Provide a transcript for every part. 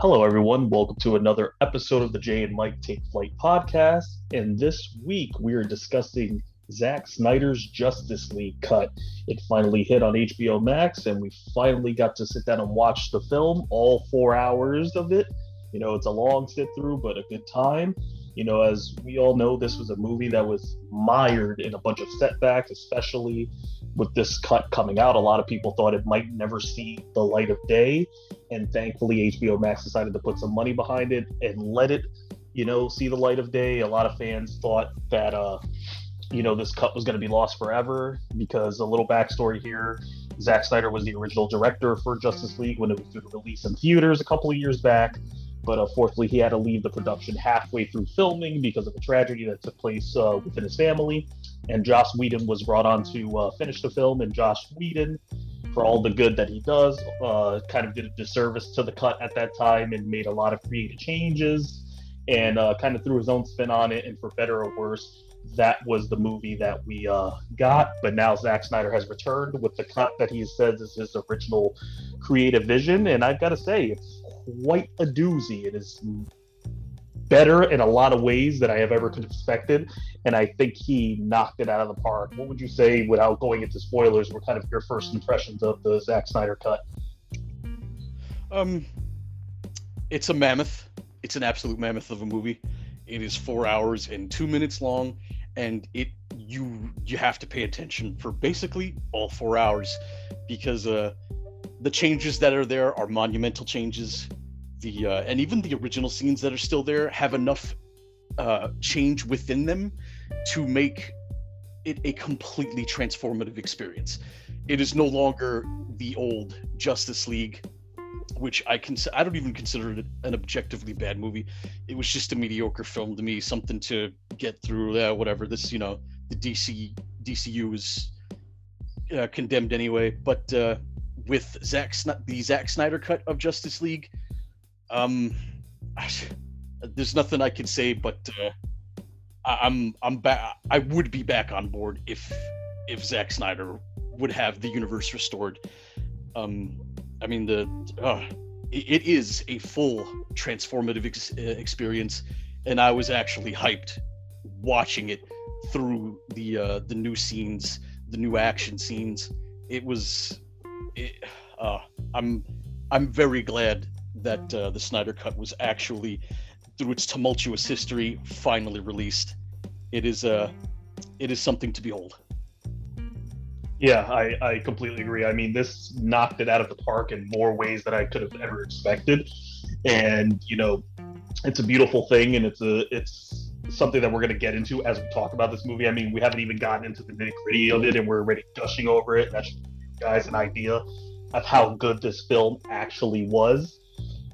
Hello, everyone. Welcome to another episode of the Jay and Mike Take Flight podcast. And this week we are discussing Zack Snyder's Justice League cut. It finally hit on HBO Max, and we finally got to sit down and watch the film, all four hours of it. You know, it's a long sit through, but a good time. You know, as we all know, this was a movie that was mired in a bunch of setbacks, especially with this cut coming out. A lot of people thought it might never see the light of day. And thankfully, HBO Max decided to put some money behind it and let it, you know, see the light of day. A lot of fans thought that, uh, you know, this cut was going to be lost forever because a little backstory here Zack Snyder was the original director for Justice League when it was due to release in theaters a couple of years back. But unfortunately, he had to leave the production halfway through filming because of a tragedy that took place uh, within his family. And Josh Whedon was brought on to uh, finish the film. And Josh Whedon, for all the good that he does, uh, kind of did a disservice to the cut at that time and made a lot of creative changes and uh, kind of threw his own spin on it. And for better or worse, that was the movie that we uh, got. But now Zack Snyder has returned with the cut that he says is his original creative vision. And I've got to say, it's quite a doozy. It is better in a lot of ways that I have ever expected. And I think he knocked it out of the park. What would you say, without going into spoilers, were kind of your first impressions of the Zack Snyder cut? Um, it's a mammoth. It's an absolute mammoth of a movie. It is four hours and two minutes long, and it you you have to pay attention for basically all four hours because uh, the changes that are there are monumental changes. The uh, and even the original scenes that are still there have enough uh, change within them to make it a completely transformative experience. It is no longer the old Justice League which I can I don't even consider it an objectively bad movie. It was just a mediocre film to me, something to get through. Uh, whatever this, you know, the DC DCU is uh, condemned anyway. But uh, with Zack the Zack Snyder cut of Justice League, um, there's nothing I can say, but uh, I, I'm I'm back. I would be back on board if if Zack Snyder would have the universe restored. Um, I mean, the uh, it is a full transformative ex- uh, experience, and I was actually hyped watching it through the uh, the new scenes, the new action scenes. It was, uh, I'm I'm very glad that uh, the Snyder Cut was actually, through its tumultuous history, finally released. It is uh, it is something to behold. Yeah, I, I completely agree. I mean, this knocked it out of the park in more ways than I could have ever expected. And, you know, it's a beautiful thing and it's a it's something that we're going to get into as we talk about this movie. I mean, we haven't even gotten into the nitty gritty of it and we're already gushing over it. That should give you guys an idea of how good this film actually was.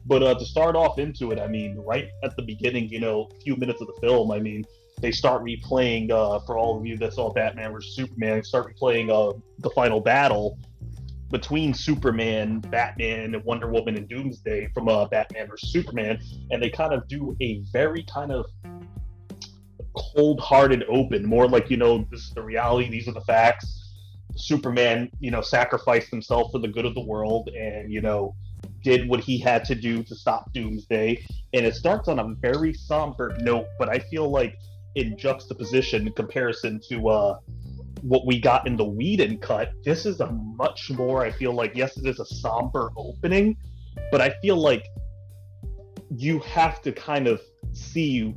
But uh, to start off into it, I mean, right at the beginning, you know, a few minutes of the film, I mean, they start replaying uh, for all of you that saw Batman vs Superman. They start replaying uh, the final battle between Superman, Batman, and Wonder Woman and Doomsday from uh, Batman vs Superman, and they kind of do a very kind of cold-hearted open, more like you know this is the reality, these are the facts. Superman, you know, sacrificed himself for the good of the world, and you know did what he had to do to stop Doomsday. And it starts on a very somber note, but I feel like in juxtaposition in comparison to uh, what we got in the Whedon cut, this is a much more, I feel like, yes, it is a somber opening, but I feel like you have to kind of see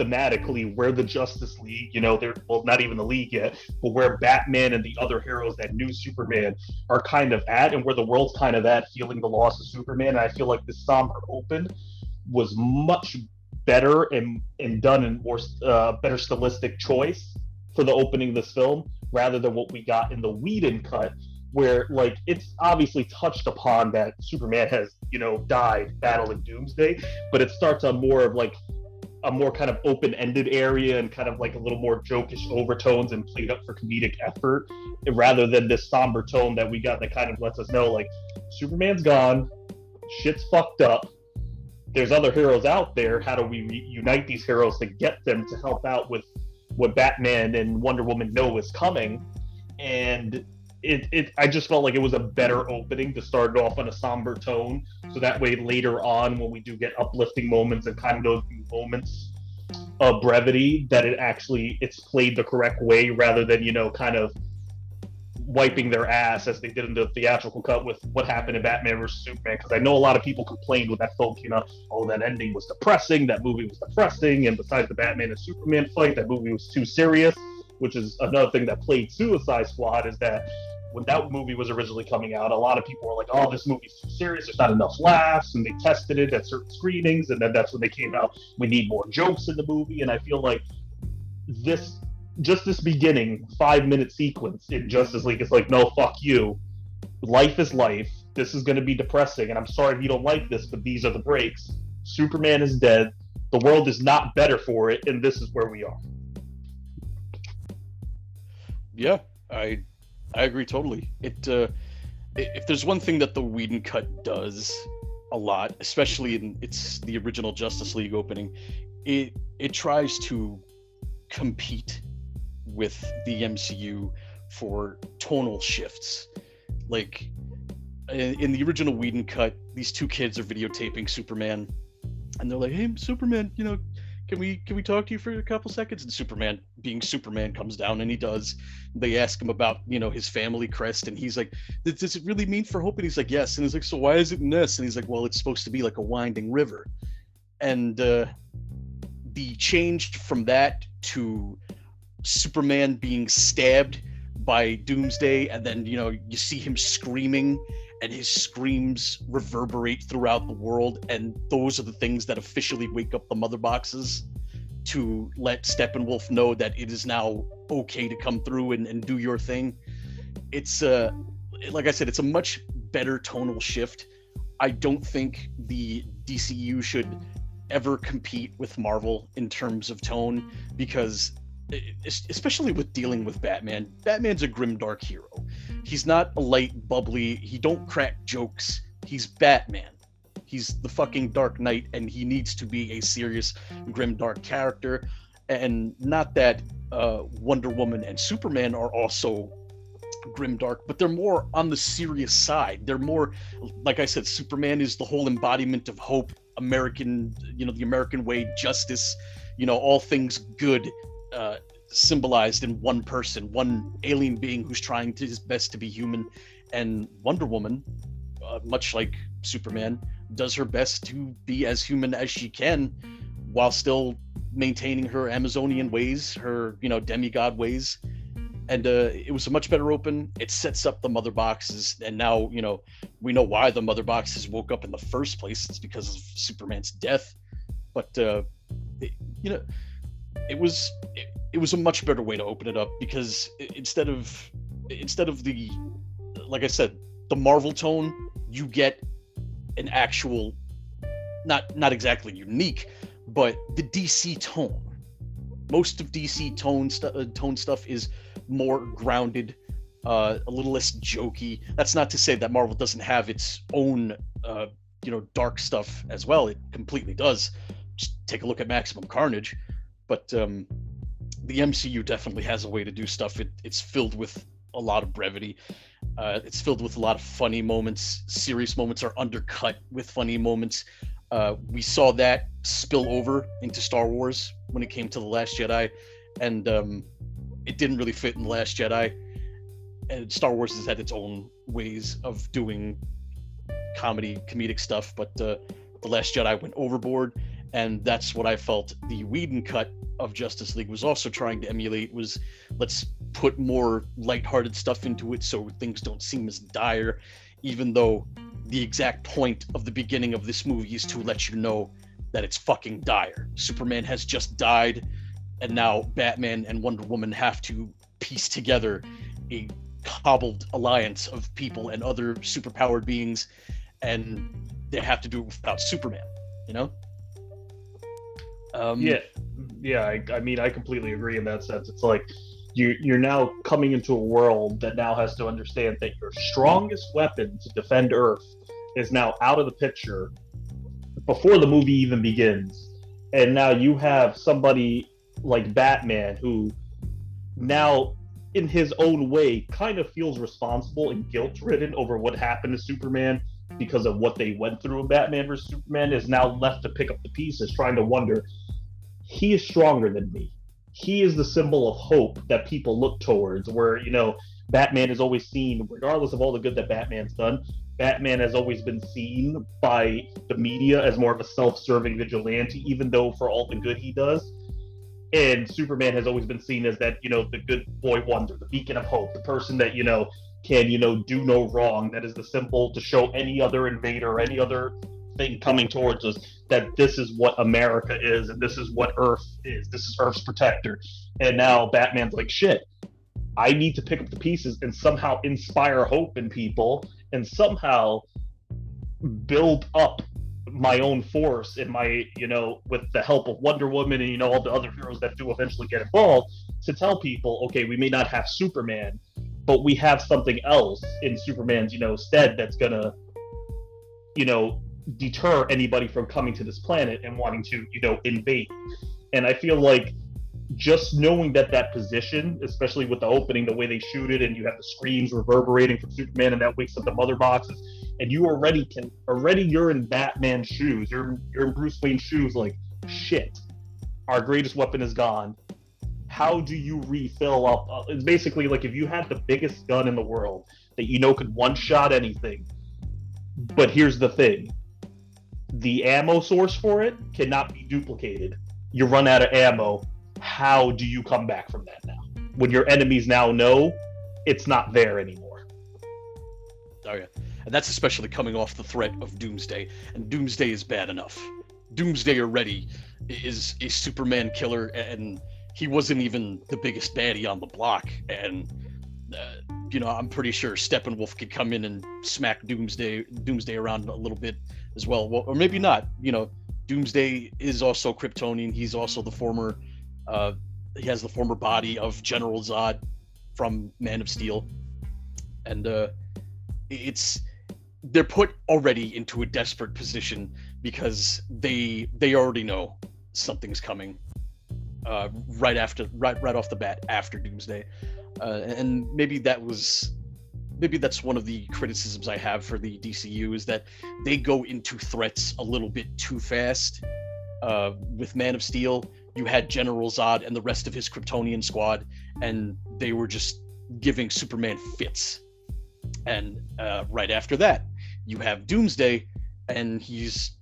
thematically where the Justice League, you know, they're well, not even the League yet, but where Batman and the other heroes that knew Superman are kind of at, and where the world's kind of at, feeling the loss of Superman. And I feel like this somber open was much better and and done in more uh, better stylistic choice for the opening of this film rather than what we got in the Whedon cut, where like it's obviously touched upon that Superman has you know died battling Doomsday, but it starts on more of like a more kind of open-ended area and kind of like a little more jokish overtones and played up for comedic effort rather than this somber tone that we got that kind of lets us know like Superman's gone, shit's fucked up, there's other heroes out there. How do we unite these heroes to get them to help out with what Batman and Wonder Woman know is coming? And it, it I just felt like it was a better opening to start it off on a somber tone, so that way later on when we do get uplifting moments and kind of those moments of brevity, that it actually it's played the correct way rather than you know kind of wiping their ass as they did in the theatrical cut with what happened in Batman vs Superman. Because I know a lot of people complained with that film you know, oh that ending was depressing, that movie was depressing, and besides the Batman and Superman fight, that movie was too serious. Which is another thing that played Suicide Squad is that when that movie was originally coming out, a lot of people were like, "Oh, this movie's too serious. There's not enough laughs," and they tested it at certain screenings, and then that's when they came out. We need more jokes in the movie, and I feel like this, just this beginning five minute sequence in Justice League is like, "No, fuck you. Life is life. This is going to be depressing, and I'm sorry if you don't like this, but these are the breaks. Superman is dead. The world is not better for it, and this is where we are." Yeah, I I agree totally. It uh, if there's one thing that the Whedon cut does a lot, especially in it's the original Justice League opening, it it tries to compete with the MCU for tonal shifts. Like in, in the original Whedon cut, these two kids are videotaping Superman, and they're like, "Hey, Superman, you know, can we can we talk to you for a couple seconds? And superman being superman comes down and he does. They ask him about you know his family crest and he's like does it really mean for hope? And he's like yes. And he's like so why is it in this? And he's like well it's supposed to be like a winding river. And uh the change from that to superman being stabbed by doomsday and then you know you see him screaming and his screams reverberate throughout the world and those are the things that officially wake up the mother boxes to let steppenwolf know that it is now okay to come through and, and do your thing. It's uh like i said it's a much better tonal shift. I don't think the dcu should ever compete with marvel in terms of tone because especially with dealing with batman batman's a grim dark hero he's not a light, bubbly. He don't crack jokes. He's Batman. He's the fucking Dark Knight, and he needs to be a serious, grim, dark character. And not that uh, Wonder Woman and Superman are also grim dark, but they're more on the serious side. They're more, like I said, Superman is the whole embodiment of hope, American, you know, the American way, justice, you know, all things good. Uh, symbolized in one person, one alien being who's trying to his best to be human, and Wonder Woman, uh, much like Superman, does her best to be as human as she can, while still maintaining her Amazonian ways, her you know demigod ways. And uh, it was a much better open. It sets up the mother boxes, and now you know we know why the mother boxes woke up in the first place. It's because of Superman's death. But uh, it, you know, it was it, it was a much better way to open it up because instead of instead of the like I said, the Marvel tone, you get an actual not not exactly unique, but the DC tone. Most of DC tone st- uh, tone stuff is more grounded, uh, a little less jokey. That's not to say that Marvel doesn't have its own, uh, you know, dark stuff as well. It completely does. Just take a look at Maximum Carnage, but um, the MCU definitely has a way to do stuff. It, it's filled with a lot of brevity. Uh, it's filled with a lot of funny moments. Serious moments are undercut with funny moments. Uh, we saw that spill over into Star Wars when it came to the Last Jedi, and um, it didn't really fit in the Last Jedi. And Star Wars has had its own ways of doing comedy, comedic stuff, but uh, the Last Jedi went overboard, and that's what I felt the Whedon cut of Justice League was also trying to emulate was let's put more lighthearted stuff into it so things don't seem as dire, even though the exact point of the beginning of this movie is to let you know that it's fucking dire. Superman has just died, and now Batman and Wonder Woman have to piece together a cobbled alliance of people and other superpowered beings, and they have to do it without Superman, you know? Um, yeah, yeah. I, I mean, I completely agree in that sense. It's like you you're now coming into a world that now has to understand that your strongest weapon to defend Earth is now out of the picture before the movie even begins, and now you have somebody like Batman who now in his own way, kind of feels responsible and guilt ridden over what happened to Superman because of what they went through in Batman vs. Superman, is now left to pick up the pieces, trying to wonder he is stronger than me. He is the symbol of hope that people look towards, where, you know, Batman is always seen, regardless of all the good that Batman's done, Batman has always been seen by the media as more of a self serving vigilante, even though for all the good he does and Superman has always been seen as that, you know, the good boy wonder, the beacon of hope, the person that, you know, can, you know, do no wrong. That is the symbol to show any other invader any other thing coming towards us that this is what America is and this is what Earth is. This is Earth's protector. And now Batman's like, shit, I need to pick up the pieces and somehow inspire hope in people and somehow build up my own force and my you know with the help of wonder woman and you know all the other heroes that do eventually get involved to tell people okay we may not have superman but we have something else in superman's you know stead that's gonna you know deter anybody from coming to this planet and wanting to you know invade and i feel like just knowing that that position, especially with the opening, the way they shoot it, and you have the screams reverberating from Superman, and that wakes up the mother boxes, and you already can already you're in Batman's shoes, you're you're in Bruce Wayne's shoes, like shit, our greatest weapon is gone. How do you refill up? Uh, it's basically like if you had the biggest gun in the world that you know could one shot anything, but here's the thing: the ammo source for it cannot be duplicated. You run out of ammo how do you come back from that now? When your enemies now know it's not there anymore. Oh yeah. And that's especially coming off the threat of Doomsday. And Doomsday is bad enough. Doomsday already is a Superman killer, and he wasn't even the biggest baddie on the block. And uh, you know, I'm pretty sure Steppenwolf could come in and smack Doomsday Doomsday around a little bit as well. well or maybe not. You know, Doomsday is also Kryptonian. He's also the former uh, he has the former body of General Zod from Man of Steel, and uh, it's they're put already into a desperate position because they they already know something's coming uh, right after right right off the bat after Doomsday, uh, and maybe that was maybe that's one of the criticisms I have for the DCU is that they go into threats a little bit too fast. Uh, with Man of Steel, you had General Zod and the rest of his Kryptonian squad, and they were just giving Superman fits. And uh, right after that, you have Doomsday, and he's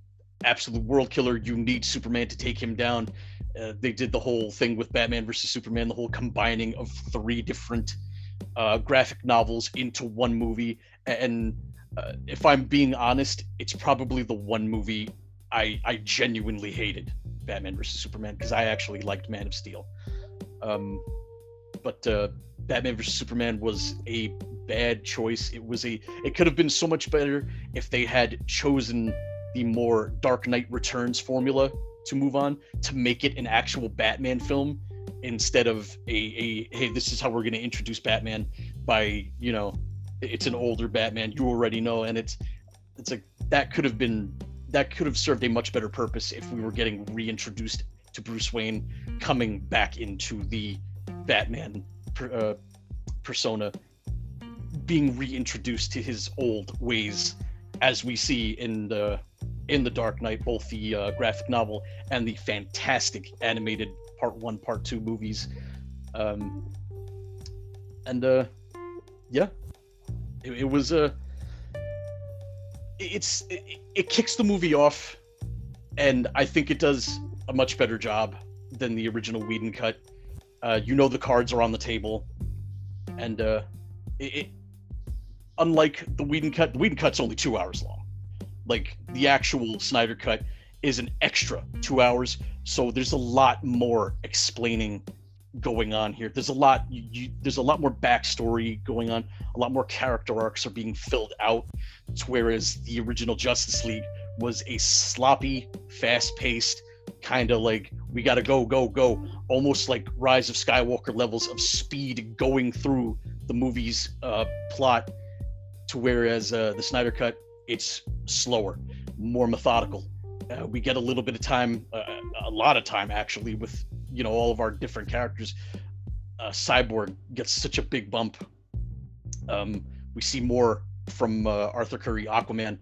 absolute world killer. You need Superman to take him down. Uh, they did the whole thing with Batman versus Superman, the whole combining of three different uh, graphic novels into one movie. And uh, if I'm being honest, it's probably the one movie I I genuinely hated. Batman versus Superman because I actually liked Man of Steel. Um, but uh, Batman versus Superman was a bad choice. It was a. It could have been so much better if they had chosen the more Dark Knight Returns formula to move on to make it an actual Batman film instead of a, a hey this is how we're going to introduce Batman by you know it's an older Batman you already know and it's it's a that could have been that could have served a much better purpose if we were getting reintroduced to Bruce Wayne coming back into the Batman per, uh, persona, being reintroduced to his old ways, as we see in the in the Dark Knight, both the uh, graphic novel and the fantastic animated Part One, Part Two movies. Um, and uh, yeah, it, it was a. Uh, it's it, it kicks the movie off, and I think it does a much better job than the original Whedon cut. Uh, you know the cards are on the table, and uh, it, it, unlike the Whedon cut, the Whedon cut's only two hours long. Like the actual Snyder cut is an extra two hours, so there's a lot more explaining going on here. There's a lot. You, you, there's a lot more backstory going on. A lot more character arcs are being filled out. Whereas the original Justice League was a sloppy, fast-paced kind of like we got to go, go, go, almost like Rise of Skywalker levels of speed going through the movie's uh, plot. To whereas uh, the Snyder Cut, it's slower, more methodical. Uh, we get a little bit of time, uh, a lot of time actually, with you know all of our different characters uh, Cyborg gets such a big bump. Um, we see more from uh, Arthur Curry, Aquaman.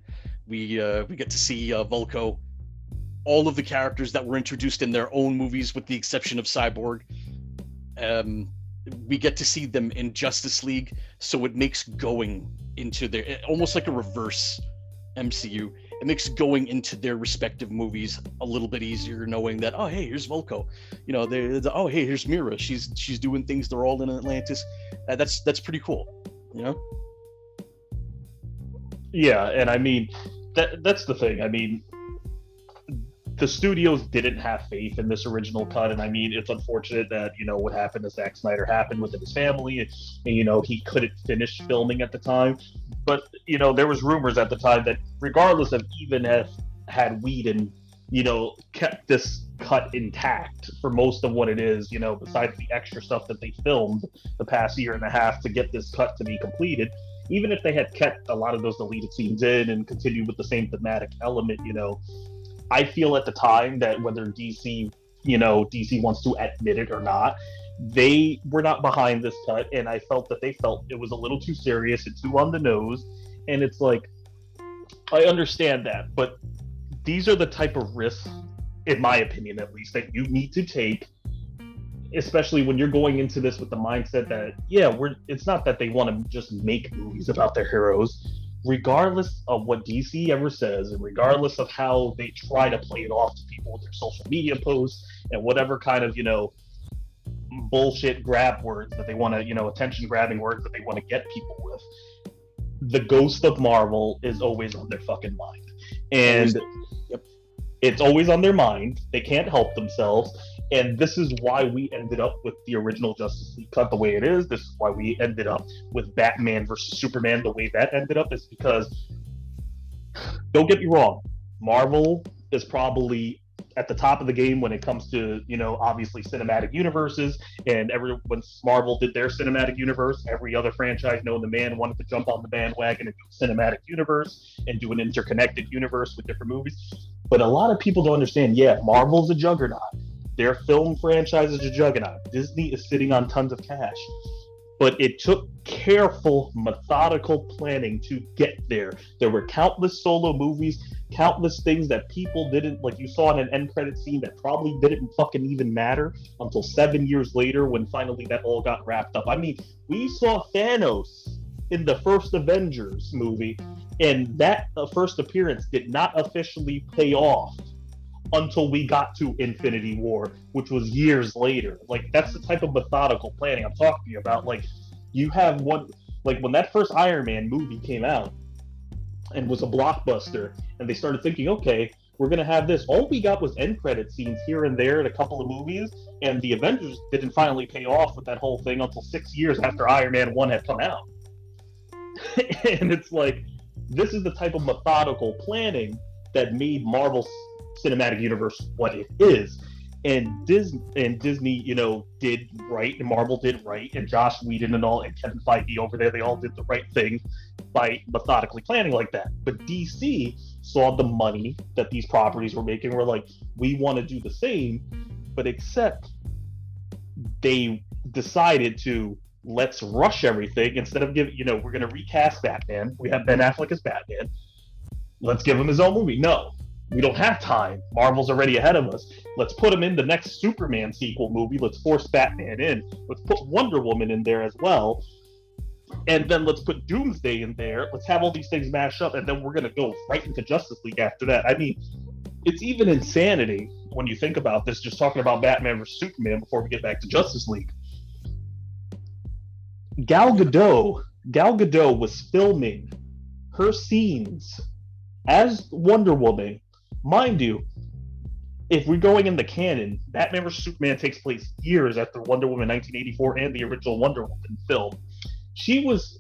We uh, we get to see uh, Vulko. All of the characters that were introduced in their own movies, with the exception of Cyborg. Um, we get to see them in Justice League, so it makes going into their almost like a reverse MCU. It makes going into their respective movies a little bit easier, knowing that oh hey here's Vulko, you know they oh hey here's Mera, she's she's doing things. They're all in Atlantis. Uh, that's that's pretty cool, you know. Yeah, and I mean that that's the thing. I mean, the studios didn't have faith in this original cut, and I mean, it's unfortunate that you know what happened to Zack Snyder happened within his family, and, and, you know he couldn't finish filming at the time. But you know, there was rumors at the time that regardless of even if had Whedon, you know, kept this cut intact for most of what it is, you know, besides the extra stuff that they filmed the past year and a half to get this cut to be completed. Even if they had kept a lot of those deleted scenes in and continued with the same thematic element, you know, I feel at the time that whether DC, you know, DC wants to admit it or not, they were not behind this cut, and I felt that they felt it was a little too serious and too on the nose. And it's like, I understand that, but these are the type of risks, in my opinion at least, that you need to take especially when you're going into this with the mindset that yeah we're it's not that they want to just make movies about their heroes regardless of what DC ever says, and regardless of how they try to play it off to people with their social media posts and whatever kind of, you know, bullshit grab words that they want to, you know, attention grabbing words that they want to get people with, the ghost of Marvel is always on their fucking mind. And. It's always on their mind. They can't help themselves and this is why we ended up with the original Justice League cut the way it is. This is why we ended up with Batman versus Superman the way that ended up is because don't get me wrong, Marvel is probably at the top of the game when it comes to you know obviously cinematic universes and every when marvel did their cinematic universe every other franchise known the man wanted to jump on the bandwagon and do cinematic universe and do an interconnected universe with different movies but a lot of people don't understand yeah marvel's a juggernaut their film franchise is a juggernaut. Disney is sitting on tons of cash. But it took careful, methodical planning to get there. There were countless solo movies, countless things that people didn't like. You saw in an end credit scene that probably didn't fucking even matter until seven years later when finally that all got wrapped up. I mean, we saw Thanos in the first Avengers movie, and that uh, first appearance did not officially pay off until we got to Infinity War, which was years later. Like that's the type of methodical planning I'm talking about. Like you have one like when that first Iron Man movie came out and was a blockbuster, and they started thinking, okay, we're gonna have this. All we got was end credit scenes here and there in a couple of movies, and the Avengers didn't finally pay off with that whole thing until six years after Iron Man one had come out. and it's like this is the type of methodical planning that made Marvel's cinematic universe what it is. And Disney and Disney, you know, did right, and Marvel did right, and Josh Whedon and all, and Kevin Feige over there, they all did the right thing by methodically planning like that. But DC saw the money that these properties were making. We're like, we want to do the same, but except they decided to let's rush everything instead of giving, you know, we're going to recast Batman. We have Ben Affleck as Batman. Let's give him his own movie. No, we don't have time. Marvel's already ahead of us. Let's put him in the next Superman sequel movie. Let's force Batman in. Let's put Wonder Woman in there as well. And then let's put Doomsday in there. Let's have all these things mashed up, and then we're gonna go right into Justice League after that. I mean, it's even insanity when you think about this. Just talking about Batman versus Superman before we get back to Justice League. Gal Gadot, Gal Gadot was filming her scenes as Wonder Woman Mind you, if we're going in the canon, Batman vs Superman takes place years after Wonder Woman 1984 and the original Wonder Woman film. She was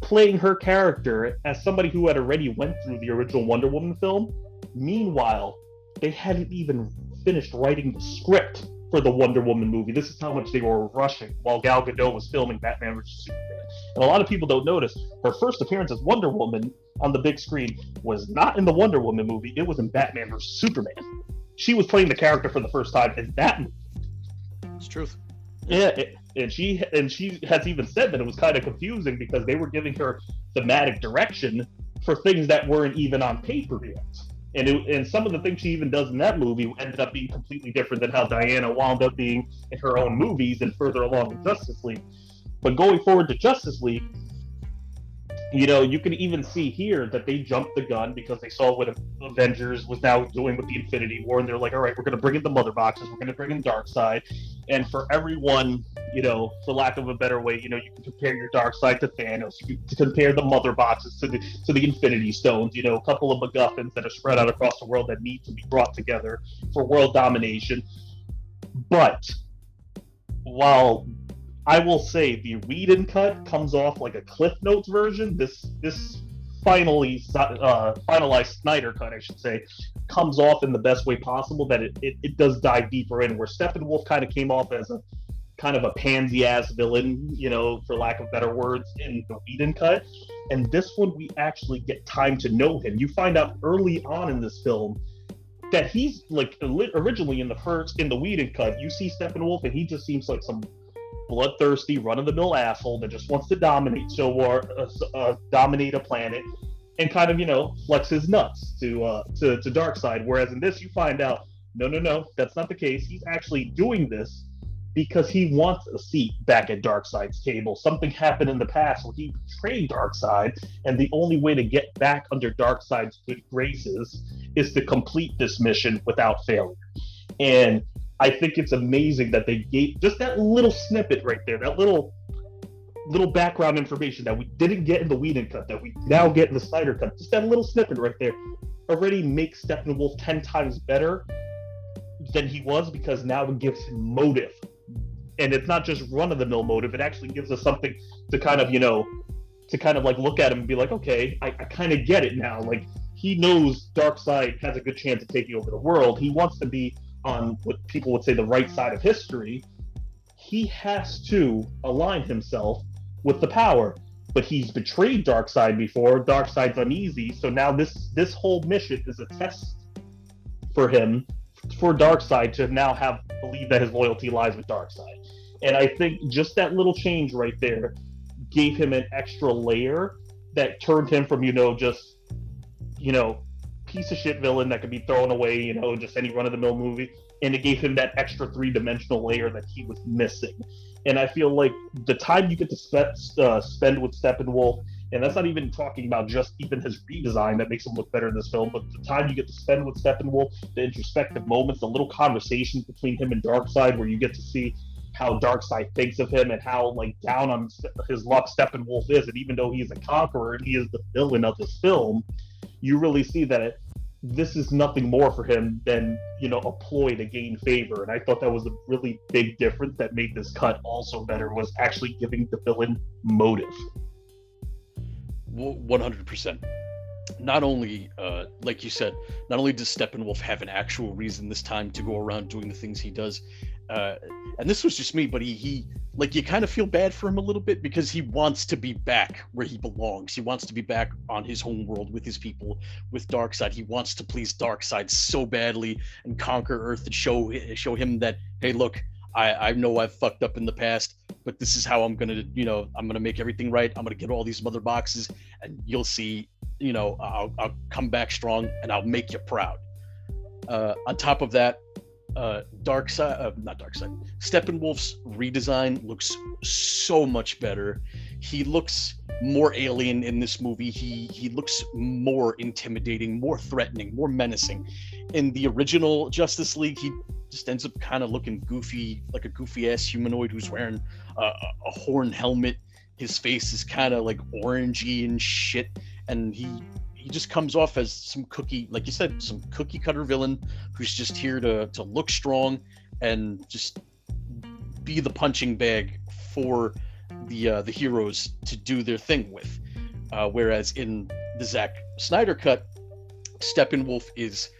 playing her character as somebody who had already went through the original Wonder Woman film. Meanwhile, they hadn't even finished writing the script for the Wonder Woman movie. This is how much they were rushing while Gal Gadot was filming Batman vs Superman. And a lot of people don't notice her first appearance as Wonder Woman on the big screen was not in the Wonder Woman movie. It was in Batman vs Superman. She was playing the character for the first time in that movie. It's truth. Yeah, it, and she and she has even said that it was kind of confusing because they were giving her thematic direction for things that weren't even on paper yet. And it, and some of the things she even does in that movie ended up being completely different than how Diana wound up being in her own movies and further along in Justice League. But going forward to Justice League, you know, you can even see here that they jumped the gun because they saw what Avengers was now doing with the Infinity War, and they're like, all right, we're going to bring in the mother boxes, we're going to bring in Darkseid, and for everyone, you know, for lack of a better way, you know, you can compare your Darkseid to Thanos, you can compare the mother boxes to the to the Infinity Stones, you know, a couple of MacGuffins that are spread out across the world that need to be brought together for world domination, but while I will say the Whedon cut comes off like a Cliff Notes version. This this finally uh, finalized Snyder cut, I should say, comes off in the best way possible. That it, it, it does dive deeper in. Where Steppenwolf kind of came off as a kind of a pansy ass villain, you know, for lack of better words, in the Whedon cut. And this one, we actually get time to know him. You find out early on in this film that he's like originally in the first in the Whedon cut. You see Steppenwolf, and he just seems like some bloodthirsty, run-of-the-mill asshole that just wants to dominate or uh, uh, dominate a planet and kind of you know flex his nuts to uh, to to Darkseid. Whereas in this, you find out no, no, no, that's not the case. He's actually doing this because he wants a seat back at Darkseid's table. Something happened in the past where he betrayed Darkseid, and the only way to get back under Darkseid's good graces is to complete this mission without failure. And I think it's amazing that they gave just that little snippet right there, that little little background information that we didn't get in the Whedon cut, that we now get in the Snyder cut. Just that little snippet right there already makes Steppenwolf ten times better than he was because now it gives him motive. And it's not just run of the mill motive, it actually gives us something to kind of, you know, to kind of like look at him and be like, okay, I, I kind of get it now. Like he knows Darkseid has a good chance of taking over the world. He wants to be on what people would say the right side of history, he has to align himself with the power. But he's betrayed Darkseid before. Darkseid's uneasy, so now this this whole mission is a test for him, for Darkseid to now have believe that his loyalty lies with Darkseid. And I think just that little change right there gave him an extra layer that turned him from you know just you know piece of shit villain that could be thrown away, you know, just any run of the mill movie. And it gave him that extra three dimensional layer that he was missing. And I feel like the time you get to spe- uh, spend with Steppenwolf, and that's not even talking about just even his redesign that makes him look better in this film, but the time you get to spend with Steppenwolf, the introspective moments, the little conversations between him and Darkseid, where you get to see how Darkseid thinks of him and how like down on his luck Steppenwolf is, and even though he's a conqueror and he is the villain of this film, you really see that it, this is nothing more for him than you know a ploy to gain favor. And i thought that was a really big difference that made this cut also better was actually giving the villain motive. 100% not only uh, like you said not only does steppenwolf have an actual reason this time to go around doing the things he does uh, and this was just me but he he like you kind of feel bad for him a little bit because he wants to be back where he belongs. He wants to be back on his home world with his people, with Darkseid. He wants to please Darkseid so badly and conquer Earth and show show him that hey, look, I I know I've fucked up in the past, but this is how I'm gonna you know I'm gonna make everything right. I'm gonna get all these mother boxes, and you'll see you know I'll I'll come back strong and I'll make you proud. Uh, on top of that, uh, side, uh, not side. Steppenwolf's redesign looks so much better. He looks more alien in this movie. He he looks more intimidating, more threatening, more menacing. In the original Justice League, he just ends up kind of looking goofy, like a goofy ass humanoid who's wearing a, a horn helmet. His face is kind of like orangey and shit, and he he just comes off as some cookie, like you said, some cookie cutter villain who's just here to to look strong and just be the punching bag for the uh, the heroes to do their thing with. Uh, whereas in the Zack Snyder cut, Steppenwolf is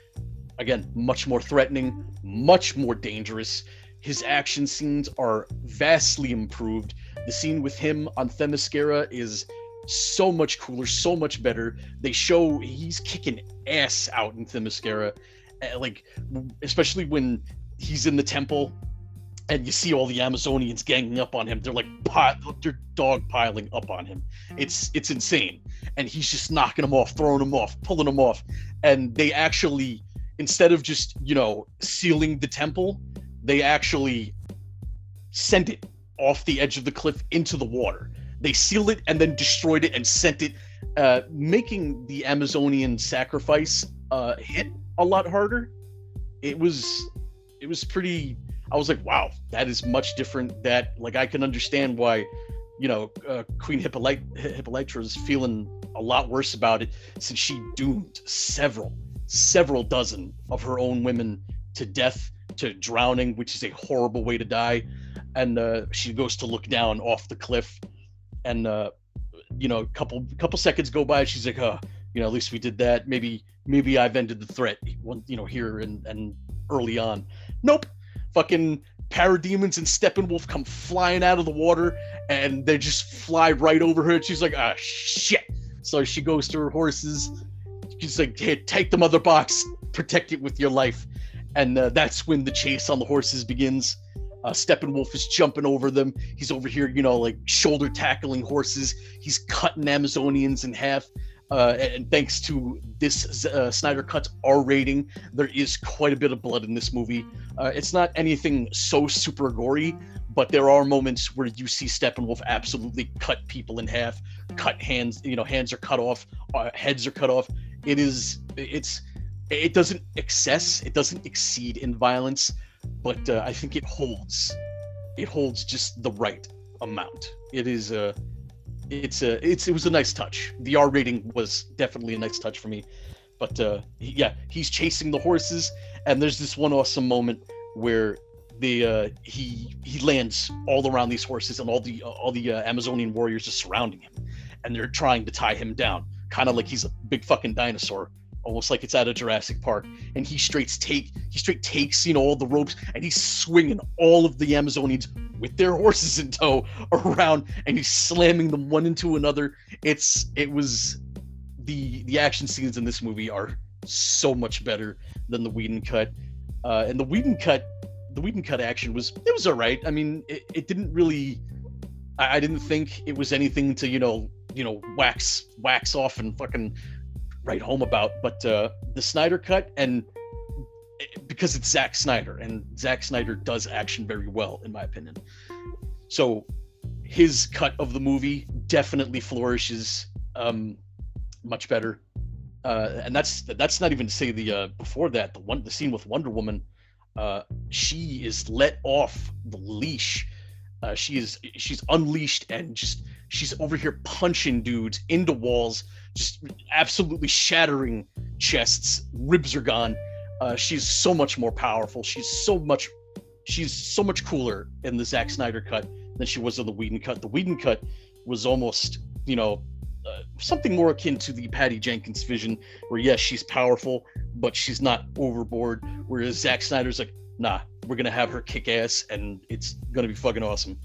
again much more threatening, much more dangerous. His action scenes are vastly improved. The scene with him on Themyscira is so much cooler, so much better. They show he's kicking ass out in Themyscira, eh, like especially when he's in the temple and you see all the Amazonians ganging up on him. They're like they're dog piling up on him. It's it's insane, and he's just knocking them off, throwing them off, pulling them off, and they actually instead of just you know sealing the temple, they actually sent it off the edge of the cliff into the water. They sealed it and then destroyed it and sent it, uh, making the Amazonian sacrifice uh, hit a lot harder. It was it was pretty I was like, wow, that is much different. That like I can understand why, you know, uh, Queen Hippolyta, Hippolyta is feeling a lot worse about it since she doomed several, several dozen of her own women to death, to drowning, which is a horrible way to die. And uh, she goes to look down off the cliff, and uh, you know, a couple couple seconds go by. She's like, oh, you know, at least we did that. Maybe maybe I've ended the threat. You know, here and and early on. Nope fucking parademons and Steppenwolf come flying out of the water and they just fly right over her. And she's like, ah, shit. So she goes to her horses. She's like, take the mother box, protect it with your life. And uh, that's when the chase on the horses begins. Uh, Steppenwolf is jumping over them. He's over here, you know, like shoulder tackling horses. He's cutting Amazonians in half. Uh, and thanks to this uh, Snyder Cut's R rating, there is quite a bit of blood in this movie. Uh, it's not anything so super gory, but there are moments where you see Steppenwolf absolutely cut people in half, cut hands. You know, hands are cut off, uh, heads are cut off. It is, it's, it doesn't excess, it doesn't exceed in violence, but uh, I think it holds, it holds just the right amount. It is a. It's a it's it was a nice touch. The R rating was definitely a nice touch for me. But uh, yeah, he's chasing the horses, and there's this one awesome moment where the uh, he he lands all around these horses, and all the all the uh, Amazonian warriors are surrounding him, and they're trying to tie him down, kind of like he's a big fucking dinosaur almost like it's out of Jurassic Park. And he straight take he straight takes you know all the ropes and he's swinging all of the Amazonians with their horses in tow around, and he's slamming them one into another. It's it was the the action scenes in this movie are so much better than the Whedon cut, uh, and the Whedon cut the Whedon cut action was it was all right. I mean, it, it didn't really. I, I didn't think it was anything to you know you know wax wax off and fucking write home about. But uh, the Snyder cut, and because it's Zack Snyder, and Zack Snyder does action very well, in my opinion. So his cut of the movie definitely flourishes um, much better. Uh, and that's that's not even to say the uh, before that the one the scene with Wonder Woman, uh, she is let off the leash. Uh, she is she's unleashed and just she's over here punching dudes into walls just absolutely shattering chests. Ribs are gone. Uh, she's so much more powerful. She's so much, she's so much cooler in the Zack Snyder cut than she was in the Whedon cut. The Whedon cut was almost, you know, uh, something more akin to the Patty Jenkins vision, where yes, she's powerful, but she's not overboard. Whereas Zack Snyder's like, nah, we're gonna have her kick ass, and it's gonna be fucking awesome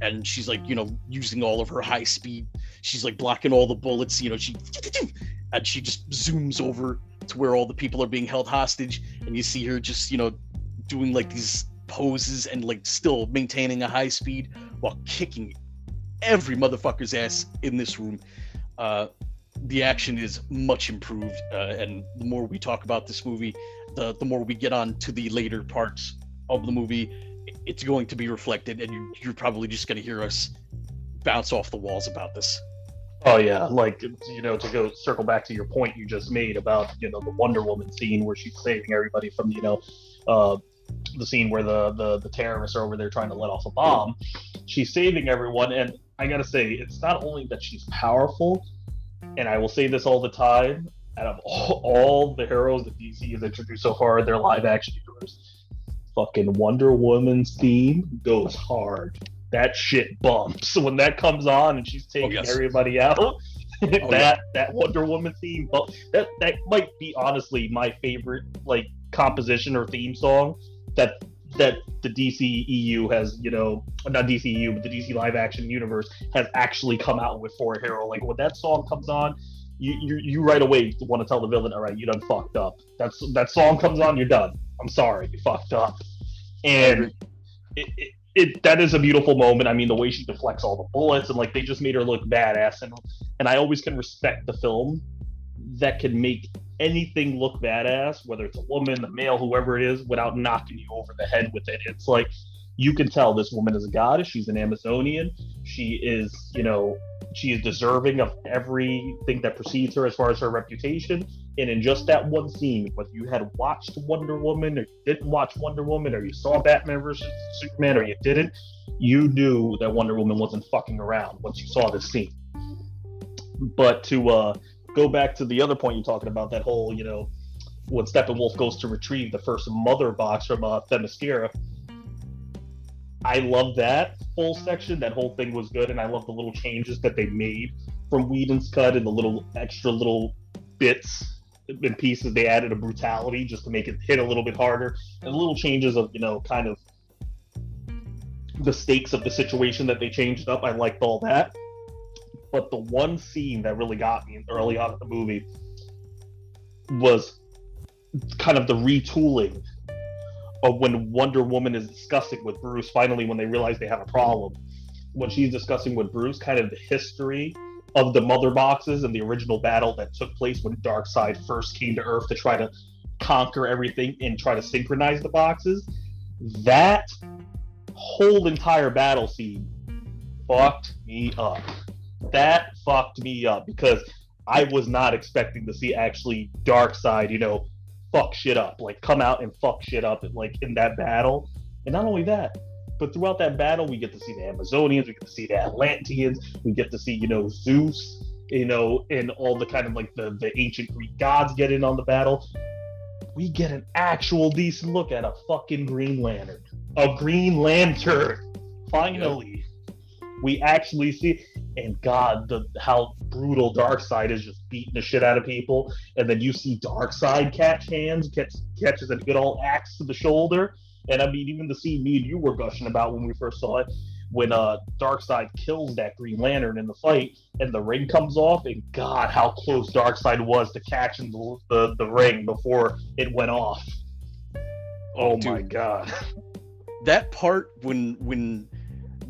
and she's like you know using all of her high speed. She's like blocking all the bullets you know she and she just zooms over to where all the people are being held hostage and you see her just you know doing like these poses and like still maintaining a high speed while kicking every motherfucker's ass in this room. Uh the action is much improved uh, and the more we talk about this movie the the more we get on to the later parts of the movie it's going to be reflected, and you're, you're probably just going to hear us bounce off the walls about this. Oh yeah, like you know, to go circle back to your point you just made about you know the Wonder Woman scene where she's saving everybody from you know uh, the scene where the, the the terrorists are over there trying to let off a bomb. She's saving everyone, and I gotta say, it's not only that she's powerful, and I will say this all the time. Out of all, all the heroes that DC has introduced so far, their live action fucking Wonder Woman's theme goes hard. That shit bumps when that comes on and she's taking oh, yes. everybody out. oh, that yeah. that Wonder Woman theme, that that might be honestly my favorite like composition or theme song that that the DC EU has, you know, not DCU, but the DC live action universe has actually come out with for a hero. Like when that song comes on, you you, you right away want to tell the villain, all right, you done fucked up. That's that song comes on, you're done. I'm sorry, you fucked up. And it, it, it that is a beautiful moment. I mean, the way she deflects all the bullets and like they just made her look badass, and and I always can respect the film that can make anything look badass, whether it's a woman, a male, whoever it is, without knocking you over the head with it. It's like you can tell this woman is a goddess. She's an Amazonian. She is, you know, she is deserving of everything that precedes her as far as her reputation. And in just that one scene, whether you had watched Wonder Woman or you didn't watch Wonder Woman or you saw Batman versus Superman or you didn't, you knew that Wonder Woman wasn't fucking around once you saw this scene. But to uh, go back to the other point you're talking about, that whole, you know, when Steppenwolf goes to retrieve the first mother box from uh, Themyscira, I love that whole mm-hmm. section. That whole thing was good, and I love the little changes that they made from Whedon's cut and the little extra little bits and pieces. They added a brutality just to make it hit a little bit harder, and little mm-hmm. changes of you know kind of the stakes of the situation that they changed up. I liked all that, but the one scene that really got me early on in the movie was kind of the retooling of when Wonder Woman is discussing with Bruce, finally, when they realize they have a problem, when she's discussing with Bruce kind of the history of the mother boxes and the original battle that took place when Darkseid first came to Earth to try to conquer everything and try to synchronize the boxes, that whole entire battle scene fucked me up. That fucked me up because I was not expecting to see actually Darkseid, you know, fuck shit up, like come out and fuck shit up, like in that battle. And not only that, but throughout that battle, we get to see the Amazonians, we get to see the Atlanteans, we get to see you know Zeus, you know, and all the kind of like the the ancient Greek gods get in on the battle. We get an actual decent look at a fucking Green Lantern, a Green Lantern. Finally. We actually see and God, the how brutal Darkseid is just beating the shit out of people, and then you see Darkseid catch hands, catch catches a good old axe to the shoulder, and I mean even the scene me and you were gushing about when we first saw it, when uh Side kills that Green Lantern in the fight, and the ring comes off, and God, how close Darkseid was to catching the the, the ring before it went off. Oh Dude, my God. That part when when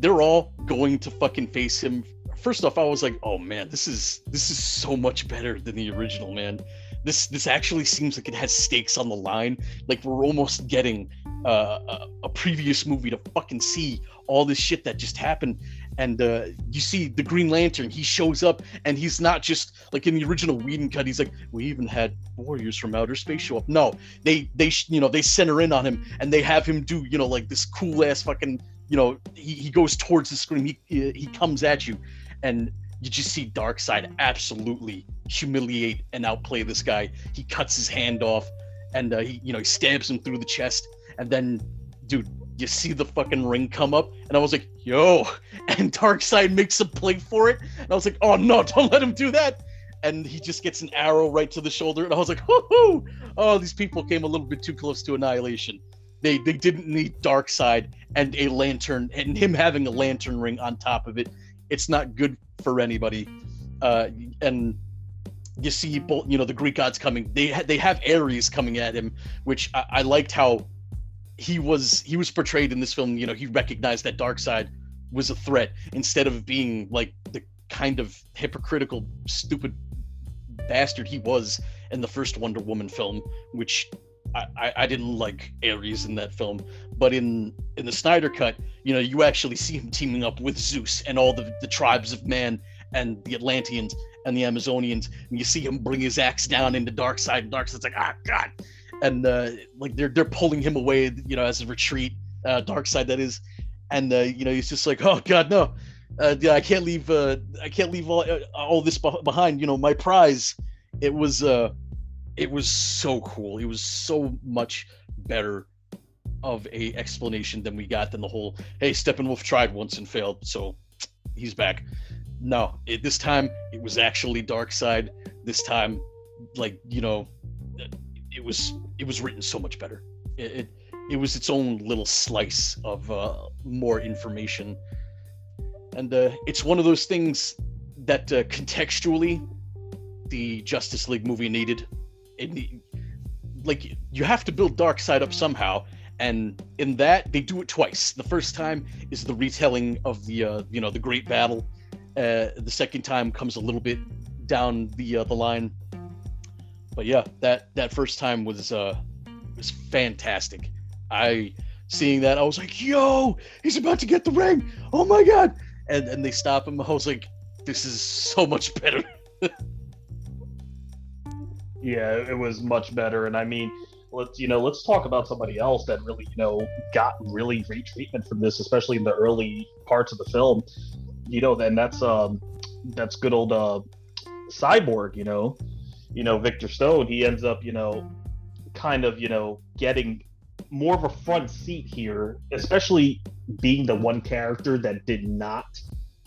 they're all going to fucking face him first off, I was like, oh man, this is this is so much better than the original, man. This this actually seems like it has stakes on the line. Like we're almost getting uh, a, a, previous movie to fucking see all this shit that just happened. And uh, you see the Green Lantern, he shows up, and he's not just like in the original Whedon cut. He's like, we even had warriors from outer space show up. No, they they you know they center in on him, and they have him do you know like this cool ass fucking you know he, he goes towards the screen, he he comes at you, and you just see Darkseid absolutely humiliate and outplay this guy. He cuts his hand off, and uh, he, you know, he stabs him through the chest, and then, dude, you see the fucking ring come up, and I was like, yo, and Darkseid makes a play for it, and I was like, oh no, don't let him do that. And he just gets an arrow right to the shoulder, and I was like, hoo Oh, these people came a little bit too close to annihilation. They they didn't need Darkseid and a lantern and him having a lantern ring on top of it it's not good for anybody. Uh, and you see both, you know, the Greek gods coming. They ha- they have Ares coming at him, which I-, I liked how he was he was portrayed in this film. You know, he recognized that Darkseid was a threat instead of being like the kind of hypocritical, stupid bastard he was in the first Wonder Woman film, which I, I didn't like Ares in that film, but in in the Snyder cut, you know, you actually see him teaming up with Zeus and all the, the tribes of man and the Atlanteans and the Amazonians, and you see him bring his axe down into Darkseid, and Darkseid's like, ah, God, and uh, like they're they're pulling him away, you know, as a retreat, uh, Darkseid that is, and uh, you know, he's just like, oh God, no, uh, I can't leave, uh, I can't leave all uh, all this behind, you know, my prize. It was uh it was so cool. It was so much better of a explanation than we got than the whole hey Steppenwolf tried once and failed, so he's back. No, it, this time it was actually Darkseid. This time, like you know, it was it was written so much better. It it, it was its own little slice of uh, more information, and uh, it's one of those things that uh, contextually the Justice League movie needed it, like you have to build Darkseid up somehow and in that they do it twice. The first time is the retelling of the uh, you know the great battle. Uh, the second time comes a little bit down the uh, the line. But yeah, that that first time was uh was fantastic. I seeing that I was like, "Yo, he's about to get the ring! Oh my god!" And and they stop him. I was like, "This is so much better." yeah, it was much better, and I mean, let's you know let's talk about somebody else that really you know got really great treatment from this, especially in the early parts of the film. You know, then that's um that's good old uh cyborg. You know, you know Victor Stone. He ends up you know kind of you know getting more of a front seat here, especially being the one character that did not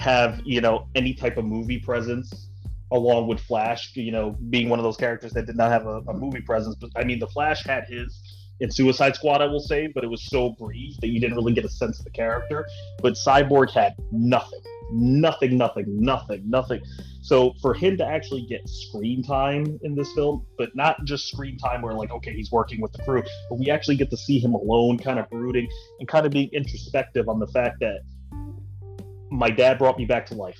have you know any type of movie presence along with Flash, you know, being one of those characters that did not have a, a, movie presence. But I mean, the Flash had his in Suicide Squad, I will say, but it was so brief that you didn't really get a sense of the character. But Cyborg had nothing, nothing, nothing, nothing, nothing. So for him to actually get screen time in this film, but not just screen time where like, okay, he's working with the crew, but we actually get to see him alone, kind of brooding and kind of being introspective on the fact that my dad brought me back to life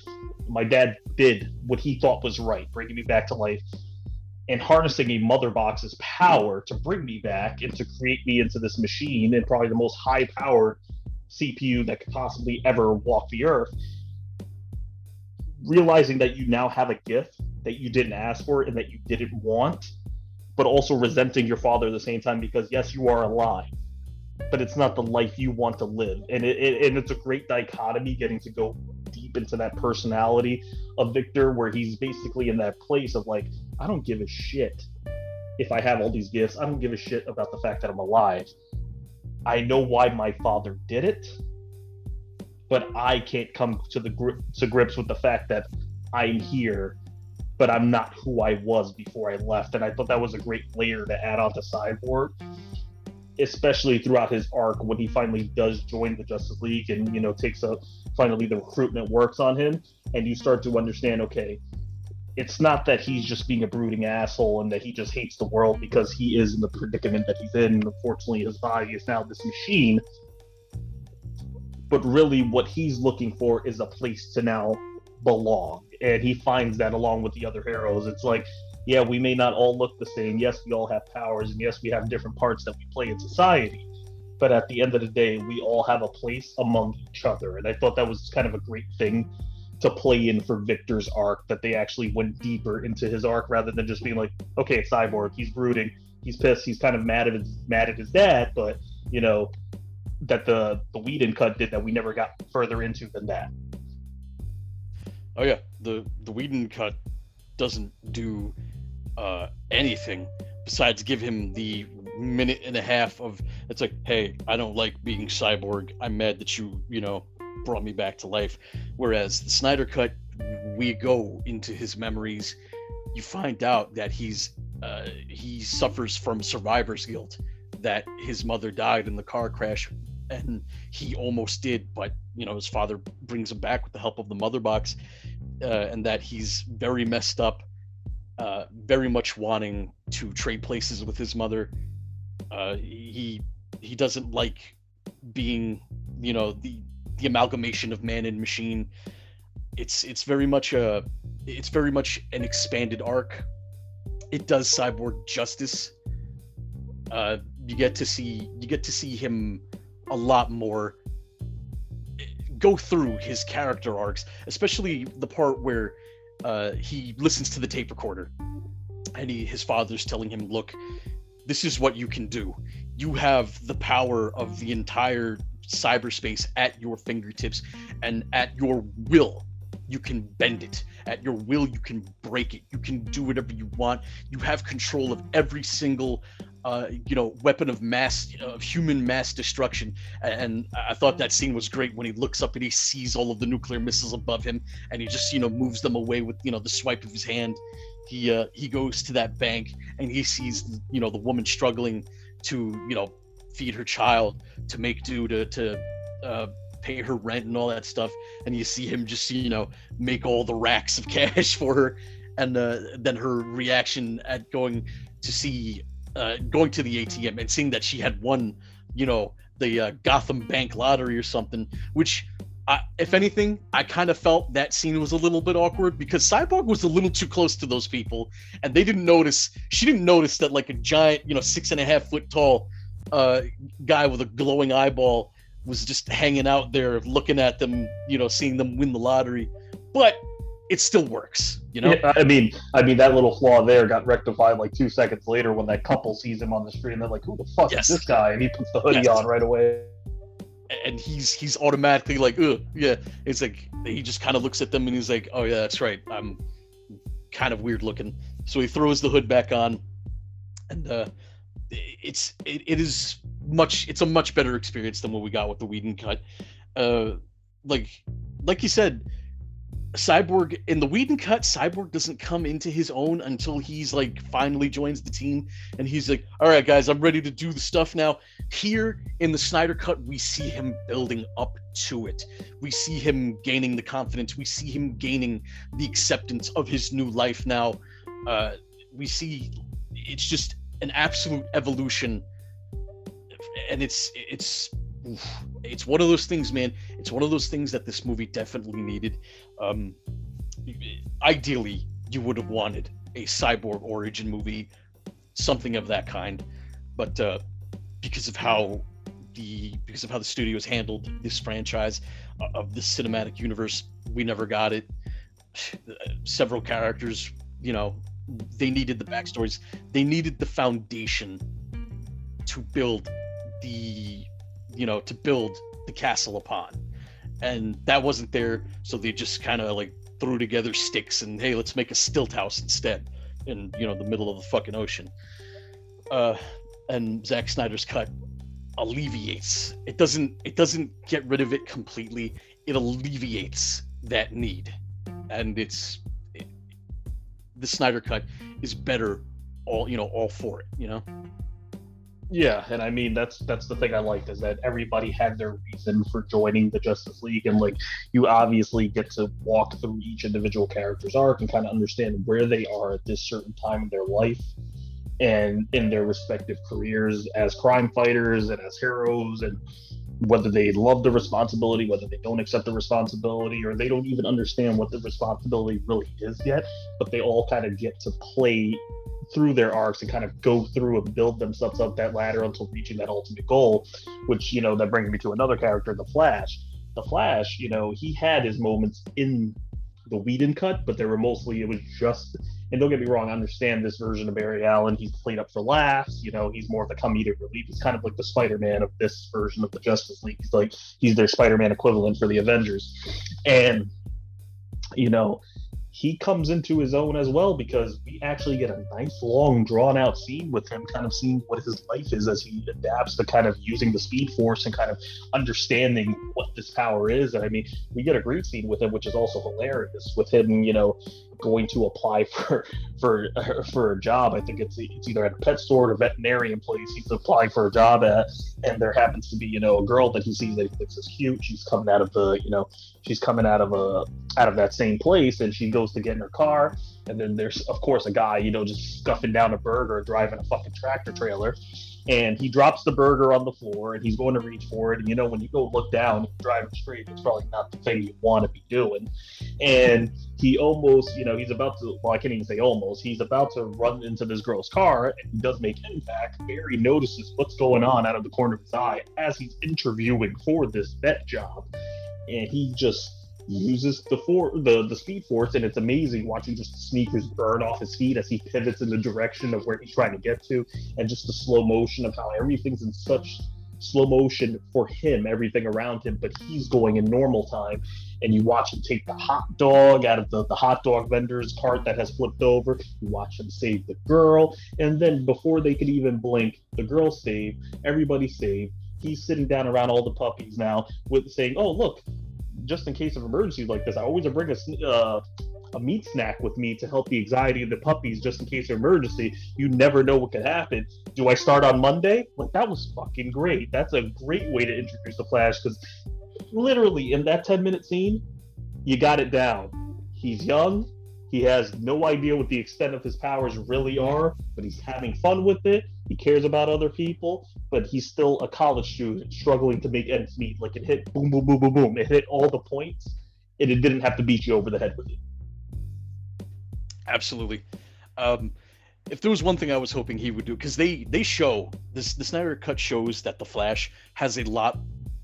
my dad did what he thought was right, bringing me back to life and harnessing a mother box's power to bring me back and to create me into this machine and probably the most high powered CPU that could possibly ever walk the earth. Realizing that you now have a gift that you didn't ask for and that you didn't want, but also resenting your father at the same time because, yes, you are alive, but it's not the life you want to live. And, it, it and it's a great dichotomy getting to go deep into that personality of Victor, where he's basically in that place of like, I don't give a shit if I have all these gifts. I don't give a shit about the fact that I'm alive. I know why my father did it, but I can't come to the gri- to grips with the fact that I'm here, but I'm not who I was before I left. And I thought that was a great layer to add on to Cyborg especially throughout his arc when he finally does join the Justice League and you know takes a finally the recruitment works on him and you start to understand okay it's not that he's just being a brooding asshole and that he just hates the world because he is in the predicament that he's in. Unfortunately his body is now this machine. But really what he's looking for is a place to now belong. And he finds that along with the other heroes. It's like yeah, we may not all look the same. Yes, we all have powers, and yes, we have different parts that we play in society. But at the end of the day, we all have a place among each other. And I thought that was kind of a great thing to play in for Victor's arc, that they actually went deeper into his arc rather than just being like, okay, Cyborg, he's brooding, he's pissed, he's kind of mad at his mad at his dad, but you know, that the the Whedon cut did that we never got further into than that. Oh yeah, the the Whedon cut doesn't do uh, anything besides give him the minute and a half of it's like, hey, I don't like being cyborg. I'm mad that you, you know, brought me back to life. Whereas the Snyder cut, we go into his memories. You find out that he's uh, he suffers from survivor's guilt, that his mother died in the car crash, and he almost did, but you know his father brings him back with the help of the mother box, uh, and that he's very messed up uh, very much wanting to trade places with his mother. Uh, he he doesn't like being, you know, the the amalgamation of man and machine. It's it's very much a it's very much an expanded arc. It does Cyborg justice. Uh, you get to see you get to see him a lot more go through his character arcs, especially the part where uh, he listens to the tape recorder, and he, his father's telling him, "Look, this is what you can do. You have the power of the entire cyberspace at your fingertips, and at your will, you can bend it. At your will, you can break it. You can do whatever you want. You have control of every single uh, you know, weapon of mass, of human mass destruction. And I thought that scene was great when he looks up and he sees all of the nuclear missiles above him, and he just, you know, moves them away with, you know, the swipe of his hand. He uh, he goes to that bank and he sees, you know, the woman struggling to, you know, feed her child, to make do, to to uh, pay her rent and all that stuff. And you see him just, you know, make all the racks of cash for her, and uh, then her reaction at going to see uh, going to the ATM and seeing that she had won you know, the uh, Gotham Bank lottery or something. Which, I, if anything, I kind of felt that scene was a little bit awkward because Cyborg was a little too close to those people, and they didn't notice. She didn't notice that like a giant, you know, six and a half foot tall uh, guy with a glowing eyeball was just hanging out there, looking at them, you know, seeing them win the lottery. But it still works, you know. Yeah, I mean, I mean that little flaw there got rectified like two seconds later when that couple sees him on the street and they're like, "Who the fuck Yes. is this guy?" And he puts the hoodie Yes. on right away. and he's he's automatically like, Ugh, yeah. It's like he just kind of looks at them and he's like, oh yeah, that's right. I'm kind of weird looking. So he throws the hood back on, and uh, it's it, it is much. It's a much better experience than what we got with the Whedon cut. Uh, like like you said, Cyborg in the Whedon cut, Cyborg doesn't come into his own until he's like finally joins the team, and he's like, "All right, guys, I'm ready to do the stuff now." Here in the Snyder cut, we see him building up to it. We see him gaining the confidence. We see him gaining the acceptance of his new life now. Uh, we see it's just an absolute evolution, and it's it's oof, it's one of those things, man. It's one of those things that this movie definitely needed. Um, ideally, you would have wanted a cyborg origin movie, something of that kind, but uh, because of how the because of how the studios handled this franchise uh, of this cinematic universe, we never got it. Several characters, you know, they needed the backstories. They needed the foundation to build the, you know, to build the castle upon, and that wasn't there. So they just kind of like threw together sticks and hey, let's make a stilt house instead, in you know the middle of the fucking ocean. Uh, and Zack Snyder's cut alleviates. It doesn't. It doesn't get rid of it completely. It alleviates that need, and it's it, the Snyder cut is better. All you know, all for it. You know. Yeah, and I mean that's that's the thing I liked is that everybody had their reason for joining the Justice League, and like you obviously get to walk through each individual character's arc and kind of understand where they are at this certain time in their life and in their respective careers as crime fighters and as heroes, and whether they love the responsibility, whether they don't accept the responsibility, or they don't even understand what the responsibility really is yet, but they all kind of get to play through their arcs and kind of go through and build themselves up that ladder until reaching that ultimate goal, which, you know, that brings me to another character, the Flash. The Flash, you know, he had his moments in the Whedon cut, but they were mostly, it was just, and don't get me wrong, I understand this version of Barry Allen. He's played up for laughs, you know, he's more of the comedic relief. He's kind of like the Spider Man of this version of the Justice League. He's like, he's their Spider Man equivalent for the Avengers. And, you know, he comes into his own as well because we actually get a nice long drawn out scene with him kind of seeing what his life is as he adapts to kind of using the speed force and kind of understanding what this power is and i mean we get a great scene with him which is also hilarious with him you know going to apply for for for a job. I think it's it's either at a pet store or a veterinarian place he's applying for a job at. And there happens to be you know a girl that he sees that he thinks is cute. She's coming out of the you know she's coming out of a out of that same place and she goes to get in her car. And then there's of course a guy you know just scuffing down a burger driving a fucking tractor trailer and he drops the burger on the floor and he's going to reach for it. And you know when you go look down driving straight it's probably not the thing you want to be doing. And he almost you know he's about to well i can't even say almost he's about to run into this girl's car and he does make impact. Barry notices what's going on out of the corner of his eye as he's interviewing for this vet job. And he just uses the for the the speed force and it's amazing watching just the sneakers burn off his feet as he pivots in the direction of where he's trying to get to and just the slow motion of how everything's in such slow motion for him everything around him but he's going in normal time and you watch him take the hot dog out of the, the hot dog vendor's cart that has flipped over. You watch him save the girl and then before they could even blink the girl saved everybody saved. He's sitting down around all the puppies now with saying oh look just in case of emergencies like this, I always bring a uh, a meat snack with me to help the anxiety of the puppies, just in case of emergency. You never know what could happen. Do I start on Monday? Like that was fucking great. That's a great way to introduce the Flash because literally in that ten minute scene, you got it down. He's young, He has no idea what the extent of his powers really are, but he's having fun with it. He cares about other people, but he's still a college student struggling to make ends meet. Like it hit boom, boom, boom, boom, boom. It hit all the points, and it didn't have to beat you over the head with it. Absolutely. Um, if there was one thing I was hoping he would do, because they they show this the Snyder Cut shows that the Flash has a lot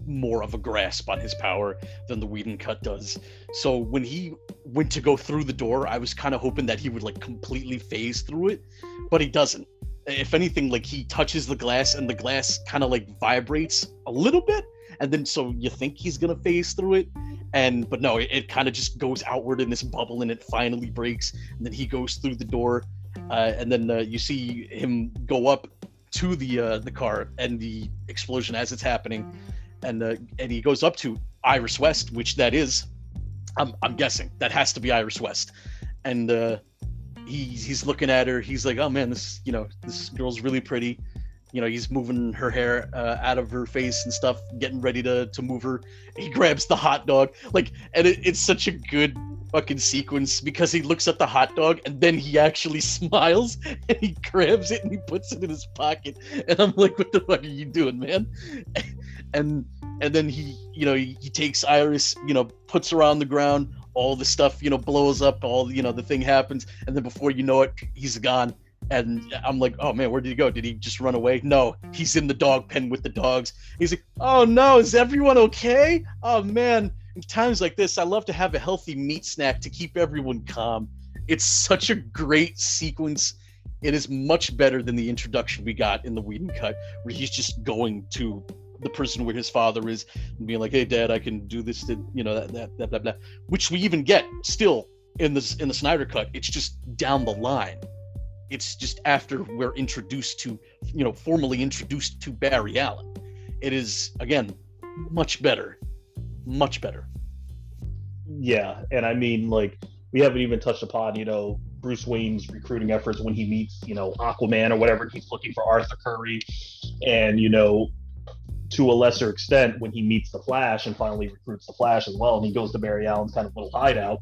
more of a grasp on his power than the Whedon cut does. So when he went to go through the door, I was kind of hoping that he would like completely phase through it, but he doesn't. If anything, like he touches the glass and the glass kind of like vibrates a little bit, and then so you think he's gonna phase through it, and but no, it, it kind of just goes outward in this bubble and it finally breaks, and then he goes through the door, uh, and then uh, you see him go up to the uh, the car and the explosion as it's happening and uh, and he goes up to Iris West, which that is, I'm I'm guessing that has to be Iris West, and uh, he's he's looking at her. He's like, oh man, this you know this girl's really pretty. You know, he's moving her hair uh, out of her face and stuff, getting ready to to move her. He grabs the hot dog, like, and it, it's such a good fucking sequence because he looks at the hot dog and then he actually smiles and he grabs it and he puts it in his pocket. And I'm like, what the fuck are you doing, man? And and then he, you know, he, he takes Iris, you know, puts her on the ground. All the stuff, you know, blows up. All you know, the thing happens, and then before you know it, he's gone. And I'm like, oh man, where did he go? Did he just run away? No, he's in the dog pen with the dogs. He's like, oh no, is everyone okay? Oh man, in times like this, I love to have a healthy meat snack to keep everyone calm. It's such a great sequence. It is much better than the introduction we got in the Whedon cut, where he's just going to the prison where his father is and being like, "Hey, Dad, I can do this." To, you know that that that blah, blah, which we even get still in the in the Snyder cut. It's just down the line. It's just after we're introduced to, you know, formally introduced to Barry Allen. It is again much better much better. Yeah, and I mean, like, we haven't even touched upon, you know, Bruce Wayne's recruiting efforts when he meets, you know, Aquaman or whatever. He's looking for Arthur Curry, and you know, to a lesser extent, when he meets the Flash and finally recruits the Flash as well, and he goes to Barry Allen's kind of little hideout.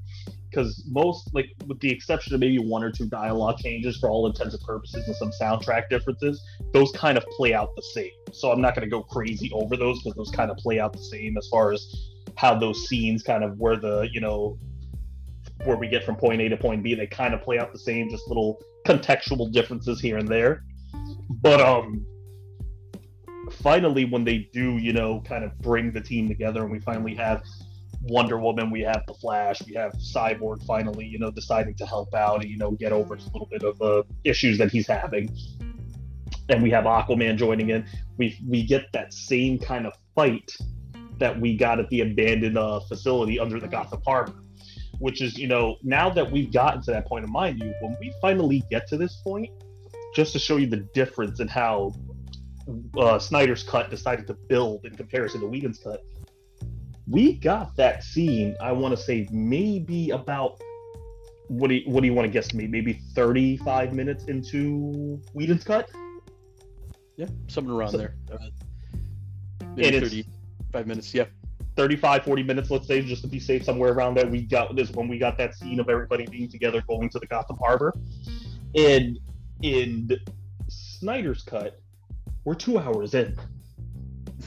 Because most, like, with the exception of maybe one or two dialogue changes for all intents and purposes and some soundtrack differences, those kind of play out the same. So I'm not going to go crazy over those because those kind of play out the same as far as how those scenes kind of where the you know where we get from point A to point B, they kind of play out the same, just little contextual differences here and there. But um finally when they do, you know, kind of bring the team together and we finally have Wonder Woman, we have the Flash, we have Cyborg finally, you know, deciding to help out and, you know, get over a little bit of uh, issues that he's having. And we have Aquaman joining in. We we get that same kind of fight that we got at the abandoned uh, facility under the Gotham Harbor, which is, you know, now that we've gotten to that point, of mind you, when we finally get to this point, just to show you the difference in how uh, Snyder's cut decided to build in comparison to Whedon's cut, we got that scene. I want to say maybe about what do you, what do you want to guess me? Maybe 35 minutes into Whedon's cut. Yeah, something around so, there. Uh, maybe 30 five minutes. Yeah. 35 40 minutes let's say just to be safe somewhere around that we got this when we got that scene of everybody being together going to the gotham harbor and in snyder's cut we're two hours in.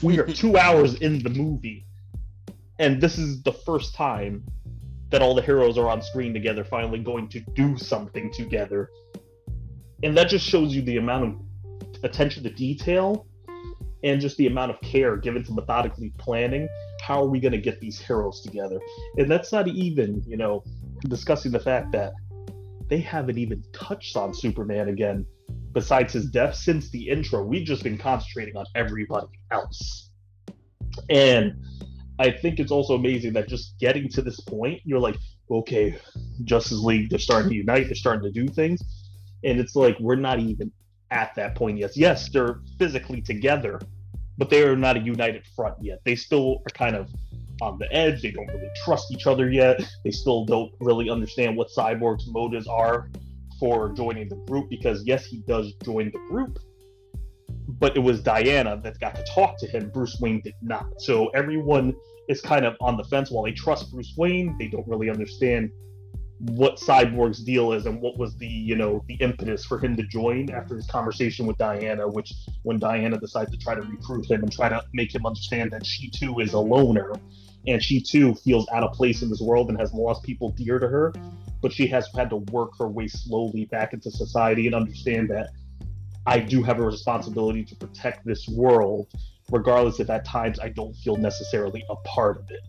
We are two hours in the movie. And this is the first time that all the heroes are on screen together finally going to do something together. And that just shows you the amount of attention to detail and just the amount of care given to methodically planning. How are we going to get these heroes together? And that's not even you know discussing the fact that they haven't even touched on superman again besides his death since the intro we've just been concentrating on everybody else and i think it's also amazing that just getting to this point you're like okay justice league they're starting to unite they're starting to do things and it's like we're not even at that point yet yes they're physically together but they are not a united front yet. They still are kind of on the edge. They don't really trust each other yet. They still don't really understand what Cyborg's motives are for joining the group because, yes, he does join the group, but it was Diana that got to talk to him. Bruce Wayne did not. So everyone is kind of on the fence while they trust Bruce Wayne. They don't really understand what Cyborg's deal is and what was the you know the impetus for him to join after his conversation with Diana, which when Diana decides to try to recruit him and try to make him understand that she too is a loner and she too feels out of place in this world and has lost people dear to her, but she has had to work her way slowly back into society and understand that I do have a responsibility to protect this world, regardless if at times I don't feel necessarily a part of it.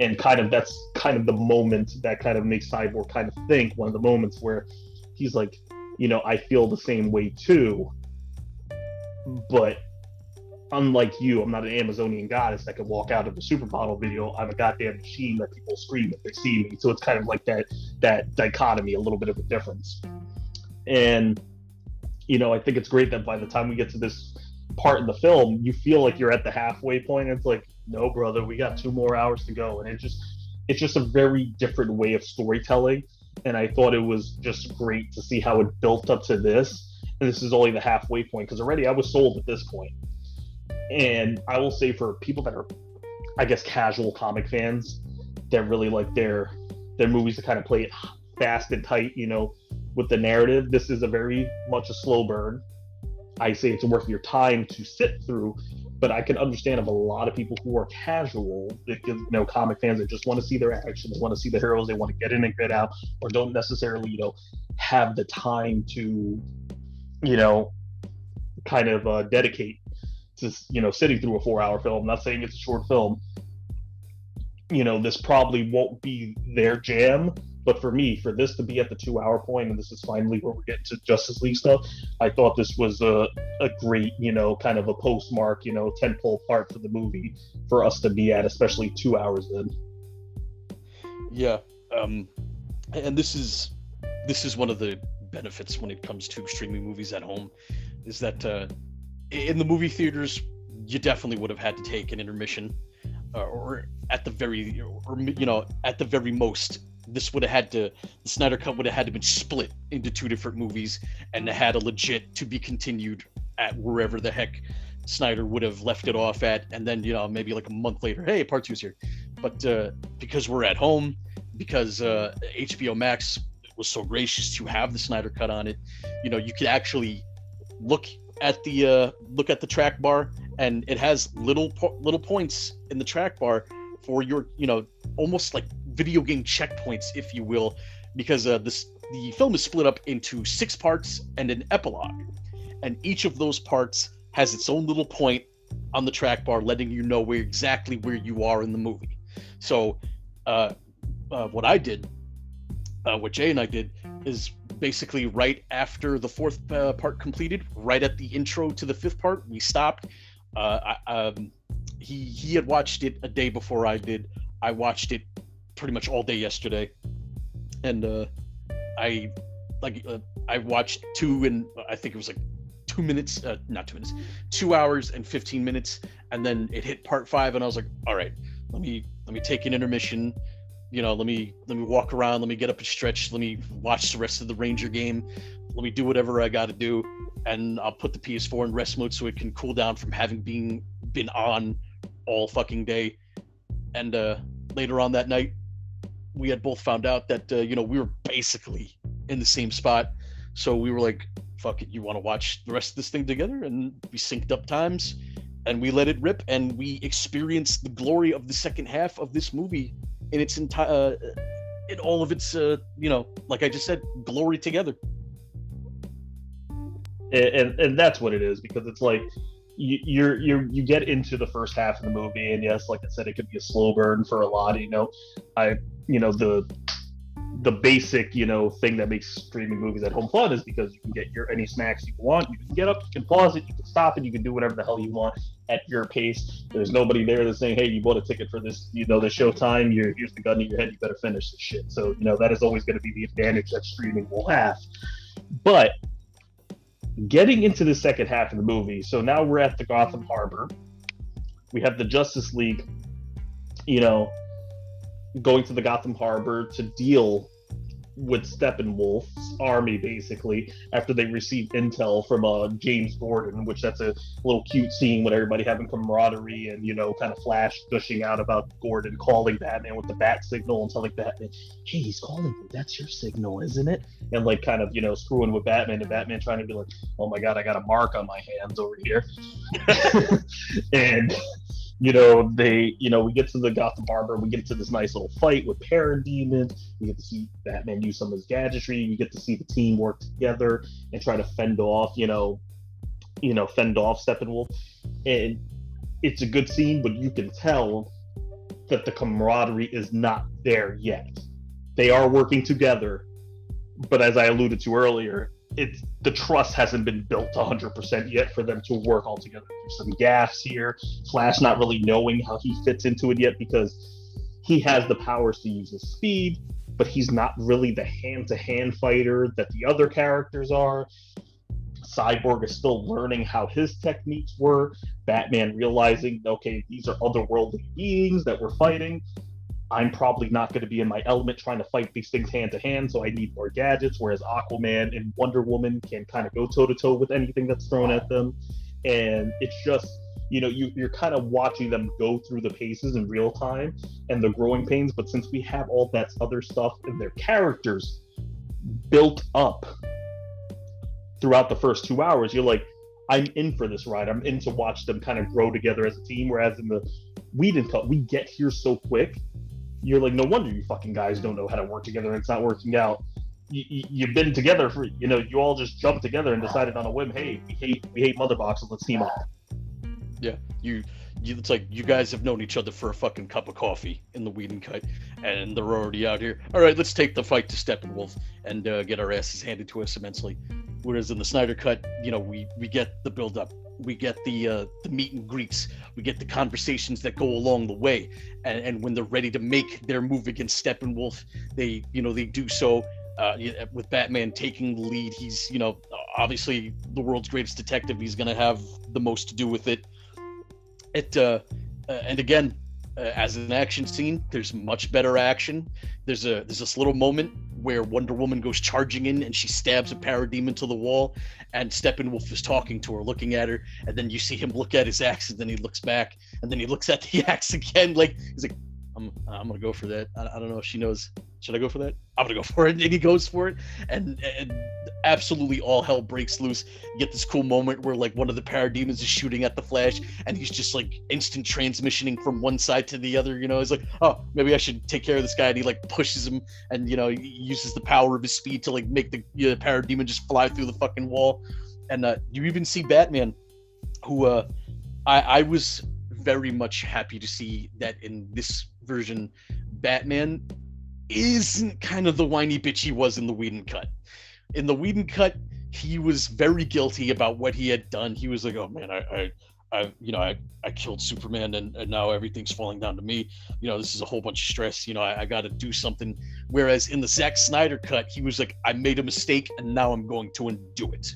And kind of that's kind of the moment that kind of makes Cyborg kind of think one of the moments where he's like, you know, I feel the same way too, but unlike you, I'm not an Amazonian goddess that can walk out of a supermodel video. I'm a goddamn machine that people scream if they see me. So it's kind of like that that dichotomy, a little bit of a difference. And you know, I think it's great that by the time we get to this part in the film, you feel like you're at the halfway point. It's like, no, brother, we got two more hours to go, and it just it's just a very different way of storytelling. And I thought it was just great to see how it built up to this. And this is only the halfway point because already I was sold at this point. And I will say for people that are, I guess, casual comic fans that really like their their movies to kind of play it fast and tight, you know, with the narrative, this is a very much a slow burn. I say it's worth your time to sit through but I can understand of a lot of people who are casual, you know, comic fans that just want to see their action, they want to see the heroes, they want to get in and get out, or don't necessarily, you know, have the time to, you know, kind of uh, dedicate to, you know, sitting through a four-hour film. I'm not saying it's a short film. You know, this probably won't be their jam, but for me, for this to be at the two hour point, and this is finally where we're getting to Justice League stuff, I thought this was a, a great, you know, kind of a postmark, you know, tentpole part for the movie for us to be at, especially two hours in. Yeah, um, and this is this is one of the benefits when it comes to streaming movies at home, is that uh, in the movie theaters you definitely would have had to take an intermission, uh, or at the very, or you know, at the very most this would have had to the Snyder Cut would have had to been split into two different movies and had a legit to be continued at wherever the heck Snyder would have left it off at, and then you know maybe like a month later, hey, part two's here. But uh, because we're at home, because uh, HBO Max was so gracious to have the Snyder Cut on it, you know, you could actually look at the uh, look at the track bar, and it has little po- little points in the track bar for your you know almost like video game checkpoints, if you will, because uh, this the film is split up into six parts and an epilogue, and each of those parts has its own little point on the track bar, letting you know where exactly where you are in the movie. So, uh, uh, what I did, uh, what Jay and I did, is basically right after the fourth uh, part completed, right at the intro to the fifth part, we stopped. Uh, I, um, he he had watched it a day before I did. I watched it pretty much all day yesterday, and uh, I like uh, I watched two and I think it was like two minutes, uh, not two minutes, two hours and fifteen minutes, and then it hit part five, and I was like, all right, let me let me take an intermission. You know, let me let me walk around, let me get up and stretch, let me watch the rest of the Ranger game, let me do whatever I got to do, and I'll put the PS4 in rest mode so it can cool down from having been been on all fucking day. And uh, later on that night, we had both found out that uh, you know we were basically in the same spot, so we were like, "Fuck it, you want to watch the rest of this thing together?" And we synced up times, and we let it rip, and we experienced the glory of the second half of this movie in its entire, uh, in all of its, uh, you know, like I just said, glory together. And, and, and that's what it is because it's like you, you're you you get into the first half of the movie, and yes, like I said, it could be a slow burn for a lot. You know, I you know the the basic you know thing that makes streaming movies at home fun is because you can get your any snacks you want. You can get up, you can pause it, you can stop it, you can do whatever the hell you want at your pace. There's nobody there that's saying, "Hey, you bought a ticket for this, you know, the showtime. You're here's the gun in your head. You better finish this shit." So you know that is always going to be the advantage that streaming will have. But getting into the second half of the movie, so now we're at the Gotham mm-hmm. Harbor. We have the Justice League, you know, going to the Gotham Harbor to deal with Steppenwolf's army basically after they receive intel from uh, James Gordon, which that's a little cute scene with everybody having camaraderie and you know kind of Flash gushing out about Gordon calling Batman with the bat signal and telling Batman, "Hey, he's calling you. That's your signal, isn't it?" And like kind of you know screwing with Batman and Batman trying to be like, "Oh my God, I got a mark on my hands over here," and you know, they, you know, we get to the Gotham Harbor, we get to this nice little fight with Parademons. We get to see Batman use some of his gadgetry. We get to see the team work together and try to fend off, you know, you know, fend off Steppenwolf. And it's a good scene, but you can tell that the camaraderie is not there yet. They are working together, but as I alluded to earlier, it's the trust hasn't been built 100% yet for them to work all together. There's some gaps here. Flash not really knowing how he fits into it yet because he has the powers to use his speed, but he's not really the hand to hand fighter that the other characters are. Cyborg is still learning how his techniques were. Batman realizing, okay, these are otherworldly beings that we're fighting. I'm probably not going to be in my element trying to fight these things hand to hand, so I need more gadgets. Whereas Aquaman and Wonder Woman can kind of go toe to toe with anything that's thrown at them, and it's just you know you, you're kind of watching them go through the paces in real time and the growing pains. But since we have all that other stuff and their characters built up throughout the first two hours, you're like, I'm in for this ride. I'm in to watch them kind of grow together as a team. Whereas in the Whedon cut, we get here so quick you're like, no wonder you fucking guys don't know how to work together it's not working out. You, you, have been together for, you know, you all just jumped together and decided on a whim, hey, we hate we hate mother boxes, let's team up. Yeah, you, you, it's like you guys have known each other for a fucking cup of coffee in the Whedon cut, and they're already out here. All right, let's take the fight to Steppenwolf and uh, get our asses handed to us immensely. Whereas in the Snyder cut, you know, we we get the build up, we get the uh, the meet and greets, we get the conversations that go along the way, and, and when they're ready to make their move against Steppenwolf, they you know they do so. Uh, with Batman taking the lead, he's you know obviously the world's greatest detective. He's gonna have the most to do with it. It uh, uh and again, uh, as an action scene, there's much better action. There's a there's this little moment where Wonder Woman goes charging in and she stabs a mm-hmm. parademon to the wall, and Steppenwolf is talking to her, looking at her, and then you see him look at his axe, and then he looks back, and then he looks at the axe again, like he's like, I'm I'm gonna go for that. I, I don't know if she knows. Should I go for that? I'm gonna go for it, and he goes for it, and and absolutely all hell breaks loose. You get this cool moment where like one of the parademons is shooting at the Flash, and he's just like instant transmissioning from one side to the other. You know, he's like, oh, maybe I should take care of this guy, and he like pushes him, and you know, uses the power of his speed to like make the, you know, parademon just fly through the fucking wall. And uh, you even see Batman, who uh, I I was very much happy to see that in this version, Batman isn't kind of the whiny bitch he was in the Whedon cut in the Whedon cut, he was very guilty about what he had done. He was like, "Oh man, I, I, I you know, I, I killed Superman, and, and now everything's falling down to me. You know, this is a whole bunch of stress. You know, I, I got to do something." Whereas in the Zack Snyder cut, he was like, "I made a mistake, and now I'm going to undo it."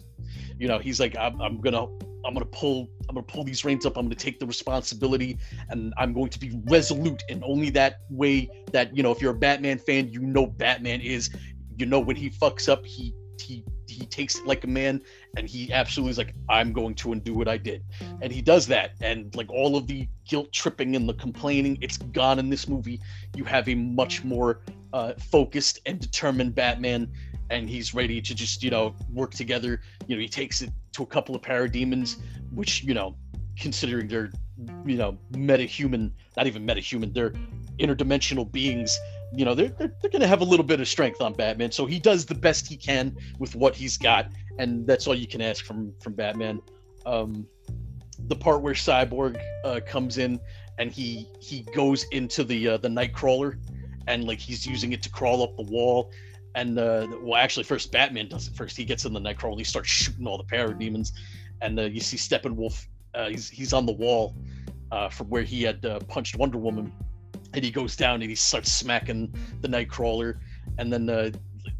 You know, he's like, "I'm, I'm gonna, I'm gonna pull, I'm gonna pull these reins up. I'm gonna take the responsibility, and I'm going to be resolute. And only that way that you know, if you're a Batman fan, you know Batman is you know when he fucks up he he he takes it like a man and he absolutely is like i'm going to undo what i did and he does that and like all of the guilt tripping and the complaining it's gone in this movie you have a much more uh, focused and determined batman and he's ready to just you know work together. You know he takes it to a couple of parademons which you know considering they're you know meta-human not even meta-human they're interdimensional beings you know they're, they're, they're going to have a little bit of strength on batman. So he does the best he can with what he's got and that's all you can ask from from batman. Um the part where cyborg uh, comes in and he he goes into the uh, the Knightcrawler and like he's using it to crawl up the wall and uh well actually first batman does it first he gets in the Knightcrawler and he starts shooting all the parademons and uh, you see steppenwolf uh, he's he's on the wall uh, from where he had uh, punched wonder woman and he goes down and he starts smacking the Knightcrawler, and then uh,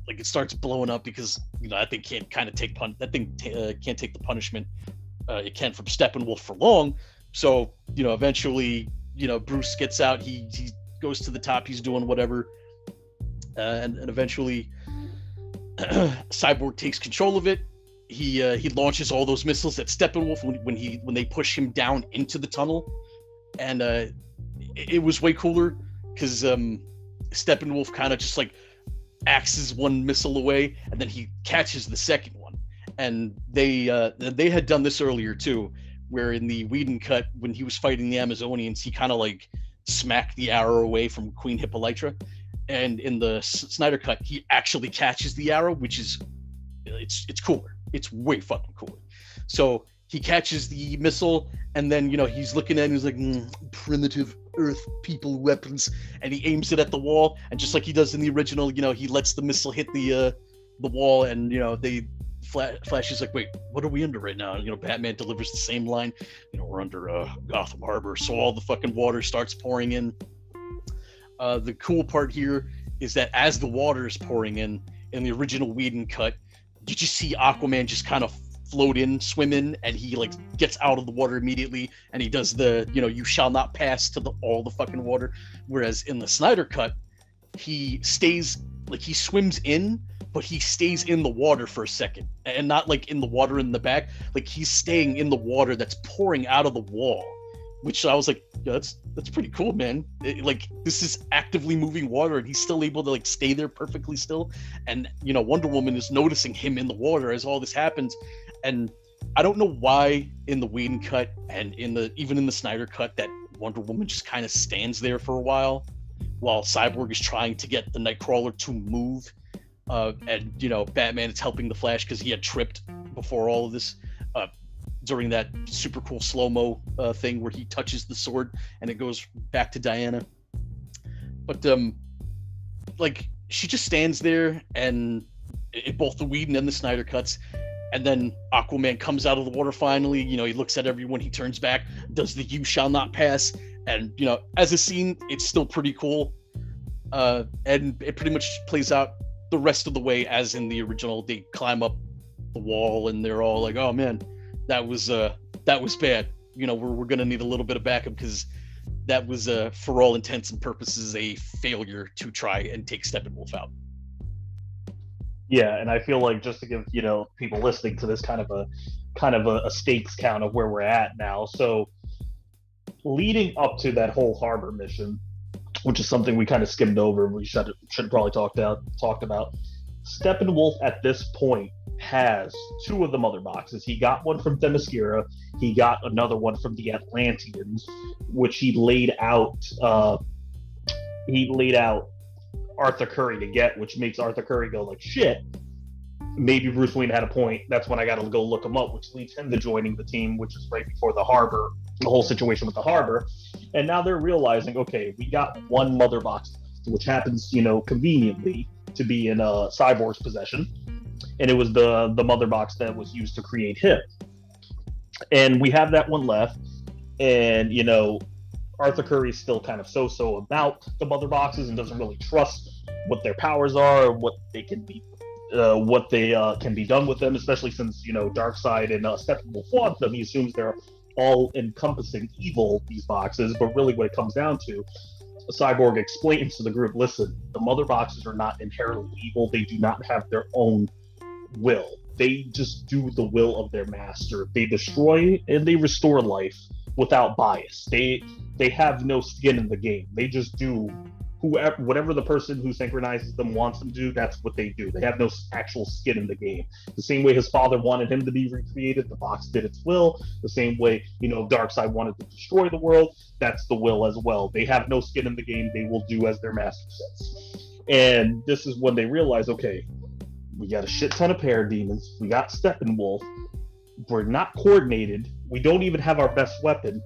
like it starts blowing up because you know that thing can't kind of take pun that thing t- uh, can't take the punishment it can from Steppenwolf for long. So you know eventually you know Bruce gets out. He he goes to the top. He's doing whatever, uh, and and eventually Cyborg takes control of it. He uh, he launches all those missiles at Steppenwolf when, when he when they push him down into the tunnel, and uh, it, it was way cooler because um, Steppenwolf kind of just like axes one missile away, and then he catches the second one. And they uh, they had done this earlier too, where in the Whedon cut when he was fighting the Amazonians, he kind of like smacked the arrow away from Queen Hippolyta, and in the Snyder cut, he actually catches the arrow, which is it's it's cooler. It's way fucking cooler. So he catches the missile, and then you know he's looking at it and he's like mm, primitive Earth people weapons, and he aims it at the wall, and just like he does in the original, you know he lets the missile hit the uh, the wall, and you know they Flash is like, wait, what are we under right now? You know, Batman delivers the same line. You know, we're under uh, Gotham Harbor, so all the fucking water starts pouring in. Uh, the cool part here is that as the water is pouring in, in the original Whedon cut, you just see Aquaman just kind of float in, swim in, and he like gets out of the water immediately, and he does the, you know, you shall not pass to the all the fucking water. Whereas in the Snyder cut, he stays like he swims in but he stays in the water for a second and not like in the water in the back like he's staying in the water that's pouring out of the wall which i was like yeah, that's that's pretty cool man. It, like this is actively moving water and he's still able to like stay there perfectly still. And you know wonder woman is noticing him in the water as all this happens. And i don't know why in the Whedon cut and in the even in the snyder cut that wonder woman just kind of stands there for a while while cyborg is trying to get the Knightcrawler to move. Uh, and you know Batman is helping the Flash because he had tripped before all of this. Uh, during that super cool slow mo uh, thing where he touches the sword and it goes back to Diana. But um, like she just stands there and it, both the Whedon and the Snyder cuts. And then Aquaman comes out of the water finally. You know, he looks at everyone, he turns back, does the you shall not pass. And, you know, as a scene, it's still pretty cool. Uh, and it pretty much plays out the rest of the way as in the original they climb up the wall and they're all like oh man that was uh that was bad you know we're, we're gonna need a little bit of backup because that was uh for all intents and purposes a failure to try and take steppenwolf out yeah and i feel like just to give you know people listening to this kind of a kind of a, a stakes count of where we're at now so leading up to that whole harbor mission which is something we kind of skimmed over. We should should probably talked out talked about. Steppenwolf at this point has two of the mother boxes. He got one from Themyscira. He got another one from the Atlanteans, which he laid out. Uh, he laid out Arthur Curry to get, which makes Arthur Curry go like shit. Maybe Bruce Wayne had a point. That's when I got to go look him up, which leads him to joining the team, which is right before the harbor, the whole situation with the harbor. And now they're realizing, okay, we got one mother box, which happens, you know, conveniently to be in a cyborg's possession, and it was the the mother box that was used to create him. And we have that one left, and you know, Arthur Curry's still kind of so-so about the mother boxes and doesn't really trust what their powers are or what they can be uh, what they uh, can be done with them, especially since you know Darkseid and uh, Steppenwolf want them. He assumes they're all encompassing evil, these boxes, but really what it comes down to, Cyborg explains to the group listen, the mother boxes are not inherently evil, they do not have their own will. They just do the will of their master. They destroy and they restore life without bias. They they have no skin in the game. They just do whoever whatever the person who synchronizes them wants them to do that's what they do they have no actual skin in the game the same way his father wanted him to be recreated the box did its will the same way you know Darkseid wanted to destroy the world that's the will as well they have no skin in the game they will do as their master says and this is when they realize okay we got a shit ton of parademons we got steppenwolf we're not coordinated we don't even have our best weapon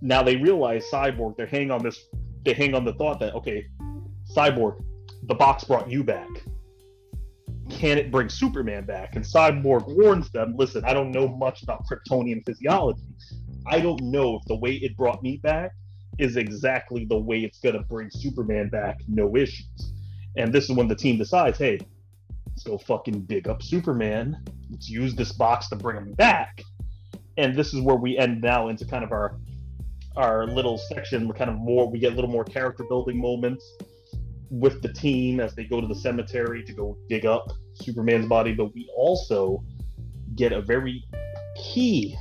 now they realize cyborg they're hanging on this they hang on the thought that okay, Cyborg, the box brought you back. Can it bring Superman back? And Cyborg warns them, listen, I don't know much about Kryptonian physiology. I don't know if the way it brought me back is exactly the way it's gonna bring Superman back, no issues. And this is when the team decides, hey, go fucking dig up Superman. Let's use this box to bring him back. And this is where we end now into kind of our our little section We're kind of more we get a little more character building moments with the team as they go to the cemetery to go dig up Superman's body, but we also get a very key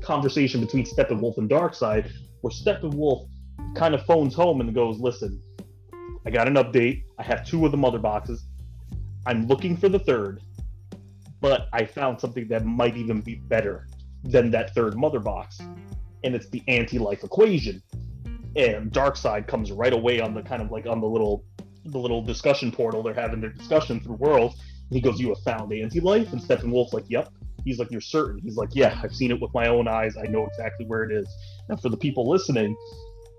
conversation between Steppenwolf and Darkseid, where Steppenwolf kind of phones home and goes, "Listen, I got an update. I have two of the mother boxes. I'm looking for the third, but I found something that might even be better than that third mother box, and it's the anti-life equation." And Darkseid comes right away on the kind of like on the little the little discussion portal they're having their discussion through world. he goes, "You have found anti-life," and Steppenwolf's like, "Yep." He's like, You're certain? He's like, Yeah, I've seen it with my own eyes. I know exactly where it is. And for the people listening,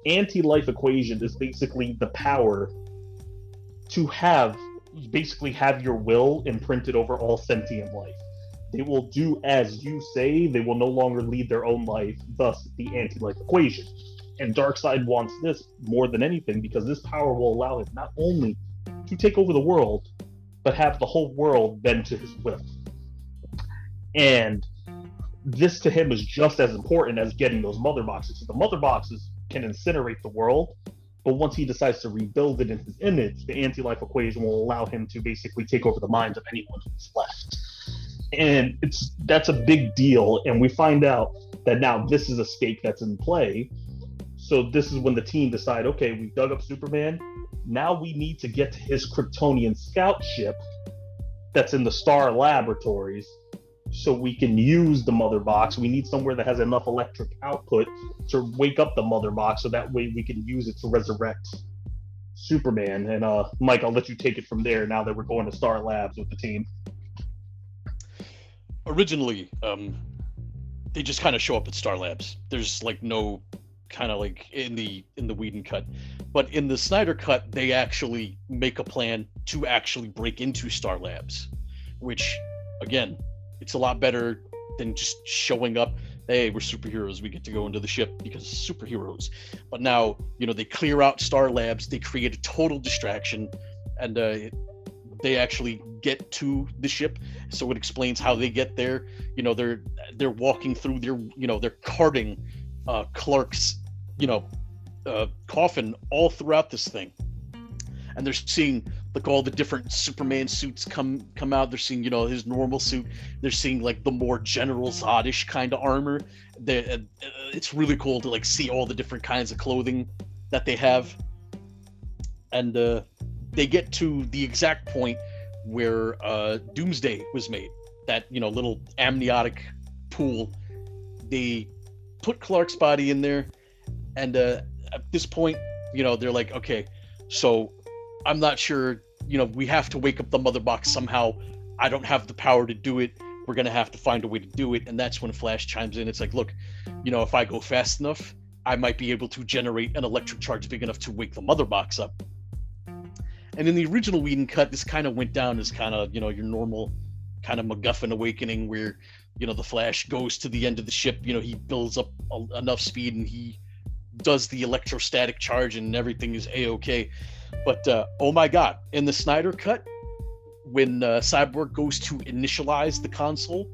anti life equation is basically the power to have basically have your will imprinted over all sentient life. They will do as you say, they will no longer lead their own life, thus the anti life equation. And Darkseid wants this more than anything because this power will allow him not only to take over the world, but have the whole world bend to his will. And this to him is just as important as getting those mother boxes. The mother boxes can incinerate the world, but once he decides to rebuild it in his image, the anti-life equation will allow him to basically take over the minds of anyone who's left. And it's that's a big deal. And we find out that now this is a stake that's in play. So this is when the team decide, okay, we dug up Superman. Now we need to get to his Kryptonian scout ship that's in the Star Laboratories so we can use the mother box. We need somewhere that has enough electric output to wake up the mother box so that way we can use it to resurrect Superman. And uh, Mike, I'll let you take it from there now that we're going to Star Labs with the team. Originally, um, they just kind of show up at Star Labs. There's like no kind of like in the in the Whedon cut, but in the Snyder cut, they actually make a plan to actually break into Star Labs, which again it's a lot better than just showing up hey we're superheroes we get to go into the ship because superheroes. But now you know they clear out star labs they create a total distraction and uh, they actually get to the ship so it explains how they get there. You know they're they're walking through their you know they're carting uh clark's you know uh, coffin all throughout this thing. And they're seeing like all the different Superman suits come come out. They're seeing you know his normal suit. They're seeing like the more General Zodish kind of armor. They, uh, it's really cool to like see all the different kinds of clothing that they have, and uh, they get to the exact point where uh, Doomsday was made. That you know little amniotic pool. They put Clark's body in there, and uh, at this point, you know they're like, okay, so I'm not sure. You know, we have to wake up the mother box somehow. I don't have the power to do it. We're gonna have to find a way to do it. And that's when Flash chimes in. It's like, look, you know, if I go fast enough, I might be able to generate an electric charge big enough to wake the mother box up. And in the original Whedon cut, this kind of went down as kind of, you know, your normal kind of MacGuffin awakening where, you know, the Flash goes to the end of the ship, you know, he builds up a- enough speed and he does the electrostatic charge and everything is a-okay. But uh, oh my god, in the Snyder cut, when uh, Cyborg goes to initialize the console,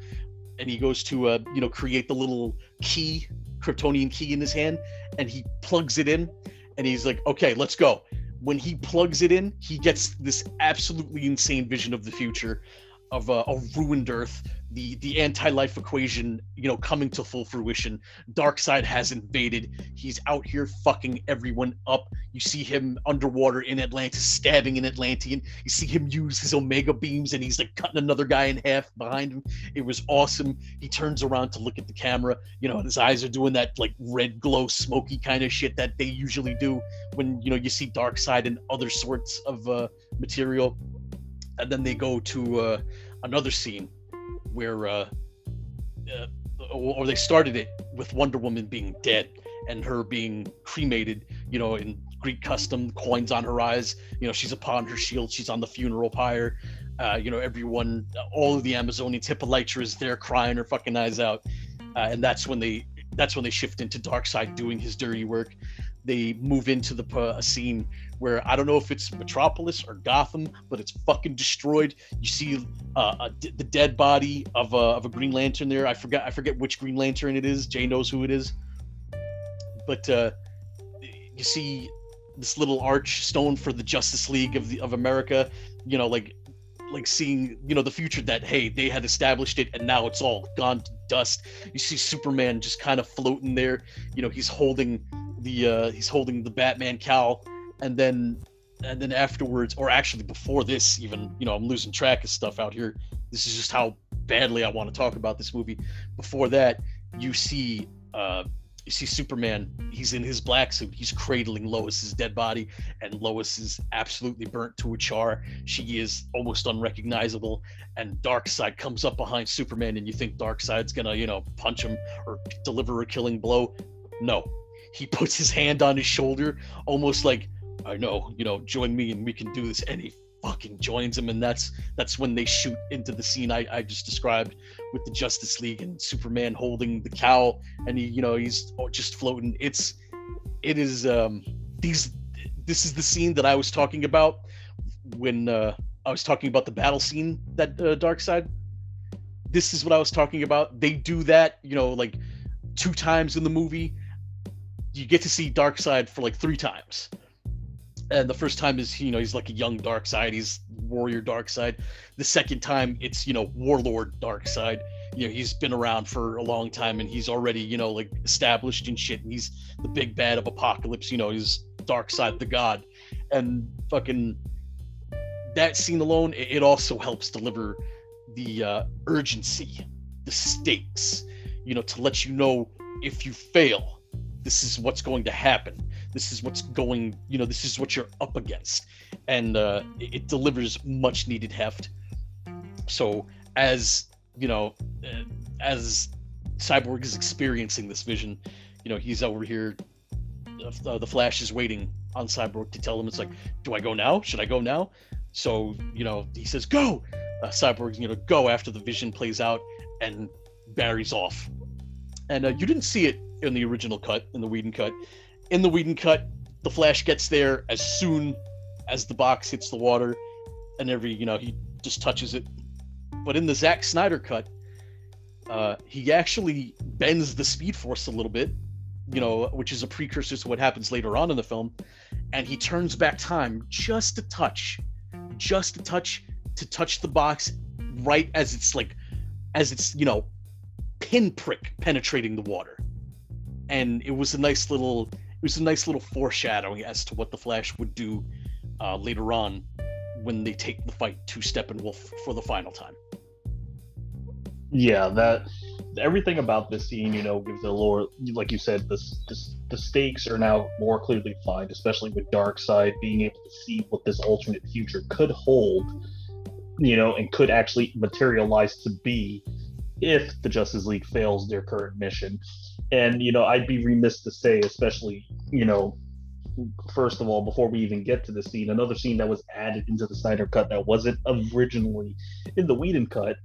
and he goes to uh, you know create the little key, Kryptonian key in his hand, and he plugs it in, and he's like, okay, let's go. When he plugs it in, he gets this absolutely insane vision of the future, of a, a ruined Earth the the anti-life equation you know coming to full fruition. Darkseid has invaded. He's out here fucking everyone up. You see him underwater in atlantis stabbing an atlantean. You see him use his omega beams and he's like cutting another guy in half behind him. It was awesome. He turns around to look at the camera. You know and his eyes are doing that like red glow smoky kind of shit that they usually do when you know you see Darkseid and other sorts of uh, material and then they go to uh, another scene where uh, uh, or they started it with Wonder Woman being dead and her being cremated, you know, in Greek custom, coins on her eyes. You know, she's upon her shield, she's on the funeral pyre. Uh, you know, everyone, all of the Amazonians, Hippolyta is there crying her fucking eyes out, uh, and that's when they that's when they shift into Darkseid doing his dirty work they move into the uh, scene where I don't know if it's Metropolis or Gotham, but it's fucking destroyed. You see uh, the dead body of a, of a Green Lantern there. I forget I forget which Green Lantern it is. Jay knows who it is, but uh, you see this little arch stone for the Justice League of the of America. You know, like like seeing you know the future that hey they had established it and now it's all gone to dust you see superman just kind of floating there you know he's holding the uh he's holding the batman cowl and then and then afterwards or actually before this even you know i'm losing track of stuff out here this is just how badly i want to talk about this movie before that you see uh you see Superman, he's in his black suit, he's cradling Lois's dead body, and Lois is absolutely burnt to a char. She is almost unrecognizable, and Darkseid comes up behind Superman, and you think Darkseid's gonna, you know, punch him or deliver a killing blow. No. He puts his hand on his shoulder, almost like, I know, you know, join me and we can do this. And he fucking joins him, and that's that's when they shoot into the scene I, I just described with the Justice League and Superman holding the cowl, and he, you know, he's just floating. It's, it is, um, these, this is the scene that I was talking about when uh, I was talking about the battle scene that uh, Darkseid. This is what I was talking about. They do that, you know, like two times in the movie. You get to see Darkseid for like three times and the first time is you know he's like a young Darkseid he's warrior Darkseid. The second time it's you know warlord Darkseid. You know he's been around for a long time and he's already you know like established and shit and he's the big bad of apocalypse you know he's Darkseid the god. And fucking that scene alone it also helps deliver the uh, urgency the stakes you know to let you know if you fail this is what's going to happen this is what's going you know this is what you're up against. And uh, it, delivers much needed heft. So as you know uh, as cyborg is experiencing this vision you know he's over here uh, the flash is waiting on cyborg to tell him it's like do i go now? Should i go now? So you know he says go! Uh, cyborg you know go after the vision plays out and barry's off. And uh, you didn't see it in the original cut in the Whedon cut in the Whedon cut, the Flash gets there as soon as the box hits the water, and every you know he just touches it. But in the Zack Snyder cut, uh, he actually bends the Speed Force a little bit, you know, which is a precursor to what happens later on in the film, and he turns back time just a touch, just a touch to touch the box right as it's like, as it's you know, pinprick penetrating the water, and it was a nice little it was a nice little foreshadowing as to what the Flash would do uh, later on when they take the fight to Steppenwolf for the final time. Yeah, that everything about this scene, you know, gives a little, like you said, the, the, the stakes are now more clearly defined, especially with Darkseid being able to see what this alternate future could hold, you know, and could actually materialize to be if the Justice League fails their current mission. And, you know, I'd be remiss to say, especially, you know, first of all, before we even get to the scene, another scene that was added into the Snyder cut that wasn't originally in the Whedon cut,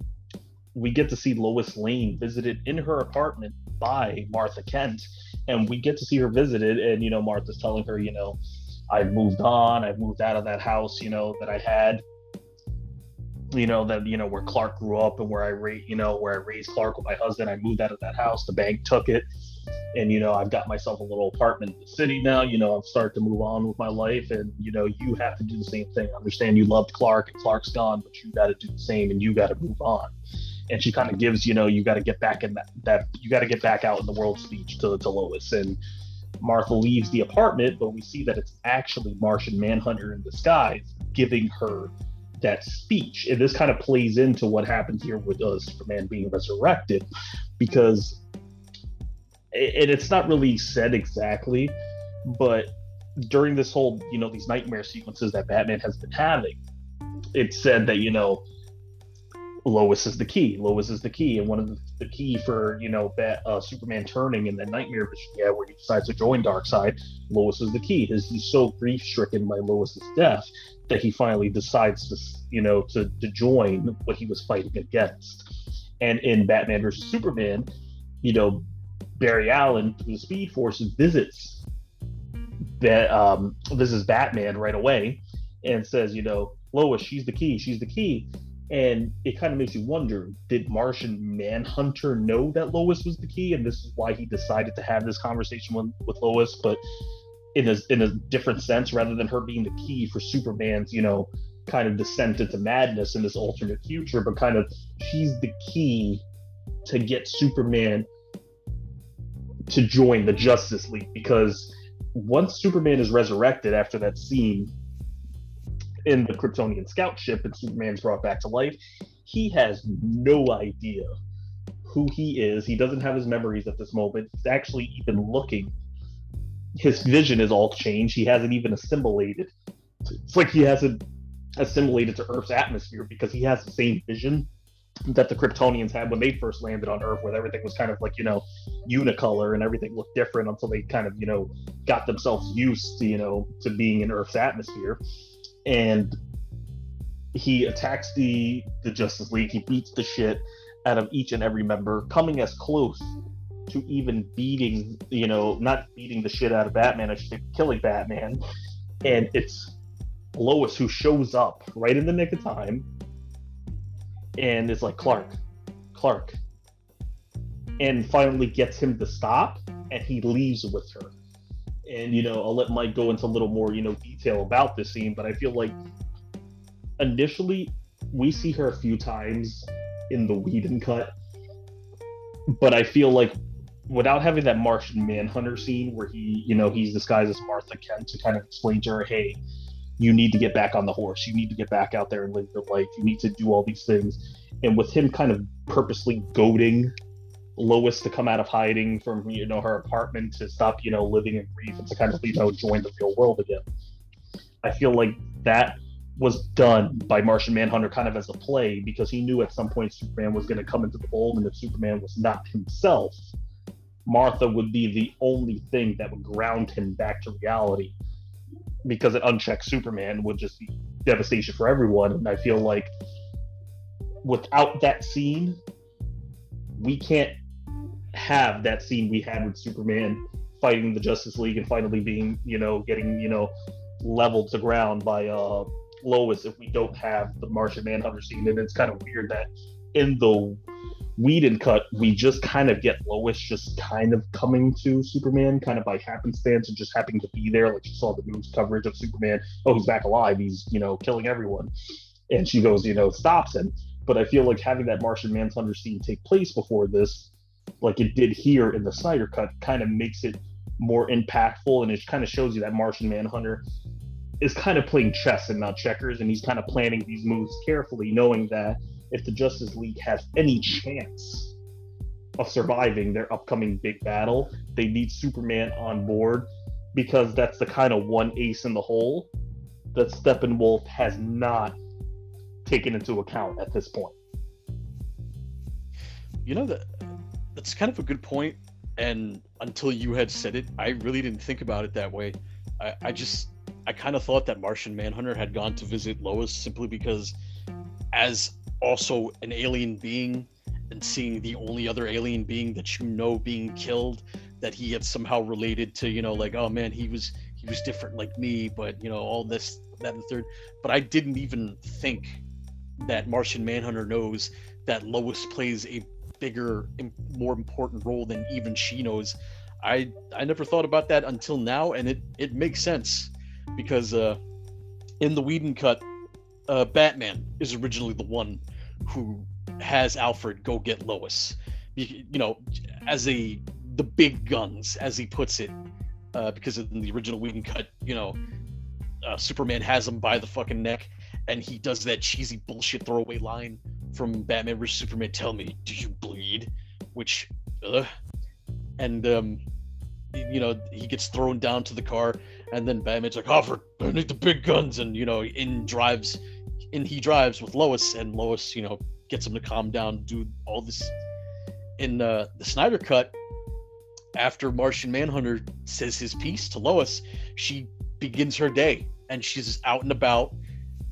we get to see Lois Lane visited in her apartment by Martha Kent. And we get to see her visited, and, you know, Martha's telling her, you know, I've moved on, I've moved out of that house, you know, that I had you know that you know where Clark grew up and where I rate you know where I raised Clark with my husband. I moved out of that house. The bank took it, and you know I've got myself a little apartment in the city now. You know I'm starting to move on with my life, and you know you have to do the same thing. I understand you loved Clark and Clark's gone, but you got to do the same, and you got to move on. And she kind of gives you know you got to get back in that that you got to get back out in the world speech to to Lois and. Martha leaves the apartment, but we see that it's actually Martian Manhunter in disguise giving her that speech. And this kind of plays into what happens here with uh, Superman being resurrected, because and it's not really said exactly, but during this whole, you know, these nightmare sequences that Batman has been having, it said that, you know, Lois is the key. Lois is the key, and one of the, the key for you know Bat, uh, Superman turning in the nightmare vision, yeah, where he decides to join Darkseid. Lois is the key. His, he's so grief stricken by Lois's death that he finally decides to you know to to join what he was fighting against. And in Batman versus Superman, you know, Barry Allen through the Speed Force visits that um, visits Batman right away and says, you know, Lois, she's the key. She's the key and it kind of makes you wonder did Martian Manhunter know that Lois was the key? And this is why he decided to have this conversation with, with Lois, but in a, in a different sense, rather than her being the key for Superman's, you know, kind of descent into madness in this alternate future, but kind of she's the key to get Superman to join the Justice League because once Superman is resurrected after that scene in the Kryptonian scout ship and Superman's brought back to life, he has no idea who he is. He doesn't have his memories at this moment. He's actually even looking. His vision is all changed. He hasn't even assimilated. It's like he hasn't assimilated to Earth's atmosphere because he has the same vision that the Kryptonians had when they first landed on Earth, where everything was kind of like, you know, unicolor and everything looked different until they kind of, you know, got themselves used to, you know, to being in Earth's atmosphere. And he attacks the the Justice League, he beats the shit out of each and every member, coming as close to even beating, you know, not beating the shit out of Batman, I should say killing Batman. And it's Lois who shows up right in the nick of time and is like Clark, Clark, and finally gets him to stop, and he leaves with her. And you know, I'll let Mike go into a little more, you know, detail about this scene, but I feel like initially we see her a few times in the Whedon cut, but I feel like without having that Martian Manhunter scene where he, you know, he's disguised as Martha Kent to kind of explain to her, hey, you need to get back on the horse. You need to get back out there and live your life. You need to do all these things. And with him kind of purposely goading Lois to come out of hiding from you know her apartment to stop you know living in grief and to kind of you know join the real world again. I feel like that was done by Martian Manhunter kind of as a play because he knew at some point Superman was going to come into the fold, and if Superman was not himself, Martha would be the only thing that would ground him back to reality because an unchecked Superman would just be devastation for everyone. And I feel like without that scene, we can't have that scene we had with Superman fighting the Justice League and finally being, you know, getting, you know, leveled to ground by uh Lois if we don't have the Martian Manhunter scene. And it's kind of weird that in the Whedon cut, we just kind of get Lois just kind of coming to Superman, kind of by happenstance and just happening to be there. Like she saw the news coverage of Superman. Oh, he's back alive. He's, you know, killing everyone. And she goes, you know, stops him. But I feel like having that Martian Manhunter scene take place before this, like it did here in the Snyder cut, kind of makes it more impactful. And it kind of shows you that Martian Manhunter is kind of playing chess and not checkers. And he's kind of planning these moves carefully, knowing that if the Justice League has any chance of surviving their upcoming big battle, they need Superman on board because that's the kind of one ace in the hole that Steppenwolf has not taken into account at this point. You know that that's kind of a good point, and until you had said it, I really didn't think about it that way. I, I just I kind of thought that Martian Manhunter had gone to visit Lois simply because, as also an alien being and seeing the only other alien being that you know being killed that he had somehow related to you know like oh man he was he was different like me but you know all this that and the third. But i didn't even think that martian manhunter knows that lois plays a bigger more important role than even she knows. I i never thought about that until now and it it makes sense because uh in the Whedon cut uh, Batman is originally the one who has Alfred go get Lois. You, you know, as a the big guns, as he puts it, uh, because in the original Whedon cut, you know, uh, Superman has him by the fucking neck, and he does that cheesy bullshit throwaway line from Batman vs Superman. Tell me, do you bleed? Which, and um, you know, he gets thrown down to the car, and then Batman's like, Alfred, I need the big guns, and you know, in drives and he drives with Lois, and Lois, you know, gets him to calm down, do all this. In uh, the Snyder cut, after Martian Manhunter says his piece to Lois, she begins her day, and she's out and about,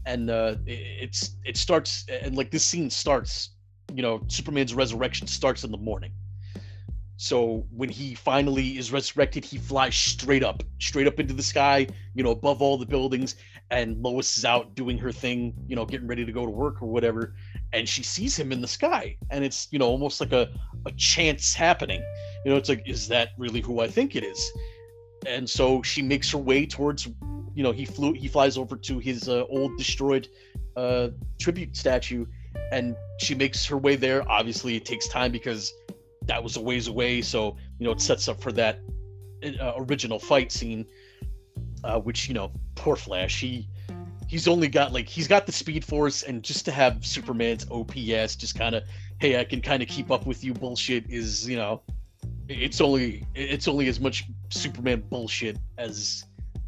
and uh, it's it starts, and like this scene starts, you know, Superman's resurrection starts in the morning. So when he finally is resurrected, he flies straight up, straight up into the sky, you know, above all the buildings, and Lois is out doing her thing, you know, getting ready to go to work or whatever, and she sees him in the sky, and it's you know almost like a a chance happening. You know, it's like, is that really who I think it is? And so she makes her way towards, you know, he flew, he flies over to his uh, old destroyed uh, tribute statue, and she makes her way there. Obviously, it takes time because that was a ways away, so you know it sets up for that uh, original fight scene, uh, which you know, poor Flash, he he's only got like he's got the speed force, and just to have Superman's OPS, just kind of hey, I can kind of keep up with you bullshit is you know, it's only it's only as much Superman bullshit as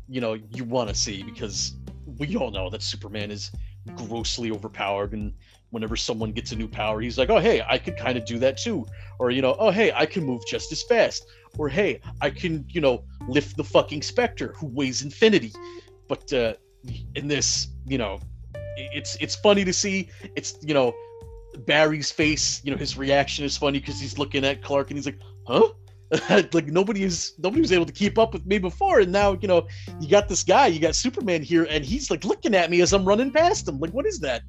you know you want to see because we all know that Superman is grossly overpowered and whenever someone gets a new power he's like oh hey i could kind of do that too. Or you know oh hey i can move just as fast. Or hey i can you know lift the fucking specter who weighs infinity. But uh in this you know it's it's funny to see. It's you know barry's face you know his reaction is funny because he's looking at clark and he's like huh? Like nobody is nobody was able to keep up with me before and now you know you got this guy you got superman here and he's like looking at me as i'm running past him. Like what is that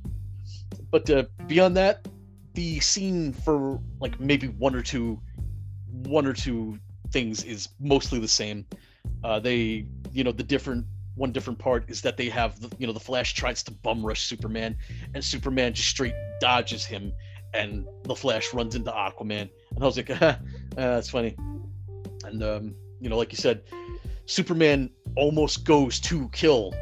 but uh, beyond that the scene for like maybe one or two one or two things is mostly the same. Uh, they you know the different one different part is that they have the, you know the flash tries to bum rush superman and superman just straight dodges him and the flash runs into aquaman. And i was like uh, that's funny. And um, you know, like you said, Superman almost goes to kill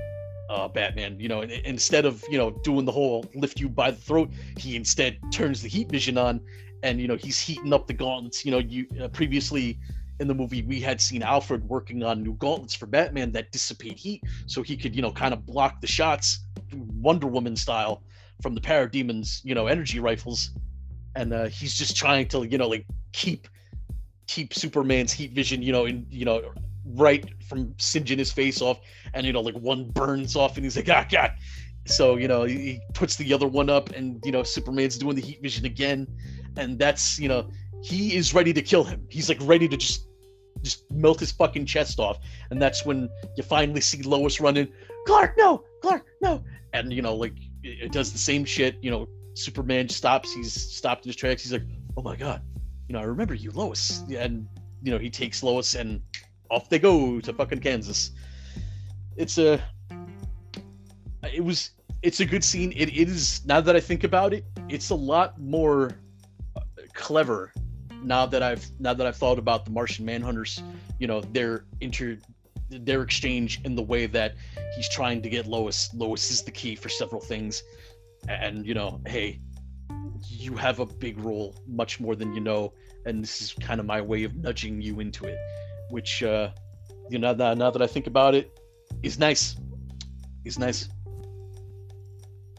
uh, Batman. You know, instead of you know doing the whole lift you by the throat, he instead turns the heat vision on, and you know he's heating up the gauntlets. You know, you uh, previously in the movie we had seen Alfred working on new gauntlets for Batman that dissipate heat, so he could you know kind of block the shots, Wonder Woman style, from the parademons. You know, energy rifles, and uh, he's just trying to you know like keep keep Superman's heat vision, you know, in you know, right from singeing his face off, and you know, like one burns off, and he's like, ah, God. So you know, he puts the other one up, and you know, Superman's doing the heat vision again, and that's you know, he is ready to kill him. He's like ready to just just melt his fucking chest off, and that's when you finally see Lois running, Clark, no, Clark, no, and you know, like it does the same shit. You know, Superman stops. He's stopped in his tracks. He's like, oh my god, you know, I remember you, Lois. And, you know, he takes Lois and off they go to fucking Kansas. It's a, it was, it's a good scene. It, it is, now that I think about it, it's a lot more clever now that I've, now that I've thought about the Martian Manhunters, you know, their inter, their exchange in the way that he's trying to get Lois. Lois is the key for several things. And, you know, hey, you have a big role much more than you know and this is kind of my way of nudging you into it which uh you know now, now that i think about it is nice. Is nice.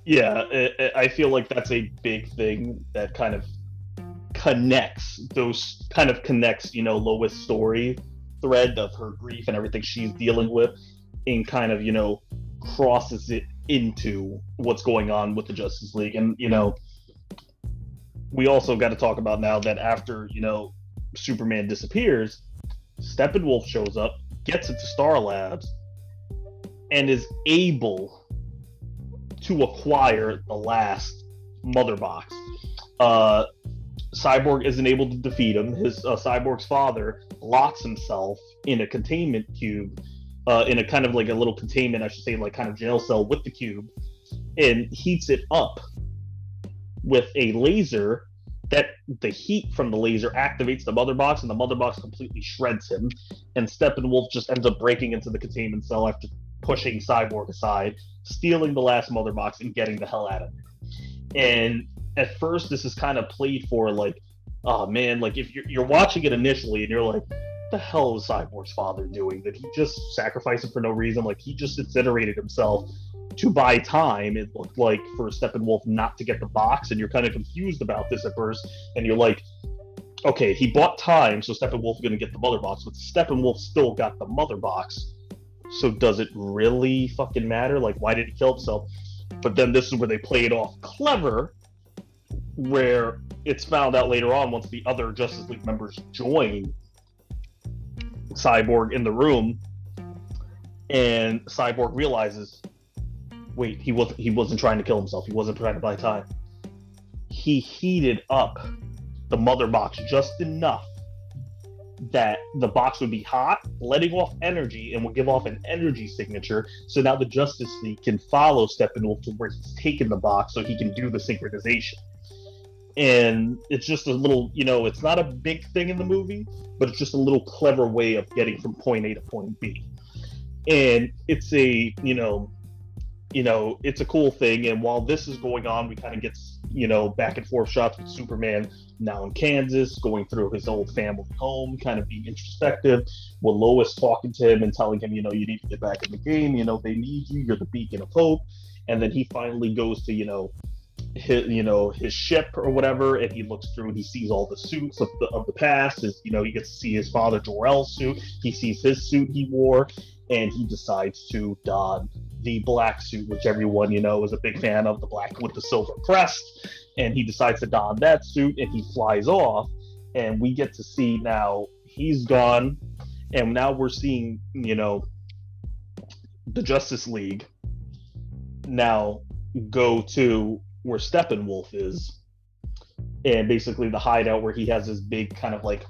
Yeah it, i feel like that's a big thing that kind of connects those kind of connects you know lois story thread of her grief and everything she's dealing with and kind of you know crosses it into what's going on with the justice league. And you know we also got to talk about now that after you know Superman disappears, Steppenwolf shows up, gets into Star Labs, and is able to acquire the last Mother Box. Uh, Cyborg isn't able to defeat him. His uh, Cyborg's father locks himself in a containment cube, uh, in a kind of like a little containment, I should say, like kind of jail cell with the cube, and heats it up with a laser that the heat from the laser activates the mother box and the mother box completely shreds him. And steppenwolf just ends up breaking into the containment cell after pushing cyborg aside stealing the last mother box and getting the hell out of there. And at first this is kind of played for like oh man like if you're, you're watching it initially and you're like the hell is cyborg's father doing? Did he just sacrifice him for no reason like he just incinerated himself to buy time, it looked like for Steppenwolf not to get the box, and you're kind of confused about this at first, and you're like, okay, he bought time, so Steppenwolf's going to get the mother box, but Steppenwolf still got the mother box. So does it really fucking matter? Like, why did he kill himself? But then this is where they play it off clever, where it's found out later on once the other Justice League members join Cyborg in the room, and Cyborg realizes wait, he wasn't he wasn't trying to kill himself. He wasn't trying to buy time. He heated up the mother box just enough that the box would be hot, letting off energy, and would give off an energy signature. So now the Justice League can follow Steppenwolf to where he's taken the box so he can do the synchronization. And it's just a little, you know, it's not a big thing in the movie, but it's just a little clever way of getting from point A to point B. And it's a, you know, you know, it's a cool thing. And while this is going on, we kind of get, you know, back and forth shots with Superman now in Kansas, going through his old family home, kind of being introspective. With Lois talking to him and telling him, you know, you need to get back in the game. You know, they need you. You're the beacon of hope. And then he finally goes to, you know, his, you know, his ship or whatever, and he looks through and he sees all the suits of the of the past. Is you know, he gets to see his father Jor-El's suit. He sees his suit he wore, and he decides to don the black suit, which everyone you know is a big fan of, the black with the silver crest. And he decides to don that suit, and he flies off. And we get to see now he's gone, and now we're seeing you know the Justice League now go to where Steppenwolf is, and basically the hideout where he has this big kind of like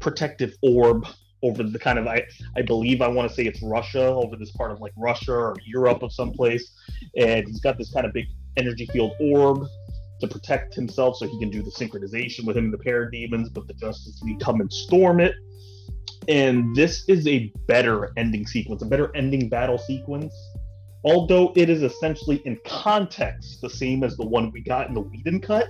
protective orb over the kind of I I believe I want to say it's Russia over this part of like Russia or Europe of someplace, and he's got this kind of big energy field orb to protect himself so he can do the synchronization with him and the parademons, but the Justice League come and storm it. And this is a better ending sequence, a better ending battle sequence. Although it is essentially in context the same as the one we got in the Whedon cut,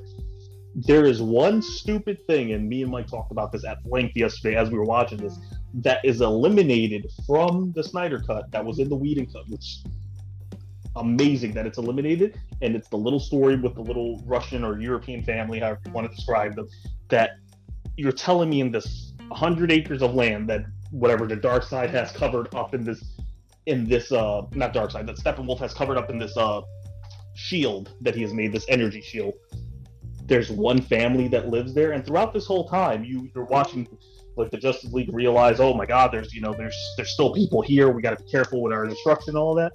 there is one stupid thing, and me and Mike talked about this at length yesterday as we were watching this, that is eliminated from the Snyder cut that was in the Whedon cut, which amazing that it's eliminated. And it's the little story with the little Russian or European family, however you want to describe them, that you're telling me in this 100 acres of land that whatever the Darkseid has covered up in this in this uh not Darkseid that steppenwolf has covered up in this uh shield that he has made this energy shield there's one family that lives there and throughout this whole time you you're watching like the justice league realize oh my god there's you know there's there's still people here we got to be careful with our destruction and all that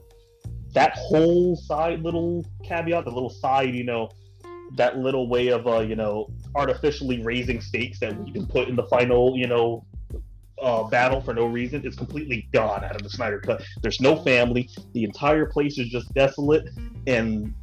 that whole side little caveat the little side you know that little way of uh you know artificially raising stakes that we can put in the final you know uh, battle for no reason is completely gone out of the Snyder Cut. There's no family. The entire place is just desolate, and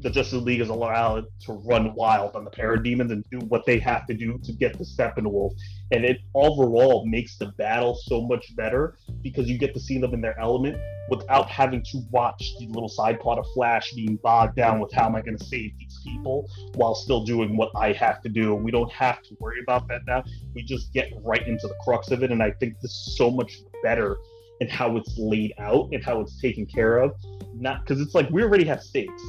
the Justice League is allowed to run wild on the parademons and do what they have to do to get the Steppenwolf. And it overall makes the battle so much better because you get to see them in their element without having to watch the little side plot of Flash being bogged down with how am I going to save these people while still doing what I have to do. We don't have to worry about that now. We just get right into the crux of it. And I think this is so much better in how it's laid out and how it's taken care of. Not because it's like we already have stakes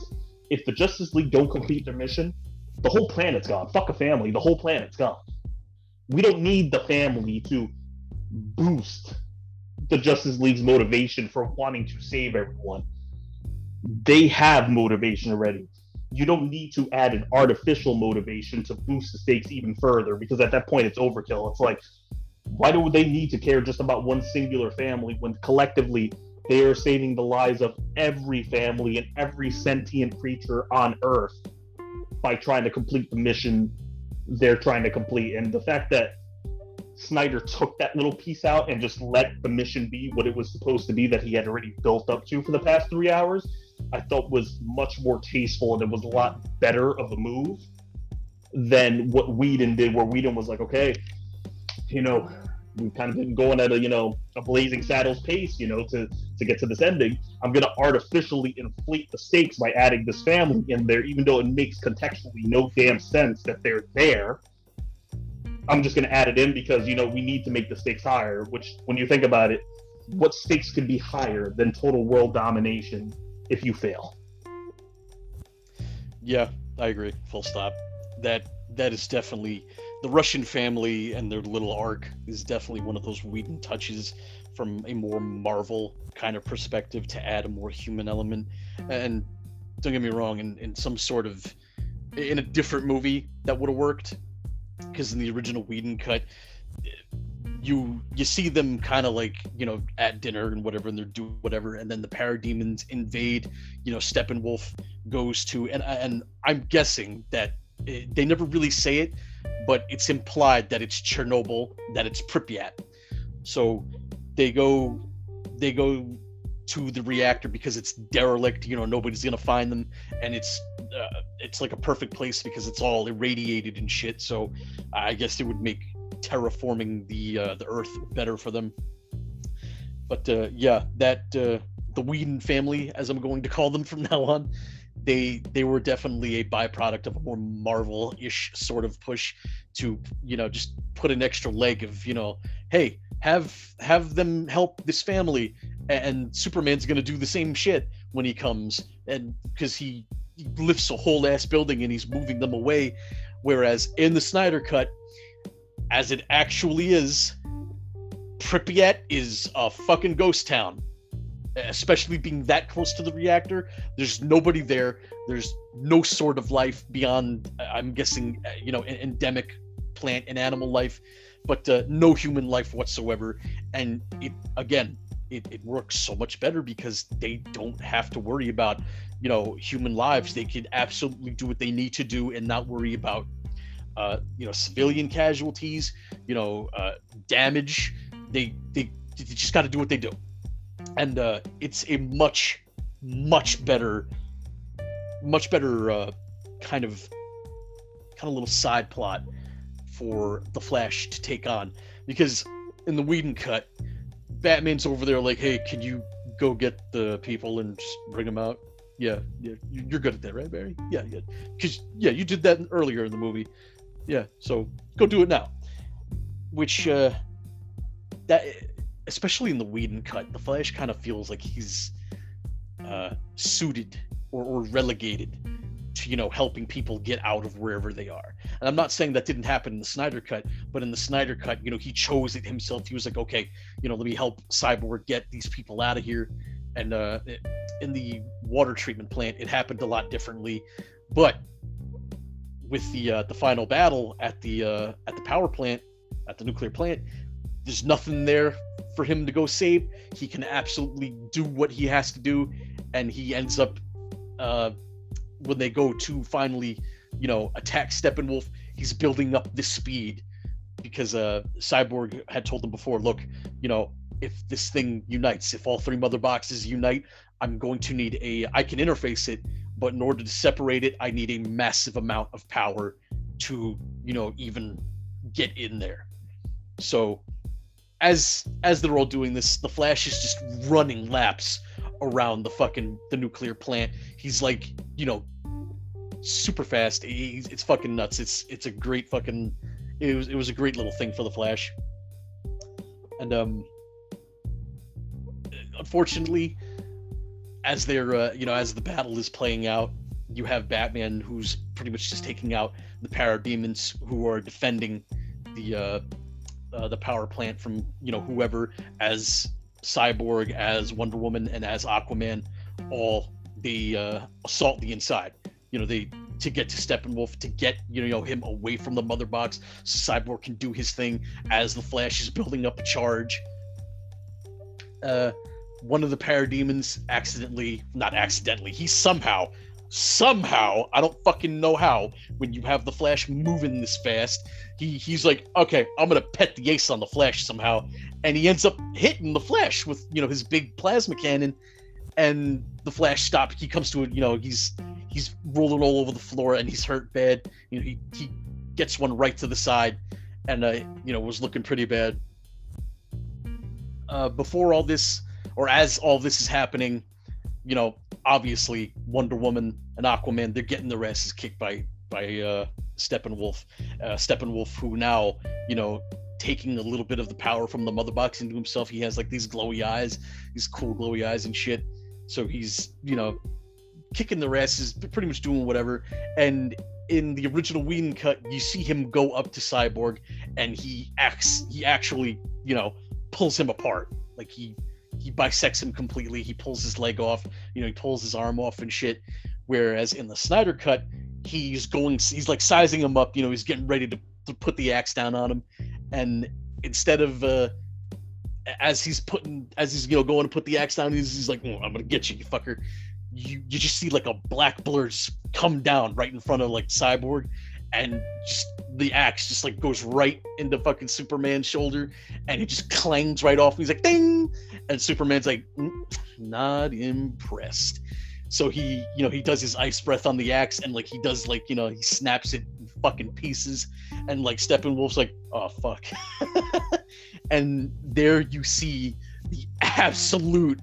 if the Justice League don't complete their mission, the whole planet's gone. Fuck a family, the whole planet's gone. We don't need the family to boost the Justice League's motivation for wanting to save everyone. They have motivation already. You don't need to add an artificial motivation to boost the stakes even further because at that point it's overkill. It's like, why do they need to care just about one singular family when collectively they are saving the lives of every family and every sentient creature on Earth by trying to complete the mission they're trying to complete. And the fact that Snyder took that little piece out and just let the mission be what it was supposed to be that he had already built up to for the past three hours, I thought was much more tasteful and it was a lot better of a move than what Whedon did, where Whedon was like, okay, you know, kind of been going at a you know a blazing saddles pace you know to to get to this ending. I'm going to artificially inflate the stakes by adding this family in there even though it makes contextually no damn sense that they're there. I'm just going to add it in because you know we need to make the stakes higher which when you think about it what stakes could be higher than total world domination if you fail? Yeah i agree. Full stop. That that is definitely the Russian family and their little arc is definitely one of those Whedon touches from a more Marvel kind of perspective to add a more human element. And don't get me wrong, in, in some sort of in a different movie that would have worked, because in the original Whedon cut, you you see them kind of like you know at dinner and whatever, and they're doing whatever, and then the parademons invade. You know, Steppenwolf goes to, and and I'm guessing that it, they never really say it, but it's implied that it's Chernobyl, that it's Pripyat. So they go they go to the reactor because it's derelict. You know, nobody's gonna find them, and it's uh, it's like a perfect place because it's all irradiated and shit. So I guess it would make terraforming the uh, the Earth better for them. But uh, yeah, that uh, the Whedon family, as I'm going to call them from now on, they they were definitely a byproduct of a more Marvel-ish sort of push to you know just put an extra leg of you know hey have have them help this family and Superman's gonna do the same shit when he comes and because he, lifts a whole ass building and he's moving them away. Whereas in the Snyder cut as it actually is Pripyat is a fucking ghost town especially being that close to the reactor there's nobody there. There's no sort of life beyond i'm guessing uh, you know endemic plant and animal life but uh, no human life whatsoever. And it again it, it works so much better because they don't have to worry about you know human lives. They can absolutely do what they need to do and not worry about uh, you know civilian casualties you know uh, damage. They they, they just got to do what they do and uh, it's a much much better much better uh, kind of kind of little side plot for the Flash to take on because in the Whedon cut, Batman's over there like, hey, can you go get the people and just bring them out? Yeah, yeah, you're good at that, right, Barry? Yeah, yeah, because yeah, you did that earlier in the movie. Yeah, so go do it now. Which uh, that especially in the Whedon cut, the Flash kind of feels like he's uh, suited or, or relegated to you know helping people get out of wherever they are. And I'm not saying that didn't happen in the Snyder cut, but in the Snyder cut, you know, he chose it himself. He was like, okay, you know, let me help Cyborg get these people out of here. And uh, in the water treatment plant, it happened a lot differently, but with the uh, the final battle at the uh, at the power plant, at the nuclear plant, there's nothing there for him to go save. He can absolutely do what he has to do, and he ends up uh, when they go to finally, you know, attack Steppenwolf, he's building up this speed because uh, Cyborg had told him before, look, you know, if this thing unites, if all three mother boxes unite, I'm going to need a. I can interface it, but in order to separate it, I need a massive amount of power to, you know, even get in there. So, as as they're all doing this, the Flash is just running laps around the fucking the nuclear plant. He's like, you know, super fast. He's, it's fucking nuts. It's it's a great fucking. It was it was a great little thing for the Flash. And um, unfortunately, as they're uh, you know as the battle is playing out, you have Batman who's pretty much just taking out the parademons who are defending the uh, uh, the power plant from you know whoever as Cyborg, as Wonder Woman, and as Aquaman, all the uh, assault the inside. You know, they to get to Steppenwolf to get you know him away from the mother box, so Cyborg can do his thing as the Flash is building up a charge. Uh, one of the parademons accidentally, not accidentally, he somehow, somehow, I don't fucking know how, when you have the Flash moving this fast, he he's like, okay, I'm gonna pet the ace on the Flash somehow, and he ends up hitting the Flash with you know his big plasma cannon, and the Flash stops. He comes to it, you know, he's he's rolling all over the floor and he's hurt bad. You know, he he gets one right to the side, and uh, you know was looking pretty bad. Uh, before all this, or as all this is happening, you know, obviously Wonder Woman and Aquaman they're getting their asses kicked by by uh, Steppenwolf. Uh, Steppenwolf, who now you know taking a little bit of the power from the mother box into himself. He has like these glowy eyes, these cool glowy eyes and shit. So he's, you know, kicking their asses, pretty much doing whatever. And in the original Whedon cut, you see him go up to Cyborg and he acts he actually, you know, pulls him apart. Like he he bisects him completely. He pulls his leg off, you know, he pulls his arm off and shit. Whereas in the Snyder cut, he's going he's like sizing him up, you know, he's getting ready to, to put the axe down on him and instead of uh, as he's putting as he's you know going to put the axe down, he's, he's like, "I'm gonna get you, you fucker." You you just see like a black blur just come down right in front of like Cyborg, and just the axe just like goes right into fucking Superman's shoulder, and it just clangs right off. And He's like, "Ding!" And Superman's like, mm, "Not impressed." So he, you know, he does his ice breath on the axe, and like he does, like you know, he snaps it in fucking pieces, and like Steppenwolf's like, "Oh fuck," and there you see the absolute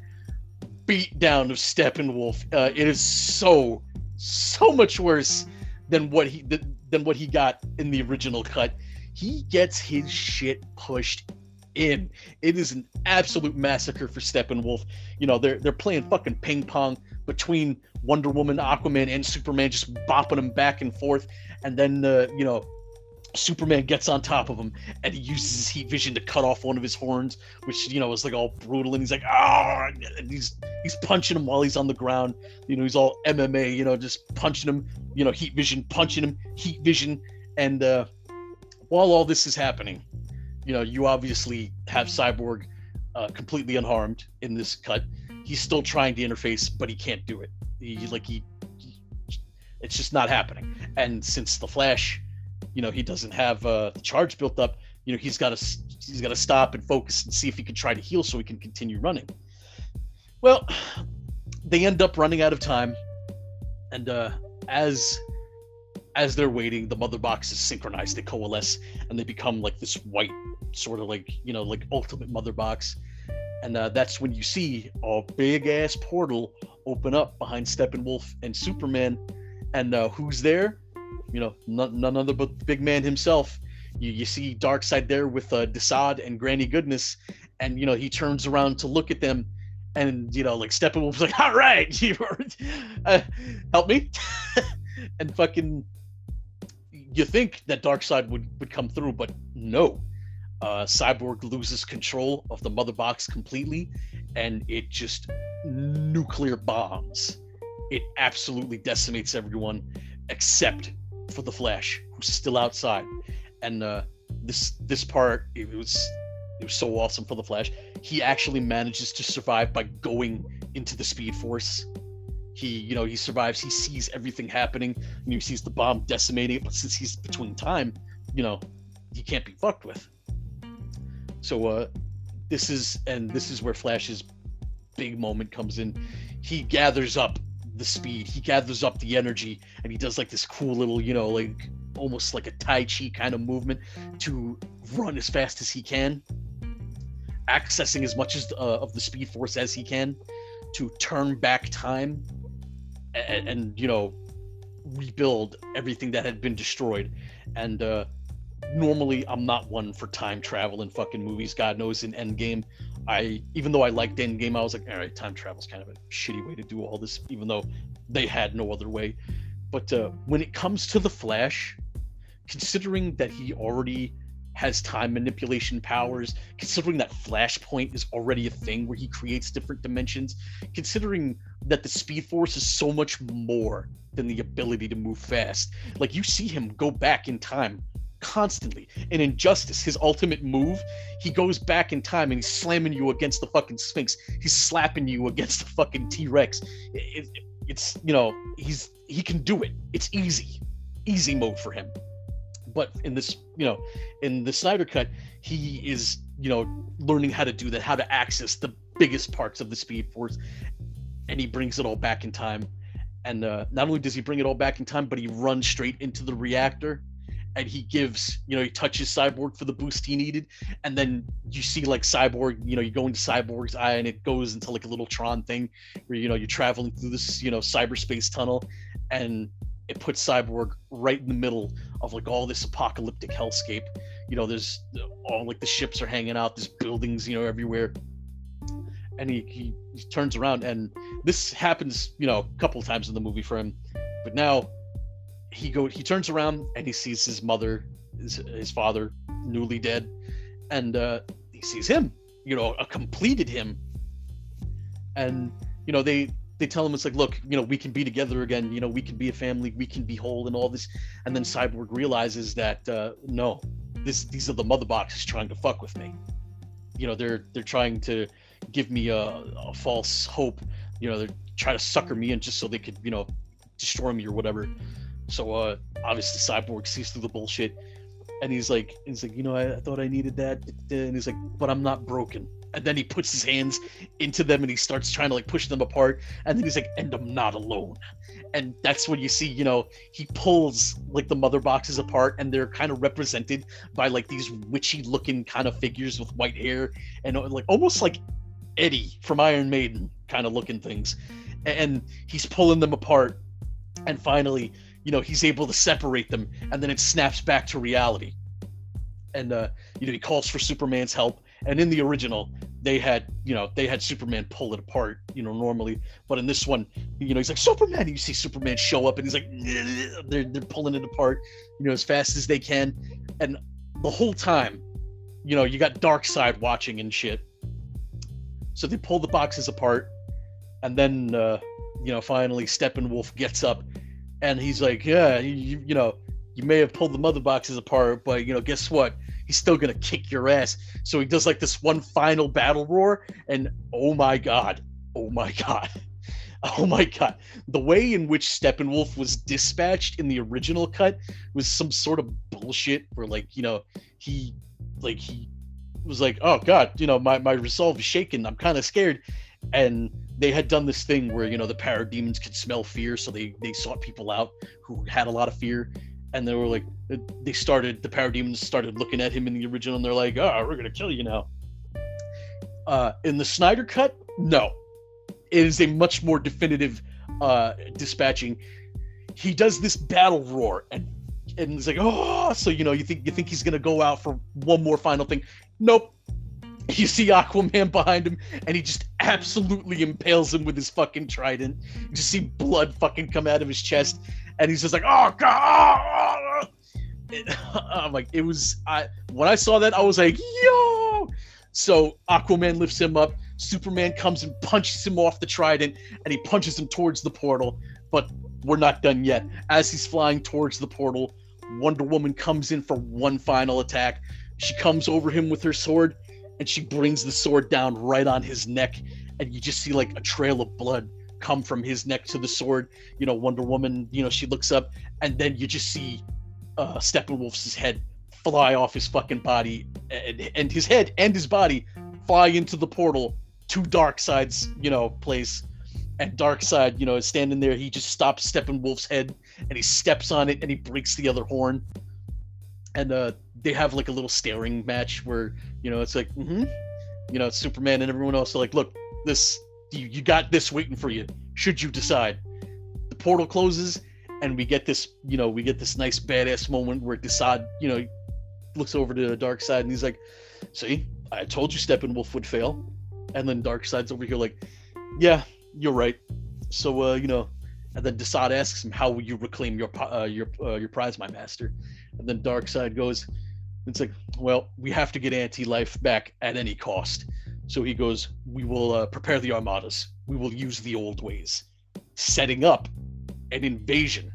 beatdown of Steppenwolf. Uh, it is so, so much worse than what he than what he got in the original cut. He gets his shit pushed in. It is an absolute massacre for Steppenwolf. You know, they're they're playing fucking ping pong between Wonder Woman, Aquaman, and Superman, just bopping them back and forth. And then, uh, you know, Superman gets on top of him and he uses his heat vision to cut off one of his horns, which you know is like all brutal. And he's like, ah, he's he's punching him while he's on the ground. You know, he's all MMA, you know, just punching him. You know, heat vision, punching him, heat vision. And uh, while all this is happening, you know, you obviously have Cyborg uh, completely unharmed in this cut. He's still trying to interface, but he can't do it. He like he, he it's just not happening. And since the Flash you know he doesn't have uh, the charge built up you know he's got to he's got to stop and focus and see if he can try to heal so he can continue running well they end up running out of time and uh, as as they're waiting the mother boxes synchronize they coalesce and they become like this white sort of like you know like ultimate mother box. And uh, that's when you see a big ass portal open up behind steppenwolf and superman. And uh, who's there? You know, none, none other but the big man himself. You, you see Side there with uh, Desaad and Granny Goodness, and you know he turns around to look at them, and you know like Steppenwolf's like, "All right, you uh, help me," and fucking you think that Darkseid would would come through, but no. Uh, Cyborg loses control of the mother box completely, and it just nuclear bombs. It absolutely decimates everyone except for the Flash, who's still outside. And uh, this this part, it was it was so awesome for the Flash. He actually manages to survive by going into the Speed Force. He, you know, he survives. He sees everything happening, and he sees the bomb decimating. It, but since he's between time, you know, he can't be fucked with. So, uh, this is and this is where Flash's big moment comes in. He gathers up the speed. He gathers up the energy and he does like this cool little, you know, like almost like a Tai Chi kind of movement to run as fast as he can, accessing as much as, uh, of the speed force as he can to turn back time and, and, you know, rebuild everything that had been destroyed. And, uh, normally I'm not one for time travel in fucking movies. God knows in Endgame, I even though I liked Endgame, I was like, all right, time travel's kind of a shitty way to do all this, even though they had no other way. But uh, when it comes to the Flash, considering that he already has time manipulation powers, considering that Flashpoint is already a thing where he creates different dimensions, considering that the Speed Force is so much more than the ability to move fast. Like you see him go back in time constantly. And Injustice, his ultimate move, he goes back in time and he's slamming you against the fucking Sphinx. He's slapping you against the fucking T Rex. It, it, it's you know he's he can do it. It's easy, easy mode for him. But in this, you know, in the Snyder cut, he is you know learning how to do that, how to access the biggest parts of the Speed Force, and he brings it all back in time. And uh, not only does he bring it all back in time, but he runs straight into the reactor and he gives, you know, he touches Cyborg for the boost he needed, and then you see like Cyborg, you know, you go into Cyborg's eye and it goes into like a little Tron thing where you know you're traveling through this, you know, cyberspace tunnel, and it puts Cyborg right in the middle of like all this apocalyptic hellscape. You know, there's all like the ships are hanging out, there's buildings, you know, everywhere. And he, he, he turns around, and this happens, you know, a couple times in the movie for him. But now he go he turns around and he sees his mother his, his father newly dead. And uh, he sees him you know a completed him. And you know they they tell him it's like look you know we can be together again. You know we can be a family. We can be whole and all this. And then cyborg realizes that uh, no this these are the mother boxes trying to fuck with me. You know they're they're trying to give me a, a false hope. You know they're trying to sucker me in just so they could you know destroy me or whatever so uh, obviously, Cyborg sees through the bullshit, and he's like, he's like, you know, I, I thought I needed that, and he's like, but I'm not broken. And then he puts his hands into them and he starts trying to like push them apart. And then he's like, and I'm not alone. And that's when you see, you know, he pulls like the mother boxes apart and they're kind of represented by like these witchy looking kind of figures with white hair and uh, like almost like Eddie from Iron Maiden kind of looking things. And he's pulling them apart. And finally, you know, he's able to separate them and then it snaps back to reality. And, uh, you know, he calls for Superman's help and in the original, they had, you know, they had Superman pull it apart, you know, normally. But in this one, you know, he's like Superman. And you see Superman show up, and he's like, they're they're pulling it apart, you know, as fast as they can. And the whole time, you know, you got Darkseid watching and shit. So they pull the boxes apart, and then, uh, you know, finally Steppenwolf gets up, and he's like, yeah, you, you know, you may have pulled the mother boxes apart, but you know, guess what? he's still gonna kick your ass. So he does like this one final battle roar, and oh my god, oh my god, oh my god, the way in which Steppenwolf was dispatched in the original cut was some sort of bullshit. Where like you know he like he was like, oh god, you know my my resolve is shaken. I'm kind of scared, and they had done this thing where you know the parademons could smell fear, so they they sought people out who had a lot of fear, and they were like they started the parademons started looking at him in the original and they're like oh we're gonna kill you now. Uh in the snyder cut no. It is a much more definitive uh dispatching. He does this battle roar and and it's like oh so you know you think you think he's gonna go out for one more final thing. Nope. You see Aquaman behind him, and he just absolutely impales him with his fucking trident. You just see blood fucking come out of his chest, and he's just like, "Oh god!" I'm like, it was. I when I saw that, I was like, "Yo!" So Aquaman lifts him up. Superman comes and punches him off the trident, and he punches him towards the portal. But we're not done yet. As he's flying towards the portal, Wonder Woman comes in for one final attack. She comes over him with her sword, and she brings the sword down right on his neck, and you just see like a trail of blood come from his neck to the sword. You know, Wonder Woman, you know, she looks up and then you just see uh, Steppenwolf's head fly off his fucking body and, and his head and his body fly into the portal to Darkseid's, you know, place. And Darkseid, you know, is standing there. He just stops Steppenwolf's head and he steps on it and he breaks the other horn. And uh, they have like a little staring match where, you know, it's like, mm-hmm. you know, Superman and everyone else are like, look, this you, you got this waiting for you. Should you decide? The portal closes and we get this you know we get this nice badass moment where Desaad you know looks over to the Darkseid and he's like see i told you steppenwolf would fail. And then Darkseid's over here like yeah you're right. So uh you know and then Desaad asks him how will you reclaim your uh, your uh, your prize my master and then Darkseid goes it's like well we have to get anti-life back at any cost so he goes, We will uh, prepare the armadas. We will use the old ways, setting up an invasion,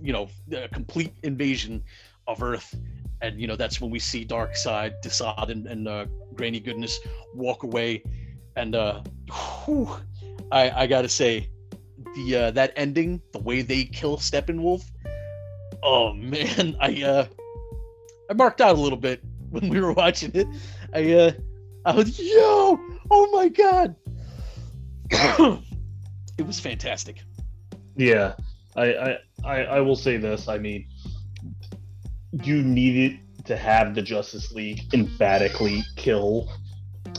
you know, a complete invasion of Earth. And, you know, that's when we see Darkseid, Desaad, and, and uh, Granny Goodness walk away. And uh, whew, I, I got to say, the uh, that ending, the way they kill Steppenwolf, oh man, I uh, I marked out a little bit when we were watching it. I uh, I was, yo, oh my god, it was fantastic. Yeah, I, I, I, I will say this. I mean, you needed to have the Justice League emphatically kill,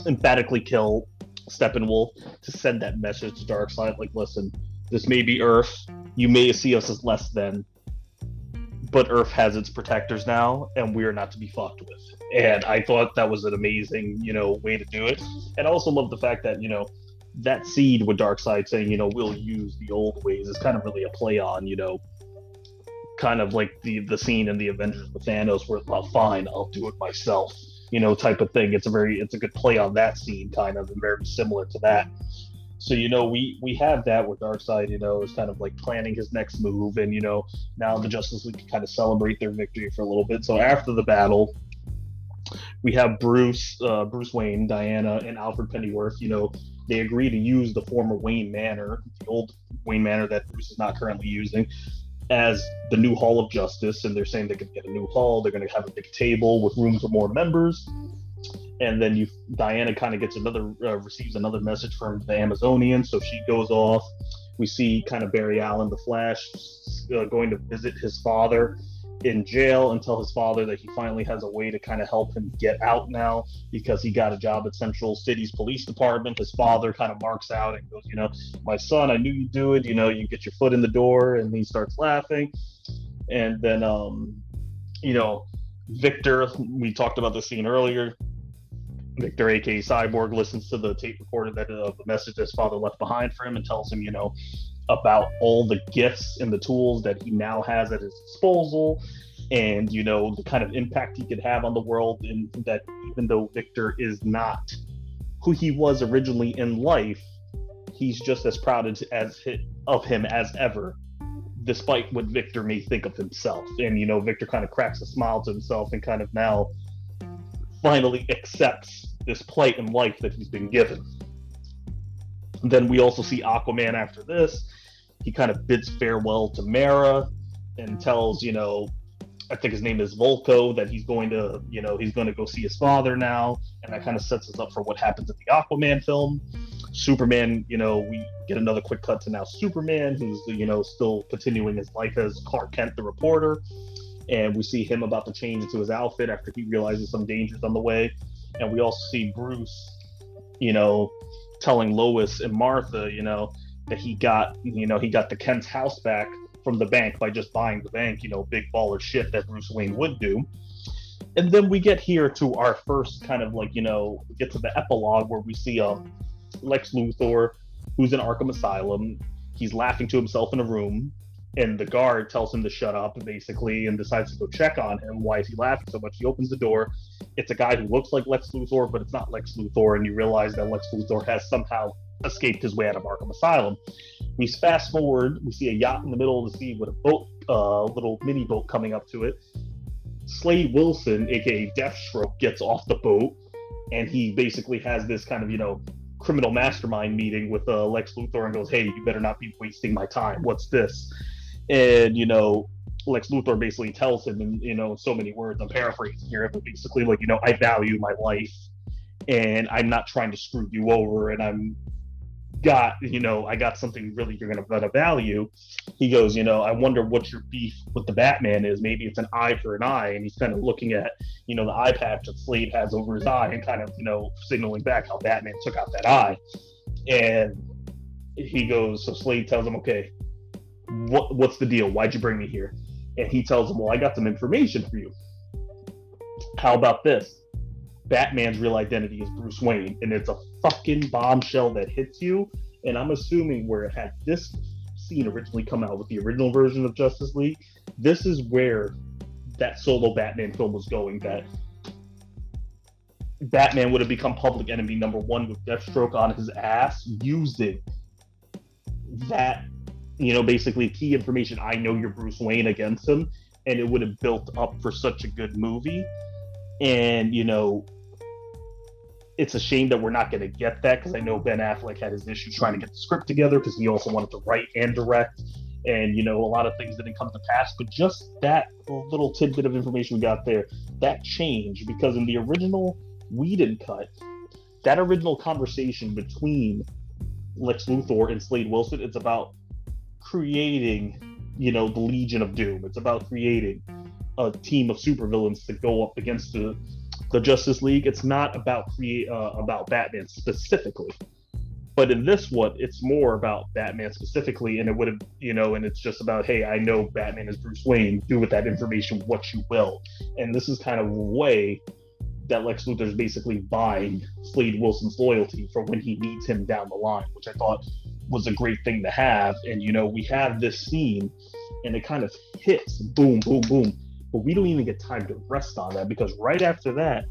emphatically kill Steppenwolf to send that message to Darkseid. Like, listen, this may be Earth. You may see us as less than, but Earth has its protectors now, and we are not to be fucked with. And I thought that was an amazing, you know, way to do it. And I also love the fact that, you know, that seed with Darkseid saying, you know, we'll use the old ways is kind of really a play on, you know, kind of like the the scene in the Avengers with Thanos where, well, fine, I'll do it myself, you know, type of thing. It's a very it's a good play on that scene, kind of, and very similar to that. So you know, we we have that with Darkseid. You know, is kind of like planning his next move, and you know, now the Justice League can kind of celebrate their victory for a little bit. So after the battle, we have Bruce, uh, Bruce Wayne, Diana, and Alfred Pennyworth. You know, they agree to use the former Wayne Manor, the old Wayne Manor that Bruce is not currently using, as the new Hall of Justice, and they're saying they could get a new hall. They're going to have a big table with room for more members. And then you, Diana, kind of gets another uh, receives another message from the Amazonian, so she goes off. We see kind of Barry Allen, the Flash, uh, going to visit his father in jail and tell his father that he finally has a way to kind of help him get out now because he got a job at Central City's police department. His father kind of marks out and goes, You know, my son, I knew you'd do it. You know, you get your foot in the door. And he starts laughing. And then, um, you know, Victor, we talked about the scene earlier. Victor, aka Cyborg, listens to the tape recorder that uh, the message his father left behind for him and tells him, you know, about all the gifts and the tools that he now has at his disposal and you know the kind of impact he could have on the world and that even though victor is not who he was originally in life he's just as proud as of him as ever despite what victor may think of himself. And you know victor kind of cracks a smile to himself and kind of now finally accepts this plight in life that he's been given then we also see aquaman after this he kind of bids farewell to Mera and tells, you know, I think his name is Vulko, that he's going to, you know, he's going to go see his father now. And that kind of sets us up for what happens in the Aquaman film. Superman, you know, we get another quick cut to now Superman, who's, you know, still continuing his life as Clark Kent, the reporter. And we see him about to change into his outfit after he realizes some dangers on the way. And we also see Bruce, you know, telling Lois and Martha, you know, that he got, you know, he got the Kent's house back from the bank by just buying the bank, you know, big baller shit that Bruce Wayne would do. And then we get here to our first kind of like, you know, get to the epilogue where we see um, Lex Luthor, who's in Arkham Asylum. He's laughing to himself in a room, and the guard tells him to shut up, basically, and decides to go check on him. Why is he laughing so much? He opens the door. It's a guy who looks like Lex Luthor, but it's not Lex Luthor, and you realize that Lex Luthor has somehow escaped his way out of Arkham Asylum. We fast forward, we see a yacht in the middle of the sea with a boat, a uh, little mini boat coming up to it. Slade Wilson, aka Deathstroke, gets off the boat and he basically has this kind of, you know, criminal mastermind meeting with uh, Lex Luthor and goes, Hey, you better not be wasting my time. What's this? And, you know, Lex Luthor basically tells him in, you know, so many words, I'm paraphrasing here, but basically, like, you know, I value my life and I'm not trying to screw you over and I'm got you know i got something really you're gonna, gonna value. He goes you know i wonder what your beef with the batman is. Maybe it's an eye for an eye. And he's kind of looking at you know the eye patch that slade has over his eye and kind of you know signaling back how batman took out that eye. And he goes so slade tells him okay what what's the deal why'd you bring me here and he tells him well i got some information for you how about this Batman's real identity is Bruce Wayne, and it's a fucking bombshell that hits you. And I'm assuming where it had this scene originally come out with the original version of Justice League, this is where that solo Batman film was going. That Batman would have become public enemy number one with Deathstroke on his ass, using that, you know, basically key information. I know you're Bruce Wayne against him, and it would have built up for such a good movie. And you know, it's a shame that we're not going to get that because I know Ben Affleck had his issues trying to get the script together because he also wanted to write and direct. And, you know, a lot of things didn't come to pass. But just that little tidbit of information we got there, that changed because in the original Whedon cut, that original conversation between Lex Luthor and Slade Wilson, it's about creating, you know, the Legion of Doom. It's about creating a team of supervillains to go up against the the Justice League. It's not about create uh, about Batman specifically, but in this one, it's more about Batman specifically, and it would have you know, and it's just about hey, I know Batman is Bruce Wayne. Do with that information what you will, and this is kind of a way that Lex Luthor is basically buying Slade Wilson's loyalty for when he needs him down the line, which I thought was a great thing to have. And you know, we have this scene, and it kind of hits boom, boom, boom but we don't even get time to rest on that because right after that,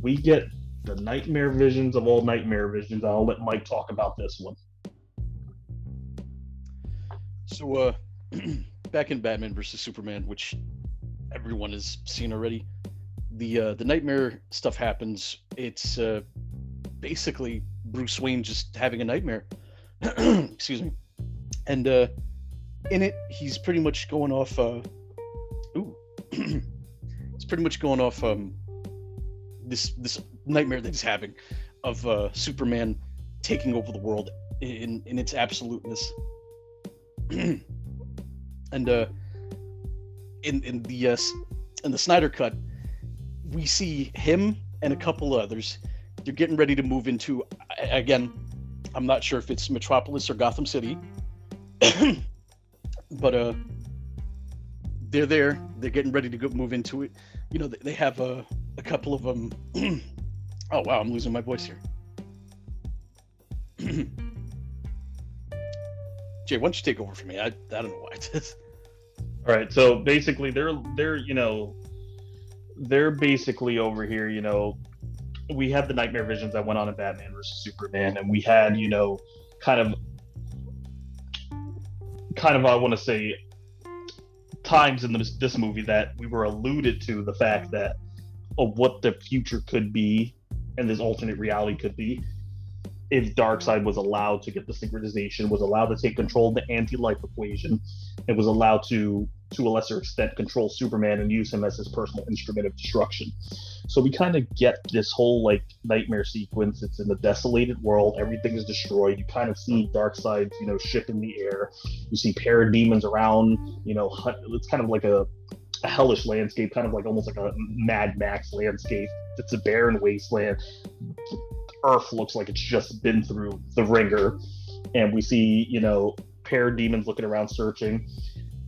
we get the nightmare visions of all nightmare visions. I'll let Mike talk about this one. So, uh, back in Batman versus Superman, which everyone has seen already, the uh, the nightmare stuff happens. It's uh, basically Bruce Wayne just having a nightmare. Excuse me, and uh, in it, he's pretty much going off. Uh, ooh, he's pretty much going off um, this this nightmare that he's having of uh, Superman taking over the world in in its absoluteness. and uh, in in the uh, in the Snyder cut, we see him and a couple others. They're getting ready to move into again. I'm not sure if it's Metropolis or Gotham City, but uh, they're there. They're getting ready to go move into it. You know, they have a, a couple of them. oh wow, I'm losing my voice here. Jay, why don't you take over for me? I, I don't know why. All right, so basically, they're they're you know, they're basically over here. You know, we had the nightmare visions that went on in Batman versus Superman, and we had you know, kind of, kind of I want to say, times in this this movie that we were alluded to the fact that of what the future could be and this alternate reality could be if Darkseid was allowed to get the synchronization, was allowed to take control of the anti-life equation, and was allowed to, to a lesser extent, control Superman and use him as his personal instrument of destruction. So we kind of get this whole like nightmare sequence. It's in the desolated world. Everything is destroyed. You kind of see Darkseid's, you know, ship in the air. You see parademons around. You know, it's kind of like a a hellish landscape, kind of like almost like a Mad Max landscape. It's a barren wasteland. Earth looks like it's just been through the ringer, and we see you know parademons looking around searching,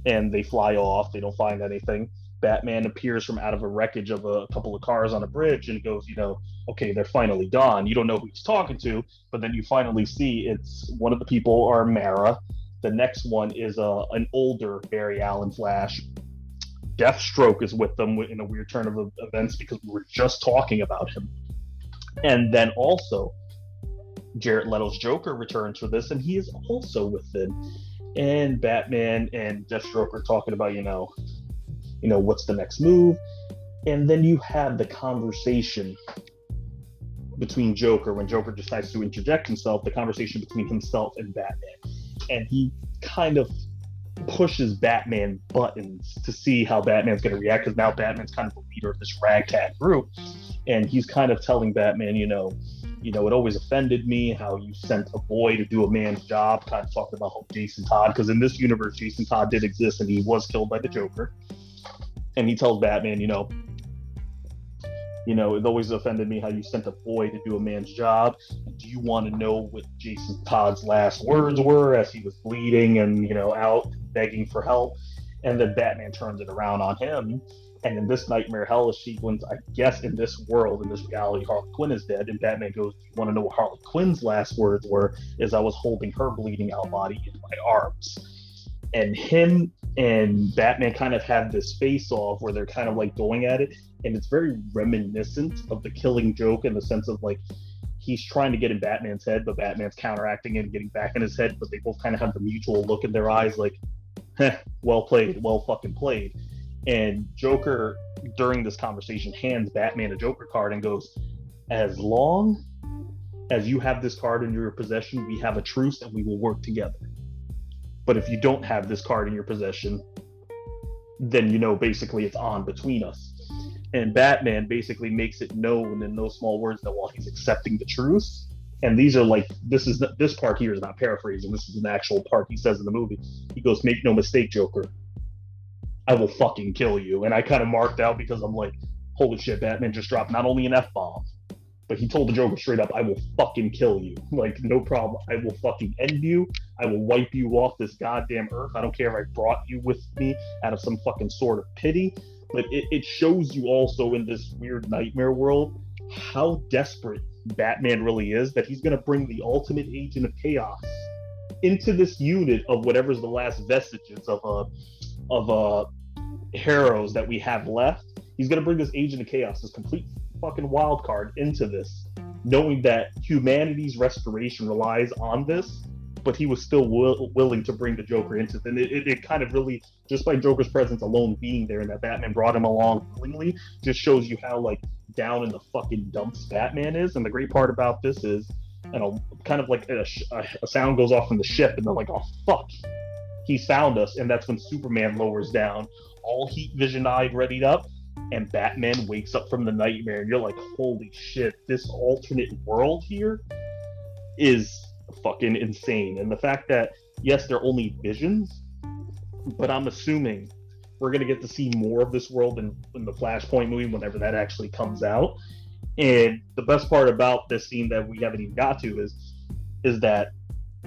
and they fly off. They don't find anything. Batman appears from out of a wreckage of a couple of cars on a bridge and goes, you know, okay, they're finally gone. You don't know who he's talking to, but then you finally see it's one of the people are Mera. The next one is a uh, an older Barry Allen Flash. Deathstroke is with them in a weird turn of events because we were just talking about him. And then also, Jared Leto's Joker returns for this, and he is also within. And Batman and Deathstroke are talking about, you know, you know, what's the next move? And then you have the conversation between Joker when Joker decides to interject himself, the conversation between himself and Batman. And he kind of pushes Batman buttons to see how Batman's going to react because now Batman's kind of the leader of this ragtag group and he's kind of telling Batman, you know, you know, it always offended me how you sent a boy to do a man's job. Kind of talking about how Jason Todd, because in this universe, Jason Todd did exist and he was killed by the mm-hmm. Joker. And he tells Batman, you know, you know, it always offended me how you sent a boy to do a man's job. Do you want to know what Jason Todd's last words were as he was bleeding and, you know, out begging for help? And then Batman turns it around on him and in this nightmare hellish sequence, I guess in this world, in this reality, Harley Quinn is dead. And Batman goes, You want to know what Harley Quinn's last words were? Is I was holding her bleeding out body in my arms. And him and Batman kind of have this face off where they're kind of like going at it. And it's very reminiscent of the killing joke in the sense of like he's trying to get in Batman's head, but Batman's counteracting it and getting back in his head. But they both kind of have the mutual look in their eyes like, well played, well fucking played and Joker, during this conversation, hands Batman a Joker card and goes, As long as you have this card in your possession, we have a truce and we will work together. But if you don't have this card in your possession, then you know basically it's on between us. And Batman basically makes it known in those small words that while he's accepting the truce, and these are like this is this part here is not paraphrasing. This is an actual part he says in the movie. He goes, "Make no mistake, Joker. I will fucking kill you. And I kind of marked out because I'm like, holy shit, Batman just dropped not only an F bomb, but he told the Joker straight up, I will fucking kill you. Like, no problem. I will fucking end you. I will wipe you off this goddamn earth. I don't care if I brought you with me out of some fucking sort of pity. But it, it shows you also in this weird nightmare world how desperate Batman really is that he's going to bring the ultimate agent of chaos into this unit of whatever's the last vestiges of a of uh heroes that we have left. He's gonna bring this Agent of Chaos, this complete fucking wild card into this, knowing that humanity's restoration relies on this. But he was still will, willing to bring the Joker into it. And it, it, it kind of really, just by Joker's presence alone being there and that Batman brought him along willingly, just shows you how like down in the fucking dumps Batman is. And the great part about this is, and a, kind of like a, a, sound goes off from the ship, and they're like, "Oh fuck, He's found us, and that's when Superman lowers down, all heat vision eyed, readied up, and Batman wakes up from the nightmare, and you're like, holy shit, this alternate world here is fucking insane. And the fact that yes, they're only visions, but I'm assuming we're gonna get to see more of this world in, in the Flashpoint movie whenever that actually comes out. And the best part about this scene that we haven't even got to is is that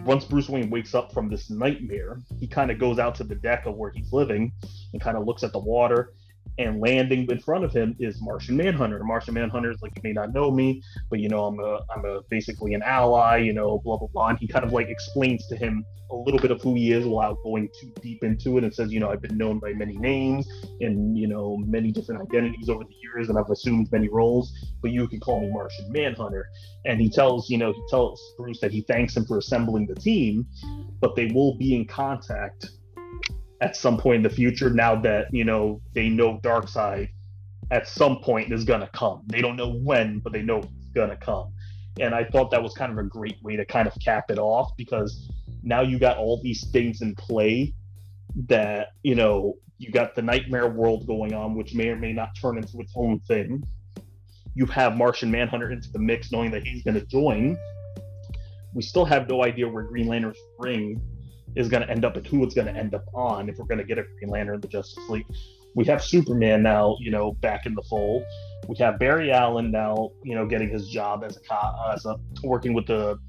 once Bruce Wayne wakes up from this nightmare, he kind of goes out to the deck of where he's living and kind of looks at the water and landing in front of him is Martian Manhunter. Martian Manhunter is like, you may not know me, but you know, I'm a, I'm a basically an ally, you know, blah blah blah. And he kind of like explains to him a little bit of who he is without going too deep into it, and says, you know, I've been known by many names and you know many different identities over the years, and I've assumed many roles, but you can call me Martian Manhunter. And he tells, you know, he tells Bruce that he thanks him for assembling the team, but they will be in contact at some point in the future now that you know they know Darkseid at some point is gonna come. They don't know when, but they know it's gonna come. And I thought that was kind of a great way to kind of cap it off because now you got all these things in play that you know you got the nightmare world going on, which may or may not turn into its own thing. You have Martian Manhunter into the mix, knowing that he's going to join. We still have no idea where Green Lantern's ring is going to end up and who it's going to end up on if we're going to get a Green Lantern in the Justice League. We have Superman now, you know, back in the fold. We have Barry Allen now, you know, getting his job as a cop, as a working with the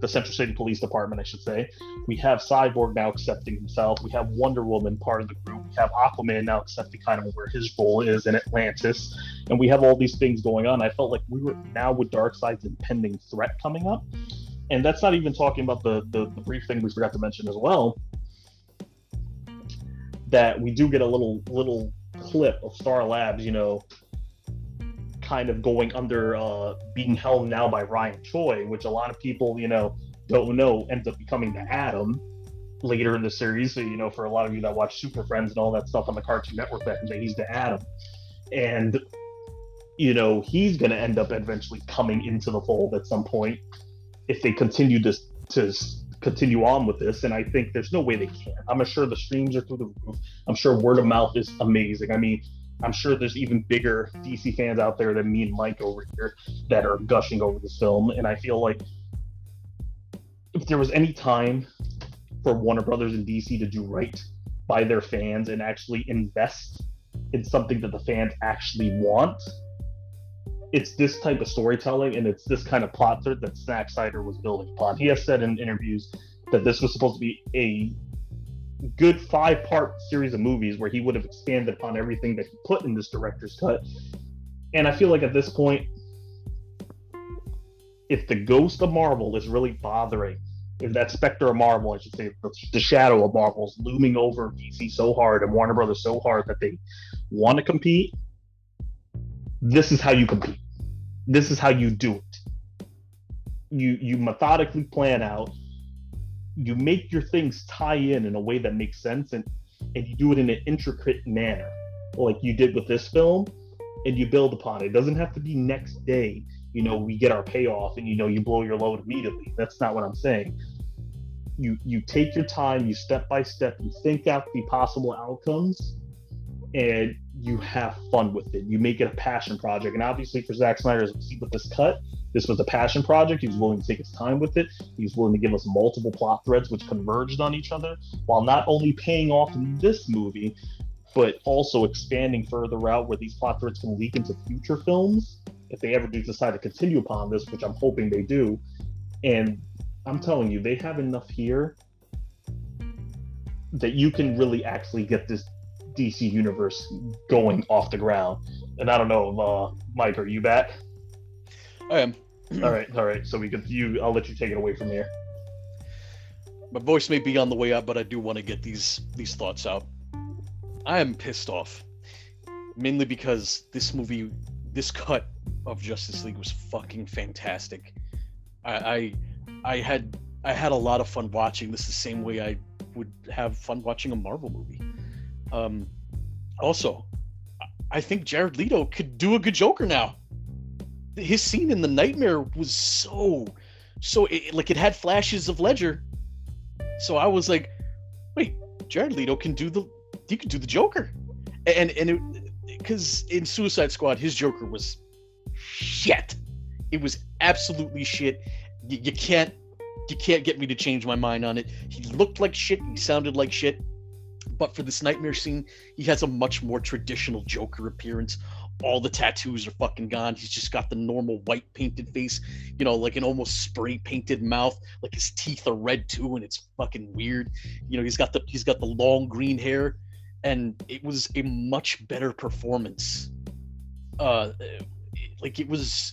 the Central City Police Department, I should say. We have Cyborg now accepting himself. We have Wonder Woman part of the group. We have Aquaman now accepting kind of where his role is in Atlantis, and we have all these things going on. I felt like we were now with Darkseid's impending threat coming up and that's not even talking about the, the, the brief thing we forgot to mention as well that we do get a little little clip of Star Labs, you know, kind of going under uh, being held now by Ryan Choi, which a lot of people, you know, don't know ends up becoming the Atom later in the series. So, you know, for a lot of you that watch Super Friends and all that stuff on the Cartoon Network day, he's the Atom. And, you know, he's going to end up eventually coming into the fold at some point if they continue to to continue on with this, and I think there's no way they can. I'm sure the streams are through the roof. I'm sure word of mouth is amazing. I mean, I'm sure there's even bigger DC fans out there than me and Mike over here that are gushing over this film, and I feel like if there was any time for Warner Brothers and DC to do right by their fans and actually invest in something that the fans actually want, it's this type of storytelling and it's this kind of plot thread that Zack Snyder was building upon. He has said in interviews that this was supposed to be a good five part series of movies where he would have expanded upon everything that he put in this director's cut. And I feel like at this point, if the ghost of Marvel is really bothering, if that specter of Marvel, I should say, the, the shadow of Marvel is looming over DC so hard and Warner Brothers so hard that they want to compete, this is how you compete this is how you do it. You you methodically plan out. You make your things tie in in a way that makes sense, and and you do it in an intricate manner, like you did with this film, and you build upon it. It doesn't have to be next day. You know, we get our payoff, and you know you blow your load immediately. That's not what I'm saying. You you take your time, you step by step, you think out the possible outcomes, and you have fun with it. You make it a passion project. And obviously, for Zack Snyder, with this cut, this was a passion project. He was willing to take his time with it. He was willing to give us multiple plot threads which converged on each other, while not only paying off in this movie, but also expanding further out where these plot threads can leak into future films if they ever do decide to continue upon this, which I'm hoping they do. And I'm telling you, they have enough here that you can really actually get this DC universe going off the ground. And I don't know, uh, Mike, are you back? I am. all right, all right. So we could you. I'll let you take it away from here. My voice may be on the way up, but I do want to get these these thoughts out. I am pissed off, mainly because this movie, this cut of Justice League was fucking fantastic. I, I, I had I had a lot of fun watching this the same way I would have fun watching a Marvel movie. Um, also, I think Jared Leto could do a good Joker now. His scene in the Nightmare was so, so it, like it had flashes of Ledger. So I was like, wait, Jared Leto can do the he can do the Joker, and and because in Suicide Squad his Joker was shit. It was absolutely shit. You can't you can't get me to change my mind on it. He looked like shit. He sounded like shit. But for this nightmare scene, he has a much more traditional Joker appearance. All the tattoos are fucking gone. He's just got the normal white painted face, you know, like an almost spray painted mouth. Like his teeth are red too, and it's fucking weird. You know, he's got the he's got the long green hair, and it was a much better performance. Uh, like it was,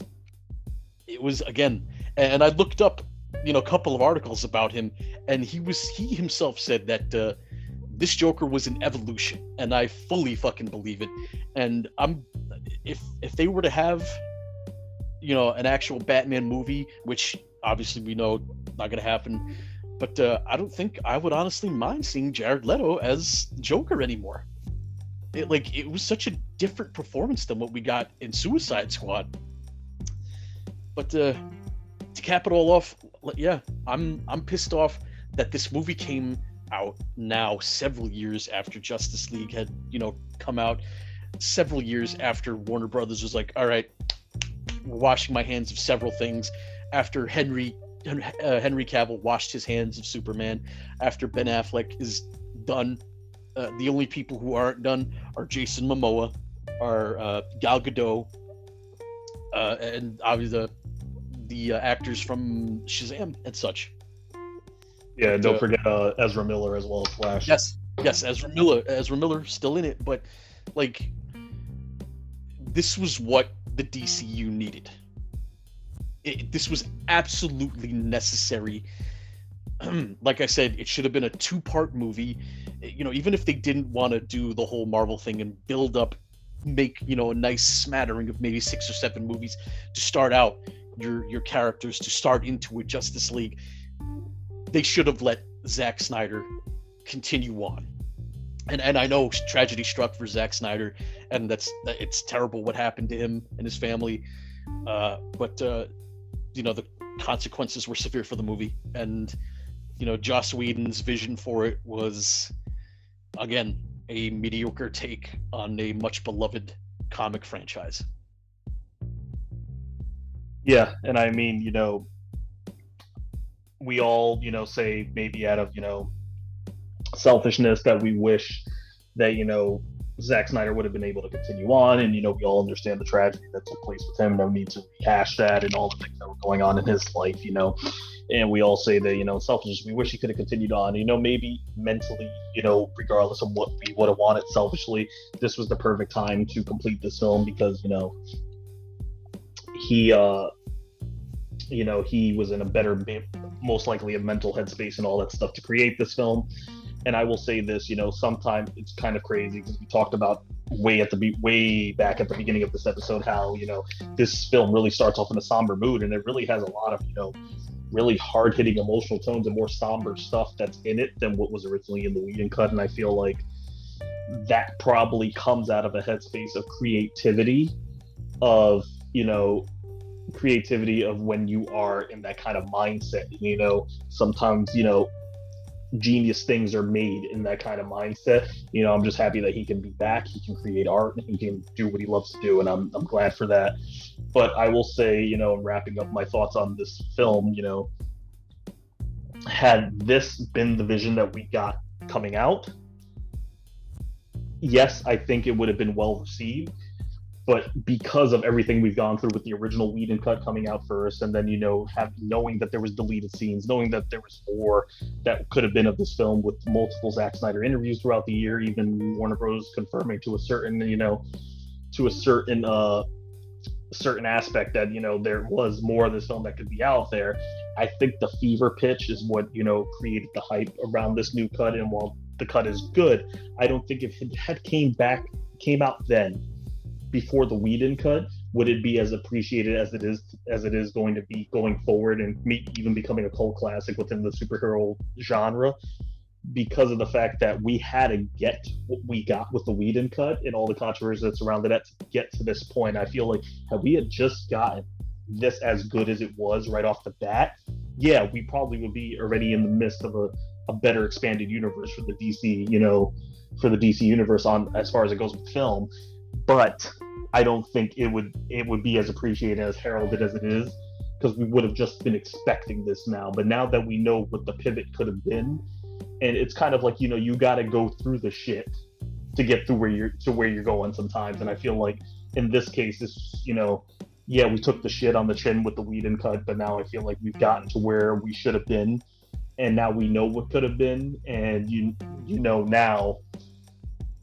it was again. And I looked up, you know, a couple of articles about him, and he was he himself said that. Uh, this Joker was an evolution, and I fully fucking believe it. And I'm if if they were to have, you know, an actual Batman movie, which obviously we know not gonna happen, but uh, I don't think I would honestly mind seeing Jared Leto as Joker anymore. It like it was such a different performance than what we got in Suicide Squad. But uh, to cap it all off, yeah, I'm I'm pissed off that this movie came out now several years after Justice League had, you know, come out, several years after Warner Brothers was like, all right, washing my hands of several things. After Henry uh, Henry Cavill washed his hands of Superman, after Ben Affleck is done, uh, the only people who aren't done are Jason Momoa, are uh, Gal Gadot, uh, and obviously the the uh, actors from Shazam and such. Yeah, don't forget uh, Ezra Miller as well as Flash. Yes, yes, Ezra Miller, Ezra Miller still in it, but like this was what the DCU needed. It, this was absolutely necessary. like I said, it should have been a two-part movie. You know, even if they didn't want to do the whole Marvel thing and build up, make you know a nice smattering of maybe six or seven movies to start out your your characters to start into a Justice League they should have let Zack Snyder continue on. And and I know tragedy struck for Zack Snyder, and that's it's terrible what happened to him and his family. Uh, but uh, you know the consequences were severe for the movie, and you know Joss Whedon's vision for it was again a mediocre take on a much beloved comic franchise. Yeah, and I mean, you know, we all, you know, say maybe out of, you know, selfishness that we wish that, you know, Zack Snyder would have been able to continue on. And, you know, we all understand the tragedy that took place with him. No need to rehash that and all the things that were going on in his life, you know. And we all say that, you know, selfishness, we wish he could have continued on. You know, maybe mentally, you know, regardless of what we would have wanted selfishly, this was the perfect time to complete this film because, you know, he, uh, you know, he was in a better most likely a mental headspace and all that stuff to create this film. And I will say this, you know, sometimes it's kind of crazy because we talked about way at the way back at the beginning of this episode how you know this film really starts off in a somber mood and it really has a lot of you know really hard hitting emotional tones and more somber stuff that's in it than what was originally in the Whedon cut. And I feel like that probably comes out of a headspace of creativity, of you know creativity of when you are in that kind of mindset. You know, sometimes, you know, genius things are made in that kind of mindset. You know, I'm just happy that he can be back. He can create art and he can do what he loves to do. And I'm, I'm glad for that. But I will say, you know, wrapping up my thoughts on this film, you know, had this been the vision that we got coming out, yes, I think it would have been well received but because of everything we've gone through with the original Whedon cut coming out first, and then you know, have knowing that there was deleted scenes, knowing that there was more that could have been of this film with multiple Zack Snyder interviews throughout the year, even Warner Bros. confirming to a certain, you know, to a certain uh certain aspect that you know there was more of this film that could be out there. I think the fever pitch is what you know created the hype around this new cut, and while the cut is good, I don't think if it had came back came out then before the Whedon cut, would it be as appreciated as it is as it is going to be going forward and me even becoming a cult classic within the superhero genre? Because of the fact that we had to get what we got with the Whedon cut and all the controversy that surrounded it to get to this point, I feel like had we had just gotten this as good as it was right off the bat, yeah, we probably would be already in the midst of a a better expanded universe for the DC, you know, for the DC universe on as far as it goes with film. But I don't think it would it would be as appreciated as heralded as it is because we would have just been expecting this now. But now that we know what the pivot could have been, and it's kind of like you know you got to go through the shit to get through where you're to where you're going sometimes. And I feel like in this case, it's you know, yeah, we took the shit on the chin with the Whedon cut, but now I feel like we've mm-hmm. gotten to where we should have been, and now we know what could have been, and you you know now.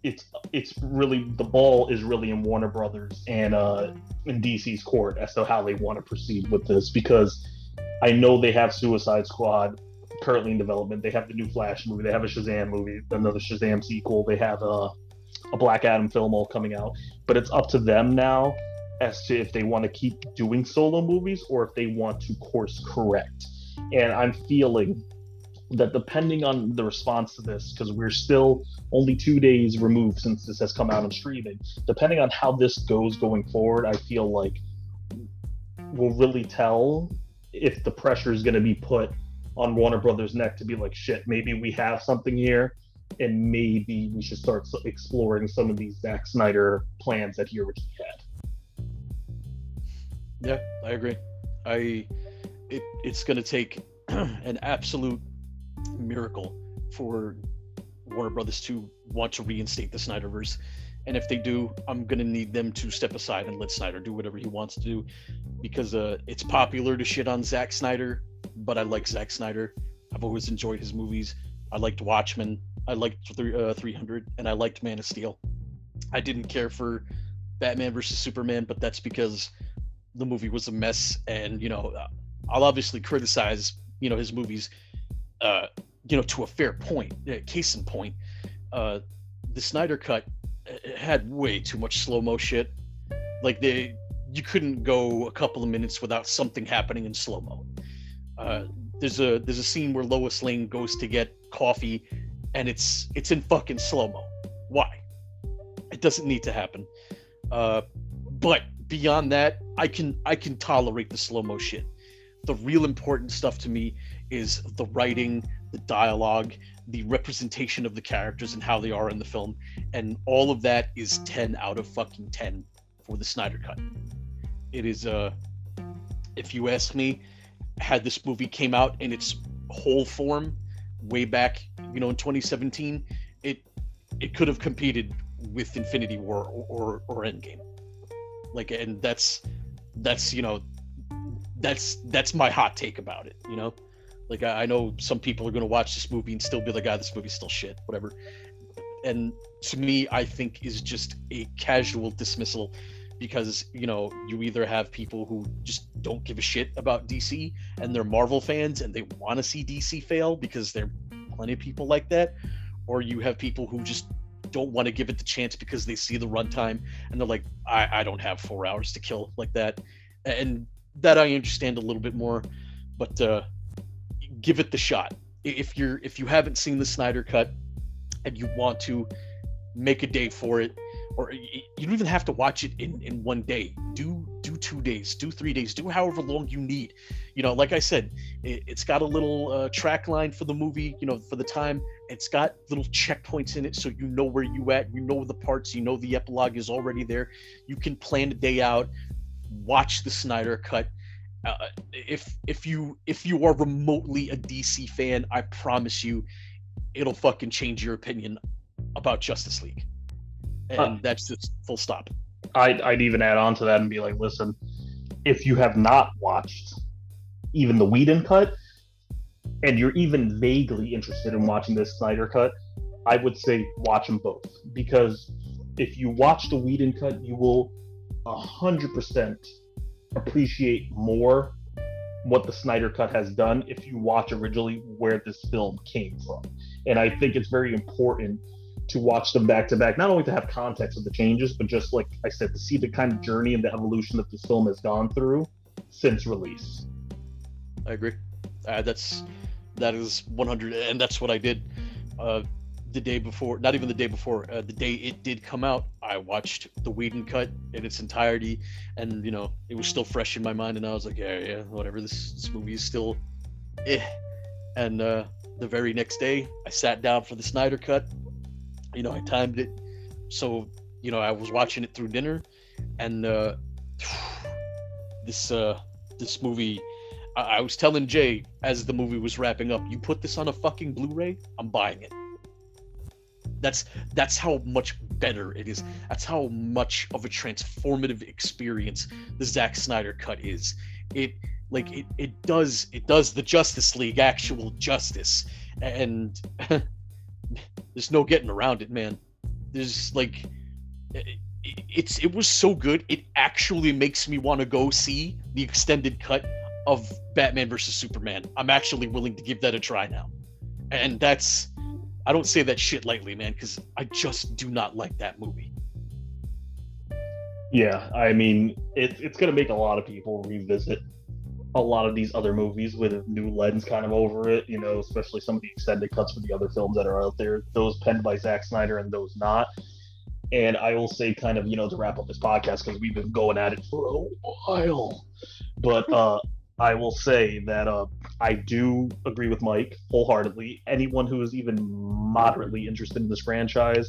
It's it's really the ball is really in Warner Brothers and uh in DC's court as to how they want to proceed with this because I know they have Suicide Squad currently in development. They have the new Flash movie. They have a Shazam movie, another Shazam sequel. They have a, a Black Adam film all coming out. But it's up to them now as to if they want to keep doing solo movies or if they want to course correct. And I'm feeling that depending on the response to this, because we're still only two days removed since this has come out on streaming, depending on how this goes going forward, I feel like we'll really tell if the pressure is going to be put on Warner Brothers' neck to be like, shit, maybe we have something here, and maybe we should start exploring some of these Zack Snyder plans that he originally had. Yeah, I agree. I it it's gonna take an absolute miracle for Warner Brothers to want to reinstate the Snyderverse. And if they do, I'm gonna need them to step aside and let Snyder do whatever he wants to do, because uh, it's popular to shit on Zack Snyder but I like Zack Snyder. I've always enjoyed his movies. I liked Watchmen. I liked uh, 300, and I liked Man of Steel. I didn't care for Batman versus Superman, but that's because the movie was a mess. And you know, I'll obviously criticize you know his movies, uh, you know, to a fair point. Case in point, uh, the Snyder cut uh, had way too much slow mo shit. Like they, you couldn't go a couple of minutes without something happening in slow mo. Uh, there's a there's a scene where Lois Lane goes to get coffee, and it's it's in fucking slow mo. Why? It doesn't need to happen. Uh, but beyond that, I can I can tolerate the slow mo shit. The real important stuff to me is the writing, the dialogue, the representation of the characters and how they are in the film, and all of that is ten out of fucking ten for the Snyder cut. It is uh, if you ask me, had this movie came out in its whole form way back, you know, in 2017, it it could have competed with Infinity War or, or, or Endgame. Like, and that's that's you know that's that's my hot take about it. You know, like I, I know some people are going to watch this movie and still be like, "God, this movie's still shit," whatever. And to me, I think is just a casual dismissal because you know you either have people who just don't give a shit about DC and they're Marvel fans and they want to see DC fail because there are plenty of people like that, or you have people who just don't want to give it the chance because they see the runtime and they're like, I, I don't have four hours to kill like that, and that I understand a little bit more, but uh, give it the shot. If you're if you haven't seen the Snyder cut and you want to make a day for it or you don't even have to watch it in in one day. Do do two days do three days do however long you need. You know like i said it, has got a little uh, track line for the movie you know for the time. It's got little checkpoints in it so you know where you at you know the parts you know the epilogue is already there. You can plan a day out watch the snyder cut uh, if if you if you are remotely a dc fan i promise you it'll fucking change your opinion about justice league. And that's just full stop. I'd, I'd even add on to that and be like, listen, if you have not watched even the Whedon cut, and you're even vaguely interested in watching this Snyder cut, I would say watch them both. Because if you watch the Whedon cut, you will hundred percent appreciate more what the Snyder cut has done if you watch originally where this film came from. And I think it's very important to watch them back to back, not only to have context of the changes, but just like I said, to see the kind of journey and the evolution that this film has gone through since release. I agree. Uh, that's that is 100, and that's what I did uh, the day before. Not even the day before. Uh, the day it did come out, I watched the Whedon cut in its entirety, and you know it was still fresh in my mind, and I was like, yeah, yeah, whatever. This this movie is still, eh. And uh, the very next day, I sat down for the Snyder Cut. You know, I timed it. So, you know, I was watching it through dinner. And uh, this uh, this movie, I-, I was telling Jay as the movie was wrapping up, you put this on a fucking Blu-ray, I'm buying it. That's that's how much better it is. That's how much of a transformative experience the Zack Snyder cut is. It like it, it does it does the Justice League actual justice, and there's no getting around it, man. There's like it, it's it was so good. It actually makes me want to go see the extended cut of Batman versus Superman. I'm actually willing to give that a try now, and that's I don't say that shit lightly, man, because I just do not like that movie. Yeah, I mean, it, it's going to make a lot of people revisit a lot of these other movies with a new lens kind of over it, you know, especially some of the extended cuts for the other films that are out there, those penned by Zack Snyder and those not. And I will say, kind of, you know, to wrap up this podcast, because we've been going at it for a while, but uh, I will say that uh, I do agree with Mike wholeheartedly. Anyone who is even moderately interested in this franchise,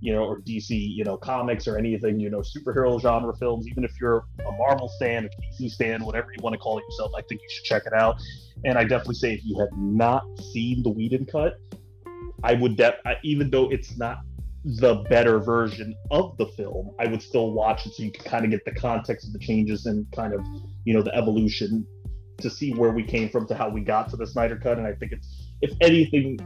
you know, or DC, you know, comics or anything, you know, superhero genre films, even if you're a Marvel stan, a DC stan, whatever you want to call it yourself, I think you should check it out. And I definitely say if you have not seen the Whedon cut, I would, de- even though it's not the better version of the film, I would still watch it so you can kind of get the context of the changes and kind of, you know, the evolution to see where we came from to how we got to the Snyder Cut. And I think it's, if anything,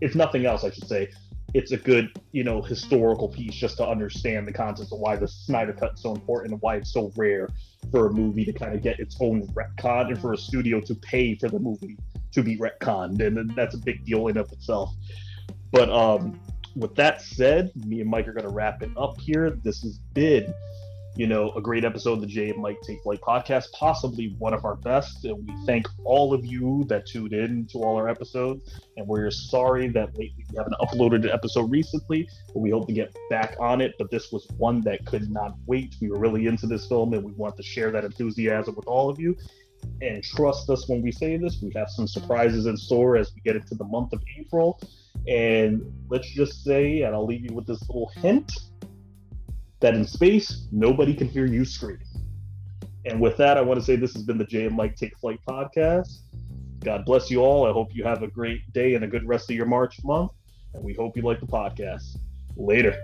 if nothing else, I should say, it's a good, you know, historical piece just to understand the context of why the Snyder Cut is so important and why it's so rare for a movie to kind of get its own retcon and for a studio to pay for the movie to be retconned. And that's a big deal in of itself. But um, with that said, me and Mike are going to wrap it up here. This has been you know, a great episode of the Jay and Mike Take Flight podcast, possibly one of our best. And we thank all of you that tuned in to all our episodes. And we're sorry that we haven't uploaded an episode recently, but we hope to get back on it. But this was one that could not wait. We were really into this film and we want to share that enthusiasm with all of you. And trust us when we say this, we have some surprises in store as we get into the month of April. And let's just say, and I'll leave you with this little hint that in space, nobody can hear you scream. And with that, I want to say this has been the Jay and Mike Take Flight podcast. God bless you all. I hope you have a great day and a good rest of your March month. And we hope you like the podcast. Later.